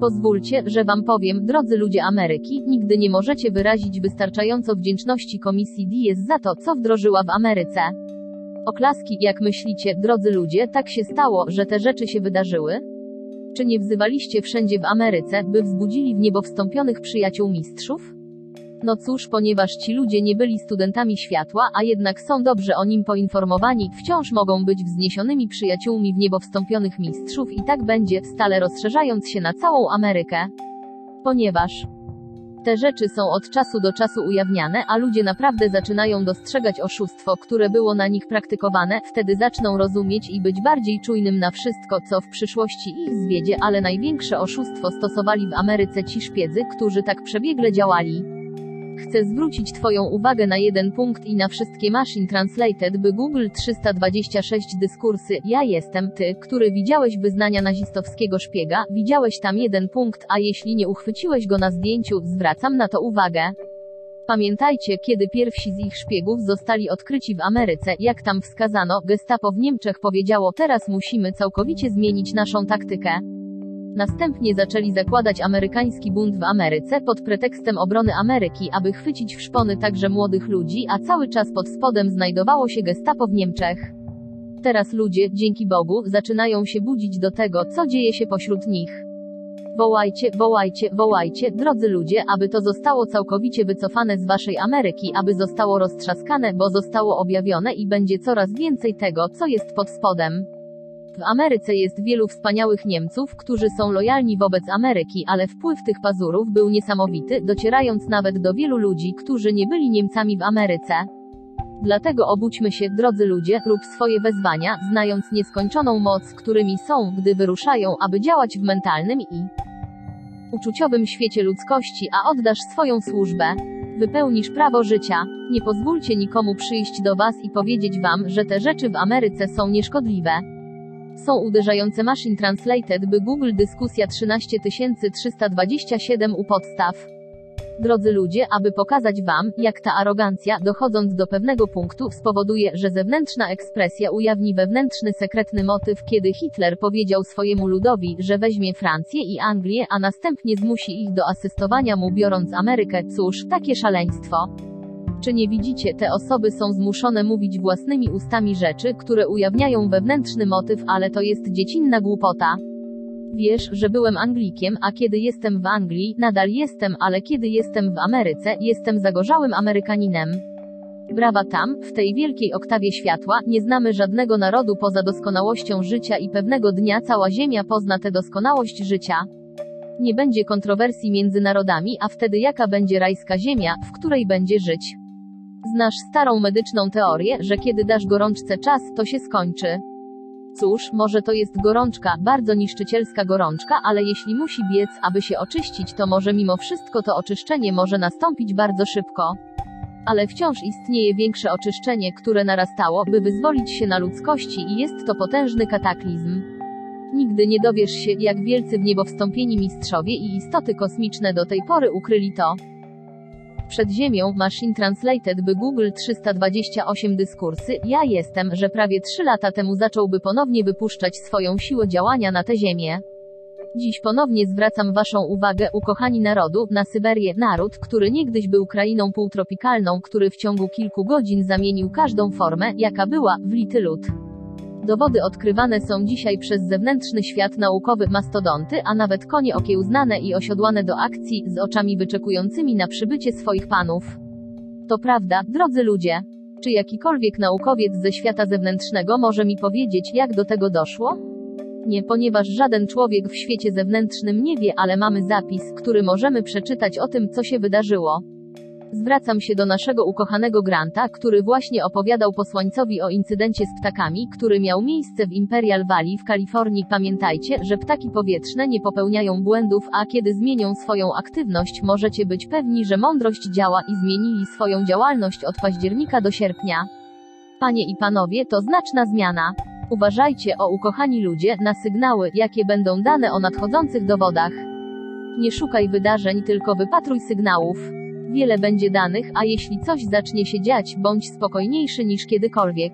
Pozwólcie, że wam powiem, drodzy ludzie Ameryki, nigdy nie możecie wyrazić wystarczająco wdzięczności Komisji Diez za to, co wdrożyła w Ameryce. Oklaski, jak myślicie, drodzy ludzie, tak się stało, że te rzeczy się wydarzyły? Czy nie wzywaliście wszędzie w Ameryce, by wzbudzili w niebo wstąpionych przyjaciół mistrzów? No cóż, ponieważ ci ludzie nie byli studentami światła, a jednak są dobrze o nim poinformowani, wciąż mogą być wzniesionymi przyjaciółmi w niebo wstąpionych mistrzów i tak będzie, stale rozszerzając się na całą Amerykę. Ponieważ te rzeczy są od czasu do czasu ujawniane, a ludzie naprawdę zaczynają dostrzegać oszustwo, które było na nich praktykowane, wtedy zaczną rozumieć i być bardziej czujnym na wszystko, co w przyszłości ich zwiedzie, ale największe oszustwo stosowali w Ameryce ci szpiedzy, którzy tak przebiegle działali. Chcę zwrócić Twoją uwagę na jeden punkt i na wszystkie Machine Translated by Google 326 dyskursy. Ja jestem ty, który widziałeś wyznania nazistowskiego szpiega, widziałeś tam jeden punkt, a jeśli nie uchwyciłeś go na zdjęciu, zwracam na to uwagę. Pamiętajcie, kiedy pierwsi z ich szpiegów zostali odkryci w Ameryce, jak tam wskazano, Gestapo w Niemczech powiedziało: Teraz musimy całkowicie zmienić naszą taktykę. Następnie zaczęli zakładać amerykański bunt w Ameryce pod pretekstem obrony Ameryki, aby chwycić w szpony także młodych ludzi, a cały czas pod spodem znajdowało się gestapo w Niemczech. Teraz ludzie, dzięki Bogu, zaczynają się budzić do tego, co dzieje się pośród nich. Wołajcie, wołajcie, wołajcie, drodzy ludzie, aby to zostało całkowicie wycofane z waszej Ameryki, aby zostało roztrzaskane, bo zostało objawione i będzie coraz więcej tego, co jest pod spodem. W Ameryce jest wielu wspaniałych Niemców, którzy są lojalni wobec Ameryki, ale wpływ tych pazurów był niesamowity, docierając nawet do wielu ludzi, którzy nie byli Niemcami w Ameryce. Dlatego obudźmy się, drodzy ludzie, rób swoje wezwania, znając nieskończoną moc, którymi są, gdy wyruszają, aby działać w mentalnym i uczuciowym świecie ludzkości, a oddasz swoją służbę. Wypełnisz prawo życia. Nie pozwólcie nikomu przyjść do Was i powiedzieć Wam, że te rzeczy w Ameryce są nieszkodliwe. Są uderzające Machine Translated by Google dyskusja 13327 u podstaw. Drodzy ludzie, aby pokazać wam, jak ta arogancja, dochodząc do pewnego punktu, spowoduje, że zewnętrzna ekspresja ujawni wewnętrzny sekretny motyw, kiedy Hitler powiedział swojemu ludowi, że weźmie Francję i Anglię, a następnie zmusi ich do asystowania mu biorąc Amerykę. Cóż, takie szaleństwo. Czy nie widzicie, te osoby są zmuszone mówić własnymi ustami rzeczy, które ujawniają wewnętrzny motyw, ale to jest dziecinna głupota. Wiesz, że byłem Anglikiem, a kiedy jestem w Anglii, nadal jestem, ale kiedy jestem w Ameryce, jestem zagorzałym Amerykaninem. Brawa tam, w tej wielkiej oktawie światła, nie znamy żadnego narodu poza doskonałością życia i pewnego dnia cała Ziemia pozna tę doskonałość życia. Nie będzie kontrowersji między narodami, a wtedy jaka będzie rajska ziemia, w której będzie żyć. Znasz starą medyczną teorię, że kiedy dasz gorączce czas, to się skończy. Cóż, może to jest gorączka, bardzo niszczycielska gorączka, ale jeśli musi biec, aby się oczyścić, to może mimo wszystko to oczyszczenie może nastąpić bardzo szybko. Ale wciąż istnieje większe oczyszczenie, które narastało, by wyzwolić się na ludzkości i jest to potężny kataklizm. Nigdy nie dowiesz się, jak wielcy w niebo wstąpieni mistrzowie i istoty kosmiczne do tej pory ukryli to. Przed Ziemią, Machine Translated by Google 328 dyskursy, ja jestem, że prawie 3 lata temu zacząłby ponownie wypuszczać swoją siłę działania na tę Ziemię. Dziś ponownie zwracam Waszą uwagę, ukochani narodu, na Syberię, naród, który niegdyś był krainą półtropikalną, który w ciągu kilku godzin zamienił każdą formę, jaka była, w lity lud. Dowody odkrywane są dzisiaj przez zewnętrzny świat naukowy mastodonty, a nawet konie okiełznane i osiodłane do akcji, z oczami wyczekującymi na przybycie swoich panów. To prawda, drodzy ludzie. Czy jakikolwiek naukowiec ze świata zewnętrznego może mi powiedzieć, jak do tego doszło? Nie, ponieważ żaden człowiek w świecie zewnętrznym nie wie, ale mamy zapis, który możemy przeczytać o tym, co się wydarzyło. Zwracam się do naszego ukochanego Granta, który właśnie opowiadał posłańcowi o incydencie z ptakami, który miał miejsce w Imperial Valley w Kalifornii. Pamiętajcie, że ptaki powietrzne nie popełniają błędów, a kiedy zmienią swoją aktywność, możecie być pewni, że mądrość działa i zmienili swoją działalność od października do sierpnia. Panie i panowie, to znaczna zmiana. Uważajcie, o ukochani ludzie, na sygnały, jakie będą dane o nadchodzących dowodach. Nie szukaj wydarzeń, tylko wypatruj sygnałów. Wiele będzie danych, a jeśli coś zacznie się dziać, bądź spokojniejszy niż kiedykolwiek.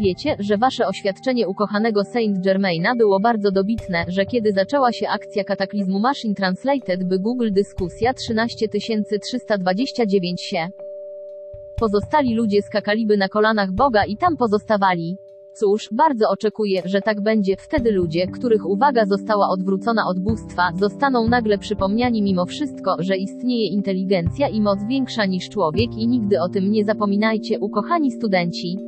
Wiecie, że wasze oświadczenie ukochanego Saint Germaina było bardzo dobitne, że kiedy zaczęła się akcja kataklizmu Machine Translated by Google dyskusja 13329 się. Pozostali ludzie skakaliby na kolanach Boga i tam pozostawali. Cóż, bardzo oczekuję, że tak będzie. Wtedy ludzie, których uwaga została odwrócona od bóstwa, zostaną nagle przypomniani mimo wszystko, że istnieje inteligencja i moc większa niż człowiek i nigdy o tym nie zapominajcie, ukochani studenci.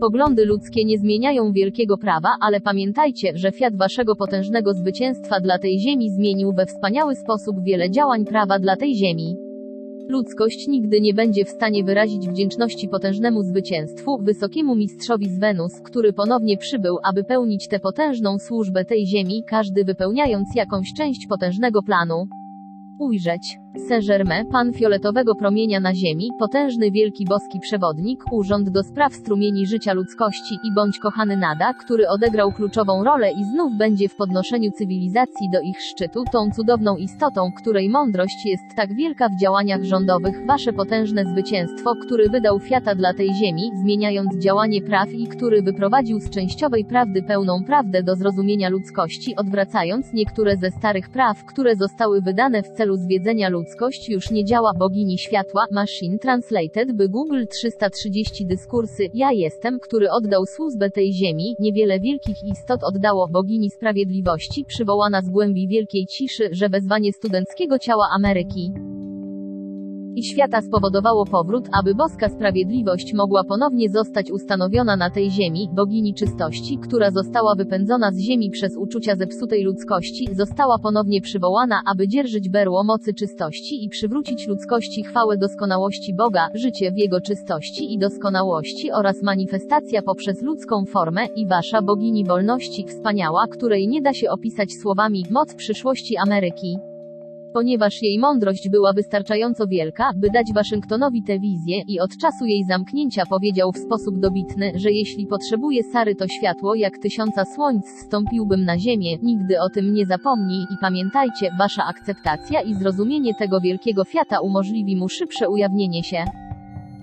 Poglądy ludzkie nie zmieniają wielkiego prawa, ale pamiętajcie, że fiat waszego potężnego zwycięstwa dla tej ziemi zmienił we wspaniały sposób wiele działań prawa dla tej ziemi. Ludzkość nigdy nie będzie w stanie wyrazić wdzięczności potężnemu zwycięstwu, wysokiemu mistrzowi z Wenus, który ponownie przybył, aby pełnić tę potężną służbę tej ziemi, każdy wypełniając jakąś część potężnego planu. Ujrzeć. Saint-Germain, pan fioletowego promienia na ziemi, potężny wielki boski przewodnik, urząd do spraw strumieni życia ludzkości i bądź kochany Nada, który odegrał kluczową rolę i znów będzie w podnoszeniu cywilizacji do ich szczytu, tą cudowną istotą, której mądrość jest tak wielka w działaniach rządowych, wasze potężne zwycięstwo, który wydał fiata dla tej ziemi, zmieniając działanie praw i który wyprowadził z częściowej prawdy pełną prawdę do zrozumienia ludzkości, odwracając niektóre ze starych praw, które zostały wydane w celu zwiedzenia ludzkości ludzkość już nie działa bogini światła, Machine Translated by Google 330 dyskursy, ja jestem, który oddał służbę tej ziemi, niewiele wielkich istot oddało bogini sprawiedliwości, przywołana z głębi wielkiej ciszy, że wezwanie studenckiego ciała Ameryki i świata spowodowało powrót, aby boska sprawiedliwość mogła ponownie zostać ustanowiona na tej ziemi, bogini czystości, która została wypędzona z ziemi przez uczucia zepsutej ludzkości, została ponownie przywołana, aby dzierżyć berło mocy czystości i przywrócić ludzkości chwałę doskonałości Boga, życie w Jego czystości i doskonałości oraz manifestacja poprzez ludzką formę i wasza bogini wolności wspaniała, której nie da się opisać słowami, moc przyszłości Ameryki. Ponieważ jej mądrość była wystarczająco wielka, by dać Waszyngtonowi tę wizję i od czasu jej zamknięcia powiedział w sposób dobitny, że jeśli potrzebuje Sary to światło jak tysiąca słońc stąpiłbym na ziemię, nigdy o tym nie zapomnij i pamiętajcie, Wasza akceptacja i zrozumienie tego wielkiego fiata umożliwi mu szybsze ujawnienie się.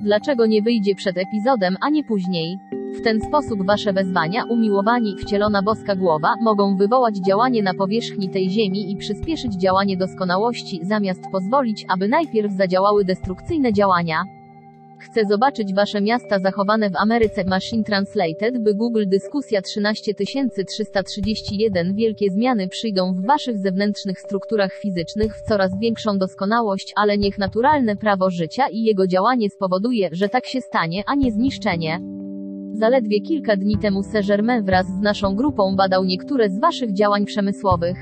Dlaczego nie wyjdzie przed epizodem, a nie później? W ten sposób wasze wezwania, umiłowani, wcielona boska głowa, mogą wywołać działanie na powierzchni tej ziemi i przyspieszyć działanie doskonałości, zamiast pozwolić, aby najpierw zadziałały destrukcyjne działania. Chcę zobaczyć wasze miasta zachowane w Ameryce Machine Translated, by Google dyskusja 13331 Wielkie zmiany przyjdą w waszych zewnętrznych strukturach fizycznych w coraz większą doskonałość, ale niech naturalne prawo życia i jego działanie spowoduje, że tak się stanie, a nie zniszczenie. Zaledwie kilka dni temu Saint-Germain wraz z naszą grupą badał niektóre z waszych działań przemysłowych.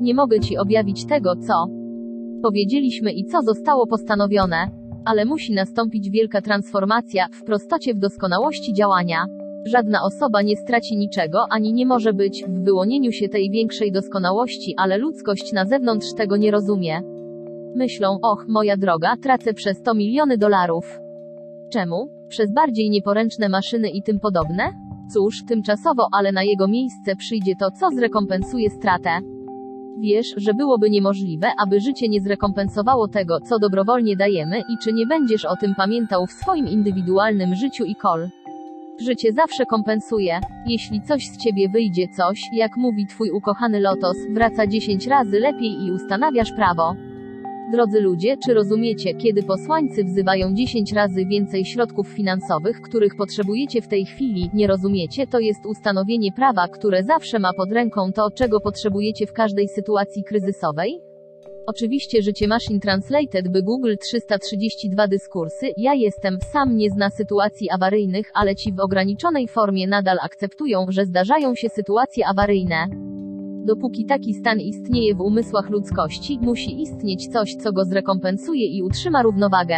Nie mogę ci objawić tego, co powiedzieliśmy i co zostało postanowione, ale musi nastąpić wielka transformacja w prostocie w doskonałości działania. Żadna osoba nie straci niczego, ani nie może być w wyłonieniu się tej większej doskonałości, ale ludzkość na zewnątrz tego nie rozumie. Myślą, och, moja droga, tracę przez to miliony dolarów. Czemu? Przez bardziej nieporęczne maszyny i tym podobne? Cóż, tymczasowo, ale na jego miejsce przyjdzie to, co zrekompensuje stratę. Wiesz, że byłoby niemożliwe, aby życie nie zrekompensowało tego, co dobrowolnie dajemy, i czy nie będziesz o tym pamiętał w swoim indywidualnym życiu i kol. Życie zawsze kompensuje. Jeśli coś z ciebie wyjdzie coś, jak mówi twój ukochany lotos, wraca 10 razy lepiej i ustanawiasz prawo. Drodzy ludzie, czy rozumiecie, kiedy posłańcy wzywają 10 razy więcej środków finansowych, których potrzebujecie w tej chwili, nie rozumiecie, to jest ustanowienie prawa, które zawsze ma pod ręką to, czego potrzebujecie w każdej sytuacji kryzysowej? Oczywiście życie Machine Translated by Google 332 dyskursy, ja jestem, sam nie zna sytuacji awaryjnych, ale ci w ograniczonej formie nadal akceptują, że zdarzają się sytuacje awaryjne. Dopóki taki stan istnieje w umysłach ludzkości, musi istnieć coś, co go zrekompensuje i utrzyma równowagę.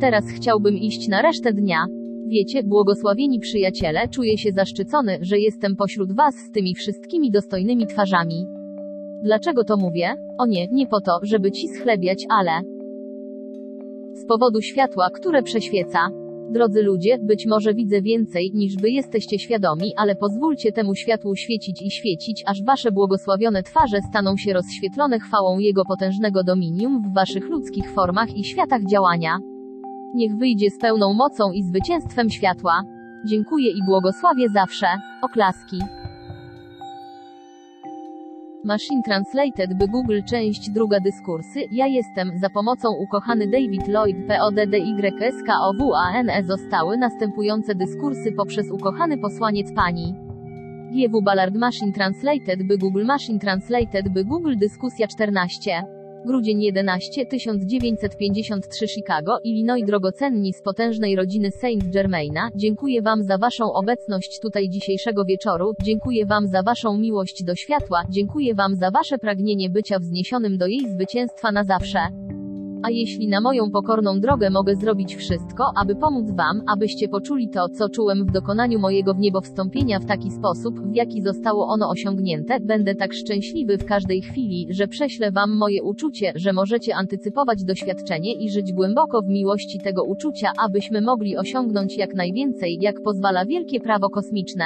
Teraz chciałbym iść na resztę dnia. Wiecie, błogosławieni przyjaciele, czuję się zaszczycony, że jestem pośród Was z tymi wszystkimi dostojnymi twarzami. Dlaczego to mówię? O nie, nie po to, żeby ci schlebiać, ale z powodu światła, które prześwieca. Drodzy ludzie, być może widzę więcej, niż wy jesteście świadomi, ale pozwólcie temu światłu świecić i świecić, aż wasze błogosławione twarze staną się rozświetlone chwałą Jego potężnego dominium w waszych ludzkich formach i światach działania. Niech wyjdzie z pełną mocą i zwycięstwem światła. Dziękuję i błogosławię zawsze. Oklaski. Machine Translated by Google Część druga dyskursy. Ja jestem za pomocą ukochany David Lloyd PODDYSKOWANE zostały następujące dyskursy poprzez ukochany posłaniec pani GW Ballard Machine Translated by Google Machine Translated by Google Dyskusja 14 Grudzień 11 1953 Chicago, Illinois Drogocenni z potężnej rodziny Saint Germaina, dziękuję Wam za Waszą obecność tutaj dzisiejszego wieczoru, dziękuję Wam za Waszą miłość do światła, dziękuję Wam za Wasze pragnienie bycia wzniesionym do jej zwycięstwa na zawsze. A jeśli na moją pokorną drogę mogę zrobić wszystko, aby pomóc Wam, abyście poczuli to, co czułem w dokonaniu mojego w niebo wstąpienia w taki sposób, w jaki zostało ono osiągnięte, będę tak szczęśliwy w każdej chwili, że prześlę Wam moje uczucie, że możecie antycypować doświadczenie i żyć głęboko w miłości tego uczucia, abyśmy mogli osiągnąć jak najwięcej, jak pozwala wielkie prawo kosmiczne.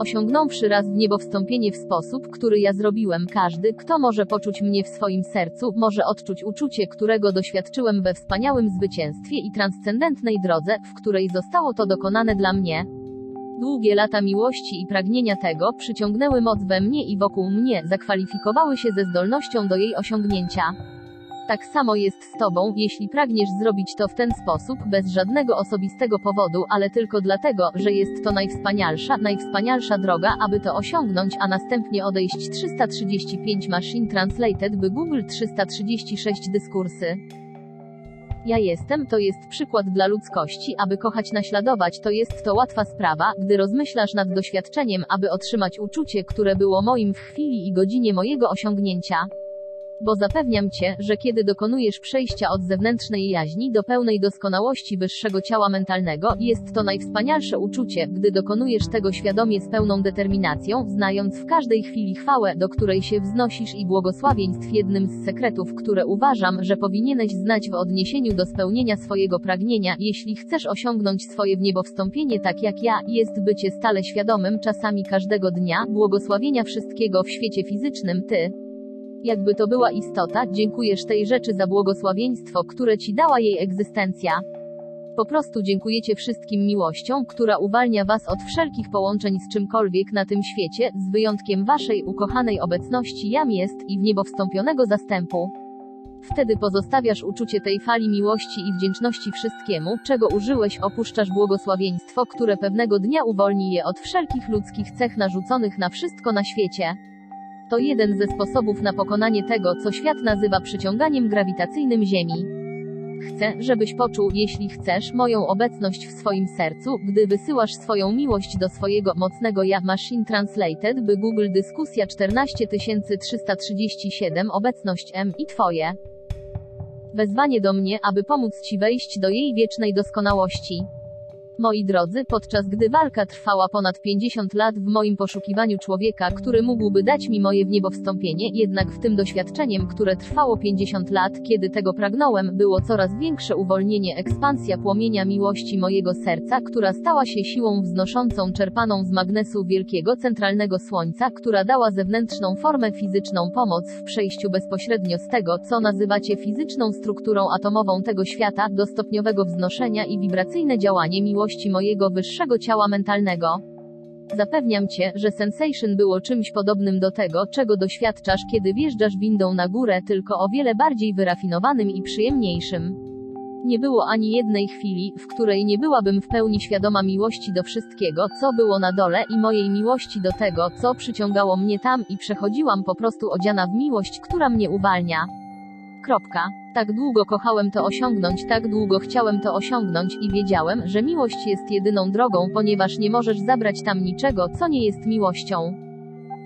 Osiągnąwszy raz w niebo wstąpienie w sposób, który ja zrobiłem, każdy, kto może poczuć mnie w swoim sercu, może odczuć uczucie, którego doświadczyłem we wspaniałym zwycięstwie i transcendentnej drodze, w której zostało to dokonane dla mnie. Długie lata miłości i pragnienia tego przyciągnęły moc we mnie i wokół mnie, zakwalifikowały się ze zdolnością do jej osiągnięcia. Tak samo jest z Tobą, jeśli pragniesz zrobić to w ten sposób, bez żadnego osobistego powodu, ale tylko dlatego, że jest to najwspanialsza, najwspanialsza droga, aby to osiągnąć, a następnie odejść 335 Machine Translated by Google 336 dyskursy. Ja jestem, to jest przykład dla ludzkości, aby kochać naśladować, to jest to łatwa sprawa, gdy rozmyślasz nad doświadczeniem, aby otrzymać uczucie, które było moim w chwili i godzinie mojego osiągnięcia. Bo zapewniam cię, że kiedy dokonujesz przejścia od zewnętrznej jaźni do pełnej doskonałości wyższego ciała mentalnego, jest to najwspanialsze uczucie, gdy dokonujesz tego świadomie z pełną determinacją, znając w każdej chwili chwałę, do której się wznosisz i błogosławieństw jednym z sekretów, które uważam, że powinieneś znać w odniesieniu do spełnienia swojego pragnienia, jeśli chcesz osiągnąć swoje w niebo wstąpienie tak jak ja, jest bycie stale świadomym czasami każdego dnia, błogosławienia wszystkiego w świecie fizycznym, ty. Jakby to była istota, dziękujesz tej rzeczy za błogosławieństwo, które ci dała jej egzystencja. Po prostu dziękujecie wszystkim miłością, która uwalnia was od wszelkich połączeń z czymkolwiek na tym świecie, z wyjątkiem waszej ukochanej obecności jam jest i w niebo wstąpionego zastępu. Wtedy pozostawiasz uczucie tej fali miłości i wdzięczności wszystkiemu, czego użyłeś, opuszczasz błogosławieństwo, które pewnego dnia uwolni je od wszelkich ludzkich cech narzuconych na wszystko na świecie. To jeden ze sposobów na pokonanie tego, co świat nazywa przyciąganiem grawitacyjnym Ziemi. Chcę, żebyś poczuł, jeśli chcesz, moją obecność w swoim sercu, gdy wysyłasz swoją miłość do swojego mocnego ja. Machine Translated, by Google Dyskusja 14337 Obecność M i Twoje. Wezwanie do mnie, aby pomóc Ci wejść do jej wiecznej doskonałości. Moi drodzy, podczas gdy walka trwała ponad 50 lat w moim poszukiwaniu człowieka, który mógłby dać mi moje w niebo wstąpienie, jednak w tym doświadczeniem, które trwało 50 lat, kiedy tego pragnąłem, było coraz większe uwolnienie, ekspansja płomienia miłości mojego serca, która stała się siłą wznoszącą czerpaną z magnesu wielkiego centralnego słońca, która dała zewnętrzną formę fizyczną pomoc w przejściu bezpośrednio z tego, co nazywacie fizyczną strukturą atomową tego świata, do stopniowego wznoszenia i wibracyjne działanie miłości mojego wyższego ciała mentalnego. Zapewniam cię, że Sensation było czymś podobnym do tego, czego doświadczasz, kiedy wjeżdżasz windą na górę, tylko o wiele bardziej wyrafinowanym i przyjemniejszym. Nie było ani jednej chwili, w której nie byłabym w pełni świadoma miłości do wszystkiego, co było na dole i mojej miłości do tego, co przyciągało mnie tam i przechodziłam po prostu odziana w miłość, która mnie uwalnia. Kropka. Tak długo kochałem to osiągnąć, tak długo chciałem to osiągnąć i wiedziałem, że miłość jest jedyną drogą, ponieważ nie możesz zabrać tam niczego, co nie jest miłością.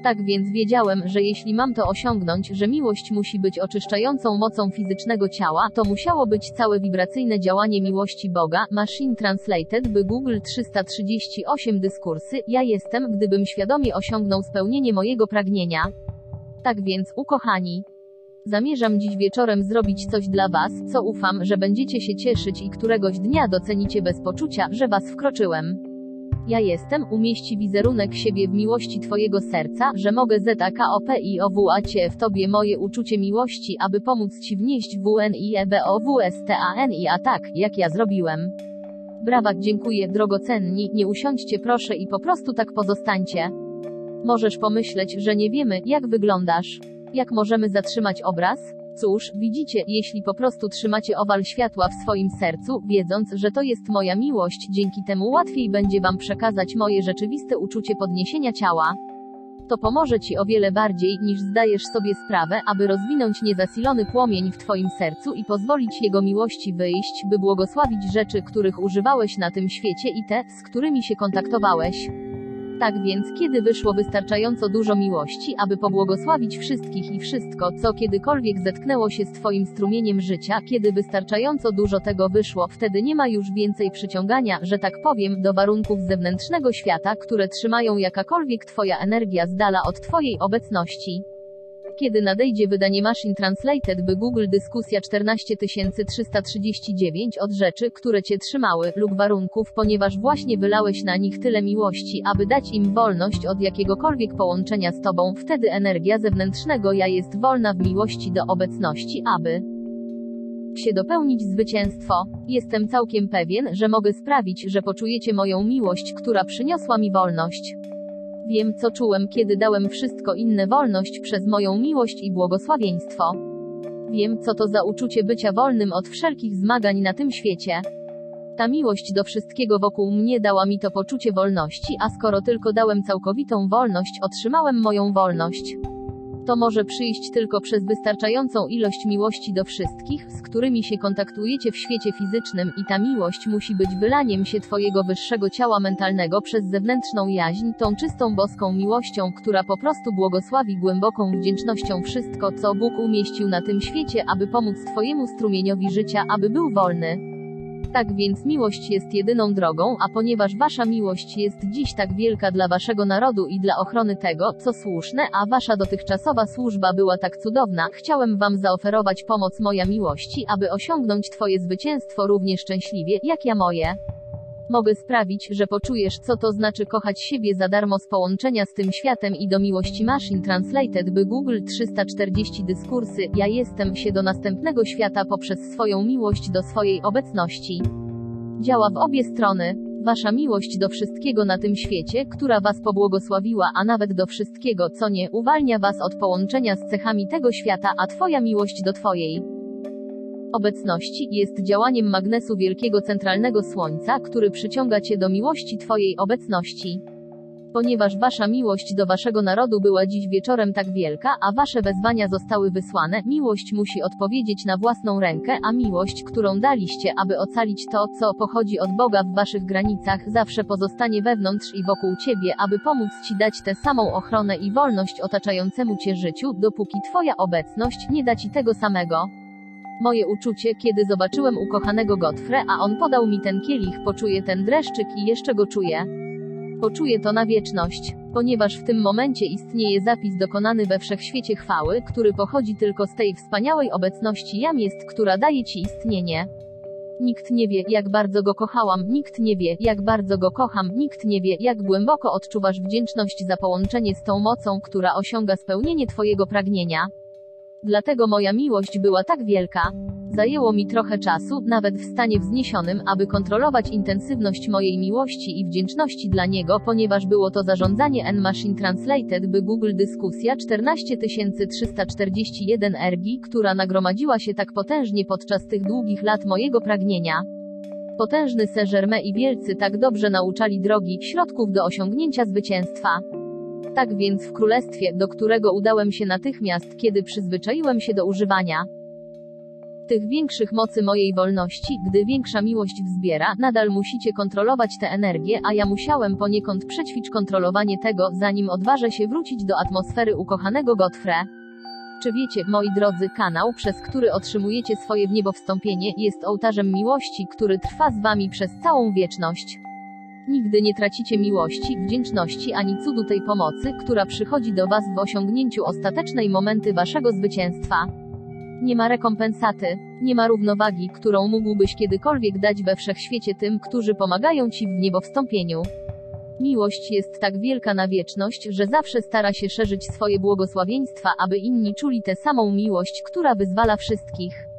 Tak więc wiedziałem, że jeśli mam to osiągnąć, że miłość musi być oczyszczającą mocą fizycznego ciała, to musiało być całe wibracyjne działanie miłości Boga. Machine Translated by Google 338 dyskursy. Ja jestem, gdybym świadomie osiągnął spełnienie mojego pragnienia. Tak więc, ukochani, Zamierzam dziś wieczorem zrobić coś dla Was, co ufam, że będziecie się cieszyć i któregoś dnia docenicie bez poczucia, że Was wkroczyłem. Ja jestem, umieści wizerunek siebie w miłości Twojego serca, że mogę ZAKOPIOWAcie w Tobie moje uczucie miłości, aby pomóc Ci wnieść WNIEBOWSTANI a tak, jak ja zrobiłem. Brawa, dziękuję, drogocenni, nie usiądźcie proszę i po prostu tak pozostańcie. Możesz pomyśleć, że nie wiemy, jak wyglądasz. Jak możemy zatrzymać obraz? Cóż, widzicie, jeśli po prostu trzymacie owal światła w swoim sercu, wiedząc, że to jest moja miłość, dzięki temu łatwiej będzie Wam przekazać moje rzeczywiste uczucie podniesienia ciała. To pomoże Ci o wiele bardziej, niż zdajesz sobie sprawę, aby rozwinąć niezasilony płomień w Twoim sercu i pozwolić Jego miłości wyjść, by błogosławić rzeczy, których używałeś na tym świecie i te, z którymi się kontaktowałeś. Tak więc, kiedy wyszło wystarczająco dużo miłości, aby pobłogosławić wszystkich i wszystko, co kiedykolwiek zetknęło się z Twoim strumieniem życia, kiedy wystarczająco dużo tego wyszło, wtedy nie ma już więcej przyciągania, że tak powiem, do warunków zewnętrznego świata, które trzymają jakakolwiek Twoja energia z dala od Twojej obecności. Kiedy nadejdzie wydanie Machine Translated by Google Dyskusja 14339 od rzeczy, które cię trzymały, lub warunków, ponieważ właśnie wylałeś na nich tyle miłości, aby dać im wolność od jakiegokolwiek połączenia z tobą, wtedy energia zewnętrznego ja jest wolna w miłości do obecności, aby się dopełnić zwycięstwo. Jestem całkiem pewien, że mogę sprawić, że poczujecie moją miłość, która przyniosła mi wolność. Wiem, co czułem, kiedy dałem wszystko inne wolność przez moją miłość i błogosławieństwo. Wiem, co to za uczucie bycia wolnym od wszelkich zmagań na tym świecie. Ta miłość do wszystkiego wokół mnie dała mi to poczucie wolności, a skoro tylko dałem całkowitą wolność, otrzymałem moją wolność. To może przyjść tylko przez wystarczającą ilość miłości do wszystkich, z którymi się kontaktujecie w świecie fizycznym i ta miłość musi być wylaniem się Twojego wyższego ciała mentalnego przez zewnętrzną jaźń, tą czystą boską miłością, która po prostu błogosławi głęboką wdzięcznością wszystko, co Bóg umieścił na tym świecie, aby pomóc Twojemu strumieniowi życia, aby był wolny. Tak więc miłość jest jedyną drogą, a ponieważ wasza miłość jest dziś tak wielka dla waszego narodu i dla ochrony tego, co słuszne, a wasza dotychczasowa służba była tak cudowna, chciałem wam zaoferować pomoc moja miłości, aby osiągnąć twoje zwycięstwo równie szczęśliwie, jak ja moje. Mogę sprawić, że poczujesz, co to znaczy kochać siebie za darmo z połączenia z tym światem i do miłości Machine Translated by Google 340 dyskursy, ja jestem się do następnego świata poprzez swoją miłość do swojej obecności. Działa w obie strony. Wasza miłość do wszystkiego na tym świecie, która was pobłogosławiła, a nawet do wszystkiego, co nie, uwalnia was od połączenia z cechami tego świata, a twoja miłość do twojej obecności jest działaniem magnesu wielkiego centralnego słońca, który przyciąga cię do miłości twojej obecności. Ponieważ wasza miłość do waszego narodu była dziś wieczorem tak wielka, a wasze wezwania zostały wysłane, miłość musi odpowiedzieć na własną rękę, a miłość, którą daliście, aby ocalić to, co pochodzi od Boga w waszych granicach, zawsze pozostanie wewnątrz i wokół ciebie, aby pomóc ci dać tę samą ochronę i wolność otaczającemu cię życiu, dopóki twoja obecność nie da ci tego samego. Moje uczucie, kiedy zobaczyłem ukochanego Godfre, a on podał mi ten kielich, poczuję ten dreszczyk i jeszcze go czuję. Poczuję to na wieczność, ponieważ w tym momencie istnieje zapis dokonany we wszechświecie chwały, który pochodzi tylko z tej wspaniałej obecności jam jest, która daje ci istnienie. Nikt nie wie, jak bardzo go kochałam, nikt nie wie, jak bardzo go kocham, nikt nie wie, jak głęboko odczuwasz wdzięczność za połączenie z tą mocą, która osiąga spełnienie Twojego pragnienia. Dlatego moja miłość była tak wielka. Zajęło mi trochę czasu, nawet w stanie wzniesionym, aby kontrolować intensywność mojej miłości i wdzięczności dla niego, ponieważ było to zarządzanie N-Machine Translated by Google dyskusja 14341 ergi, która nagromadziła się tak potężnie podczas tych długich lat mojego pragnienia. Potężny Saint-Germain i wielcy tak dobrze nauczali drogi, środków do osiągnięcia zwycięstwa. Tak więc w królestwie, do którego udałem się natychmiast, kiedy przyzwyczaiłem się do używania tych większych mocy mojej wolności, gdy większa miłość wzbiera, nadal musicie kontrolować tę energię, a ja musiałem poniekąd przećwicz kontrolowanie tego, zanim odważę się wrócić do atmosfery ukochanego Godfre. Czy wiecie, moi drodzy, kanał, przez który otrzymujecie swoje w niebo wstąpienie, jest ołtarzem miłości, który trwa z wami przez całą wieczność. Nigdy nie tracicie miłości, wdzięczności ani cudu tej pomocy, która przychodzi do Was w osiągnięciu ostatecznej momenty Waszego zwycięstwa. Nie ma rekompensaty, nie ma równowagi, którą mógłbyś kiedykolwiek dać we wszechświecie tym, którzy pomagają Ci w niebowstąpieniu. Miłość jest tak wielka na wieczność, że zawsze stara się szerzyć swoje błogosławieństwa, aby inni czuli tę samą miłość, która wyzwala wszystkich.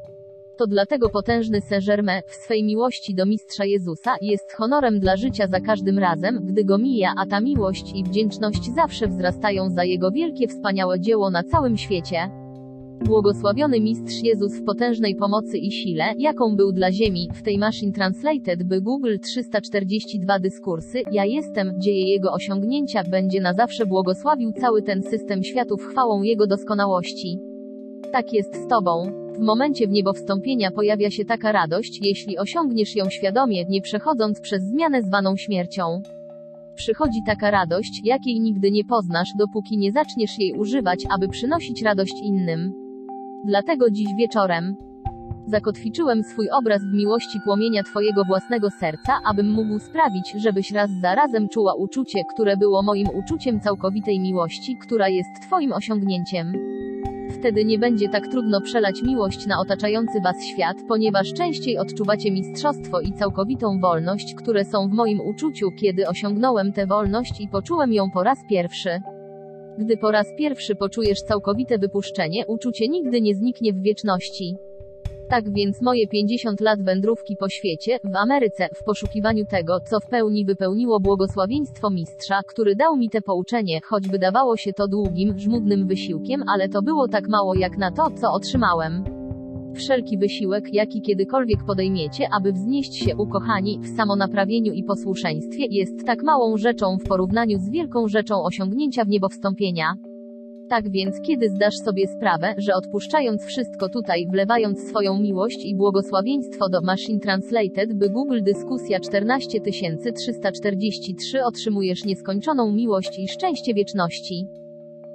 To dlatego potężny Saint-Germain, w swej miłości do Mistrza Jezusa, jest honorem dla życia za każdym razem, gdy go mija, a ta miłość i wdzięczność zawsze wzrastają za jego wielkie wspaniałe dzieło na całym świecie. Błogosławiony Mistrz Jezus w potężnej pomocy i sile, jaką był dla Ziemi, w tej Machine Translated by Google 342 dyskursy, ja jestem, dzieje Jego osiągnięcia, będzie na zawsze błogosławił cały ten system światów chwałą Jego doskonałości. Tak jest z Tobą. W momencie w niebo wstąpienia pojawia się taka radość, jeśli osiągniesz ją świadomie, nie przechodząc przez zmianę zwaną śmiercią. Przychodzi taka radość, jakiej nigdy nie poznasz, dopóki nie zaczniesz jej używać, aby przynosić radość innym. Dlatego dziś wieczorem zakotwiczyłem swój obraz w miłości płomienia Twojego własnego serca, abym mógł sprawić, żebyś raz za razem czuła uczucie, które było moim uczuciem całkowitej miłości, która jest Twoim osiągnięciem. Wtedy nie będzie tak trudno przelać miłość na otaczający Was świat, ponieważ częściej odczuwacie mistrzostwo i całkowitą wolność, które są w moim uczuciu, kiedy osiągnąłem tę wolność i poczułem ją po raz pierwszy. Gdy po raz pierwszy poczujesz całkowite wypuszczenie, uczucie nigdy nie zniknie w wieczności. Tak więc moje 50 lat wędrówki po świecie, w Ameryce, w poszukiwaniu tego, co w pełni wypełniło błogosławieństwo mistrza, który dał mi te pouczenie, choć wydawało się to długim, żmudnym wysiłkiem, ale to było tak mało jak na to, co otrzymałem. Wszelki wysiłek, jaki kiedykolwiek podejmiecie, aby wznieść się ukochani, w samonaprawieniu i posłuszeństwie, jest tak małą rzeczą w porównaniu z wielką rzeczą osiągnięcia w niebo wstąpienia. Tak więc, kiedy zdasz sobie sprawę, że odpuszczając wszystko tutaj, wlewając swoją miłość i błogosławieństwo do Machine Translated, by Google dyskusja 14343 otrzymujesz nieskończoną miłość i szczęście wieczności.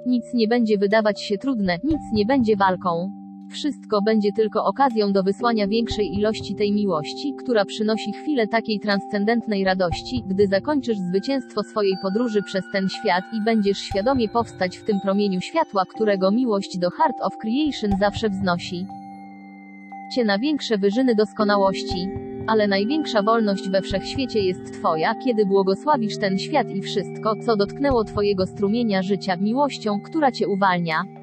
Nic nie będzie wydawać się trudne, nic nie będzie walką. Wszystko będzie tylko okazją do wysłania większej ilości tej miłości, która przynosi chwilę takiej transcendentnej radości, gdy zakończysz zwycięstwo swojej podróży przez ten świat i będziesz świadomie powstać w tym promieniu światła, którego miłość do Heart of Creation zawsze wznosi cię na większe wyżyny doskonałości. Ale największa wolność we wszechświecie jest Twoja, kiedy błogosławisz ten świat i wszystko, co dotknęło Twojego strumienia życia, miłością, która Cię uwalnia.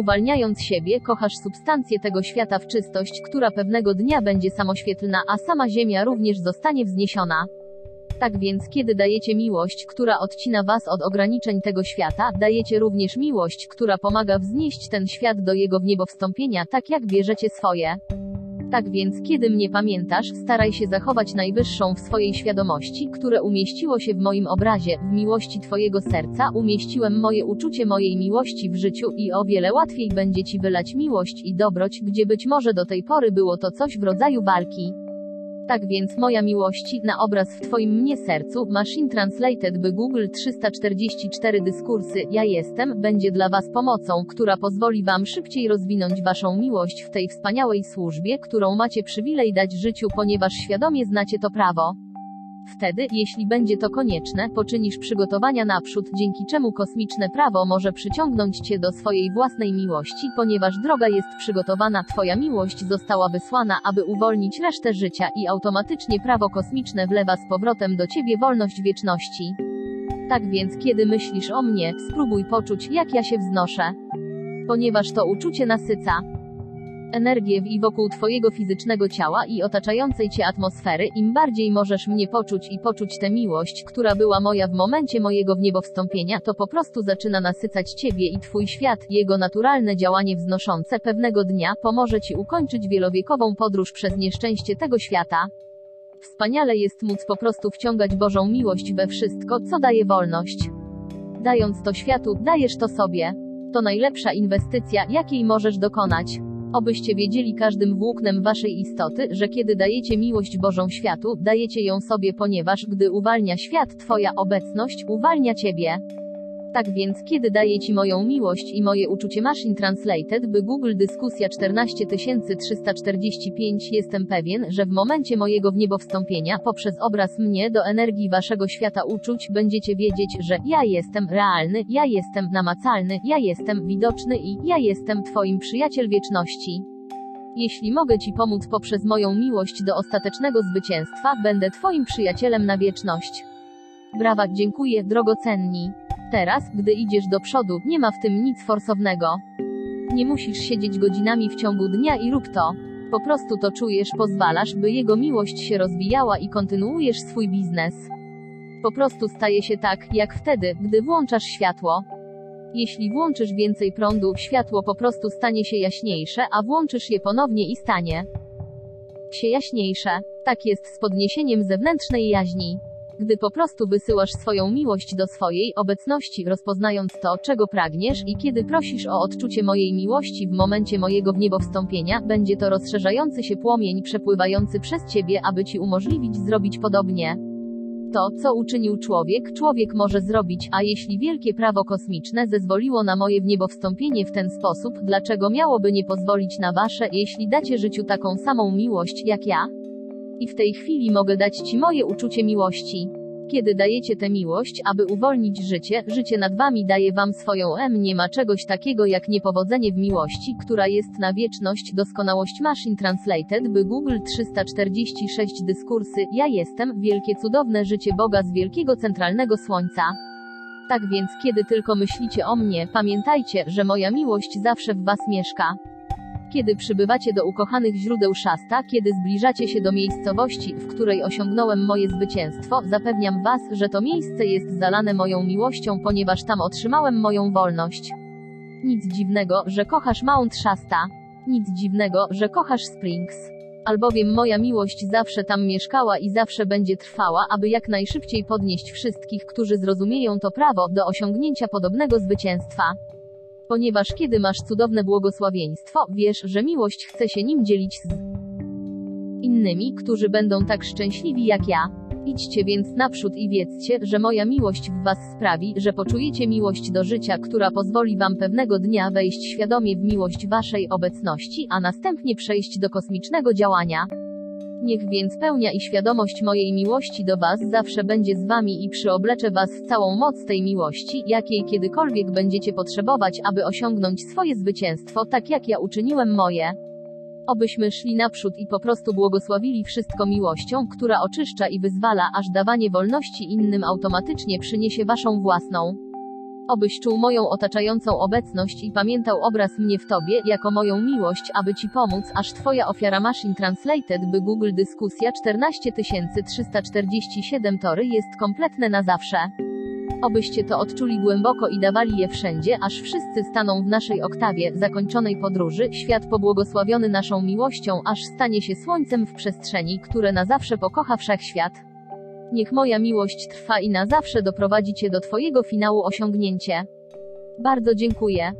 Uwalniając siebie, kochasz substancję tego świata w czystość, która pewnego dnia będzie samoświetlna, a sama Ziemia również zostanie wzniesiona. Tak więc, kiedy dajecie miłość, która odcina was od ograniczeń tego świata, dajecie również miłość, która pomaga wznieść ten świat do jego wniebowstąpienia, tak jak bierzecie swoje. Tak więc, kiedy mnie pamiętasz, staraj się zachować najwyższą w swojej świadomości, które umieściło się w moim obrazie, w miłości Twojego serca, umieściłem moje uczucie mojej miłości w życiu i o wiele łatwiej będzie Ci wylać miłość i dobroć, gdzie być może do tej pory było to coś w rodzaju walki. Tak więc moja miłości, na obraz w Twoim mnie sercu, Machine Translated by Google 344 dyskursy, ja jestem, będzie dla Was pomocą, która pozwoli Wam szybciej rozwinąć Waszą miłość w tej wspaniałej służbie, którą macie przywilej dać życiu, ponieważ świadomie znacie to prawo. Wtedy, jeśli będzie to konieczne, poczynisz przygotowania naprzód, dzięki czemu kosmiczne prawo może przyciągnąć Cię do swojej własnej miłości, ponieważ droga jest przygotowana, Twoja miłość została wysłana, aby uwolnić resztę życia i automatycznie prawo kosmiczne wlewa z powrotem do Ciebie wolność wieczności. Tak więc, kiedy myślisz o mnie, spróbuj poczuć, jak ja się wznoszę. Ponieważ to uczucie nasyca energię w i wokół Twojego fizycznego ciała i otaczającej Cię atmosfery, im bardziej możesz mnie poczuć i poczuć tę miłość, która była moja w momencie mojego wniebowstąpienia, to po prostu zaczyna nasycać Ciebie i Twój świat, jego naturalne działanie wznoszące pewnego dnia pomoże Ci ukończyć wielowiekową podróż przez nieszczęście tego świata. Wspaniale jest móc po prostu wciągać Bożą miłość we wszystko, co daje wolność. Dając to światu, dajesz to sobie. To najlepsza inwestycja, jakiej możesz dokonać. Obyście wiedzieli każdym włóknem waszej istoty, że kiedy dajecie miłość Bożą światu, dajecie ją sobie, ponieważ gdy uwalnia świat, Twoja obecność uwalnia Ciebie. Tak więc, kiedy daję Ci moją miłość i moje uczucie Machine Translated, by Google dyskusja 14345, jestem pewien, że w momencie mojego wniebowstąpienia, poprzez obraz mnie do energii Waszego świata uczuć, będziecie wiedzieć, że ja jestem realny, ja jestem namacalny, ja jestem widoczny i ja jestem Twoim przyjaciel wieczności. Jeśli mogę Ci pomóc poprzez moją miłość do ostatecznego zwycięstwa, będę Twoim przyjacielem na wieczność. Brawa, dziękuję, drogocenni. Teraz, gdy idziesz do przodu, nie ma w tym nic forsownego. Nie musisz siedzieć godzinami w ciągu dnia i rób to. Po prostu to czujesz, pozwalasz, by jego miłość się rozwijała i kontynuujesz swój biznes. Po prostu staje się tak, jak wtedy, gdy włączasz światło. Jeśli włączysz więcej prądu, światło po prostu stanie się jaśniejsze, a włączysz je ponownie i stanie się jaśniejsze. Tak jest z podniesieniem zewnętrznej jaźni gdy po prostu wysyłasz swoją miłość do swojej obecności, rozpoznając to, czego pragniesz, i kiedy prosisz o odczucie mojej miłości w momencie mojego wniebowstąpienia, będzie to rozszerzający się płomień przepływający przez ciebie, aby ci umożliwić zrobić podobnie. To, co uczynił człowiek, człowiek może zrobić, a jeśli wielkie prawo kosmiczne zezwoliło na moje wniebowstąpienie w ten sposób, dlaczego miałoby nie pozwolić na wasze, jeśli dacie życiu taką samą miłość, jak ja? I w tej chwili mogę dać Ci moje uczucie miłości. Kiedy dajecie tę miłość, aby uwolnić życie, życie nad Wami daje Wam swoją M. Nie ma czegoś takiego jak niepowodzenie w miłości, która jest na wieczność. Doskonałość Machine Translated, by Google 346 dyskursy. Ja jestem, wielkie cudowne życie Boga z wielkiego centralnego słońca. Tak więc, kiedy tylko myślicie o mnie, pamiętajcie, że moja miłość zawsze w Was mieszka. Kiedy przybywacie do ukochanych źródeł szasta, kiedy zbliżacie się do miejscowości, w której osiągnąłem moje zwycięstwo, zapewniam was, że to miejsce jest zalane moją miłością, ponieważ tam otrzymałem moją wolność. Nic dziwnego, że kochasz Mount Shasta. Nic dziwnego, że kochasz Springs. Albowiem moja miłość zawsze tam mieszkała i zawsze będzie trwała, aby jak najszybciej podnieść wszystkich, którzy zrozumieją to prawo, do osiągnięcia podobnego zwycięstwa. Ponieważ kiedy masz cudowne błogosławieństwo, wiesz, że miłość chce się nim dzielić z innymi, którzy będą tak szczęśliwi jak ja. Idźcie więc naprzód i wiedzcie, że moja miłość w was sprawi, że poczujecie miłość do życia, która pozwoli wam pewnego dnia wejść świadomie w miłość waszej obecności, a następnie przejść do kosmicznego działania. Niech więc pełnia i świadomość mojej miłości do was zawsze będzie z wami i przyobleczę was w całą moc tej miłości, jakiej kiedykolwiek będziecie potrzebować, aby osiągnąć swoje zwycięstwo, tak jak ja uczyniłem moje. Obyśmy szli naprzód i po prostu błogosławili wszystko miłością, która oczyszcza i wyzwala, aż dawanie wolności innym automatycznie przyniesie waszą własną. Obyś czuł moją otaczającą obecność i pamiętał obraz mnie w tobie, jako moją miłość, aby ci pomóc, aż twoja ofiara Machine Translated by Google dyskusja 14347 tory jest kompletne na zawsze. Obyście to odczuli głęboko i dawali je wszędzie, aż wszyscy staną w naszej oktawie, zakończonej podróży, świat pobłogosławiony naszą miłością, aż stanie się słońcem w przestrzeni, które na zawsze pokocha wszechświat. Niech moja miłość trwa i na zawsze doprowadzi cię do twojego finału osiągnięcie. Bardzo dziękuję.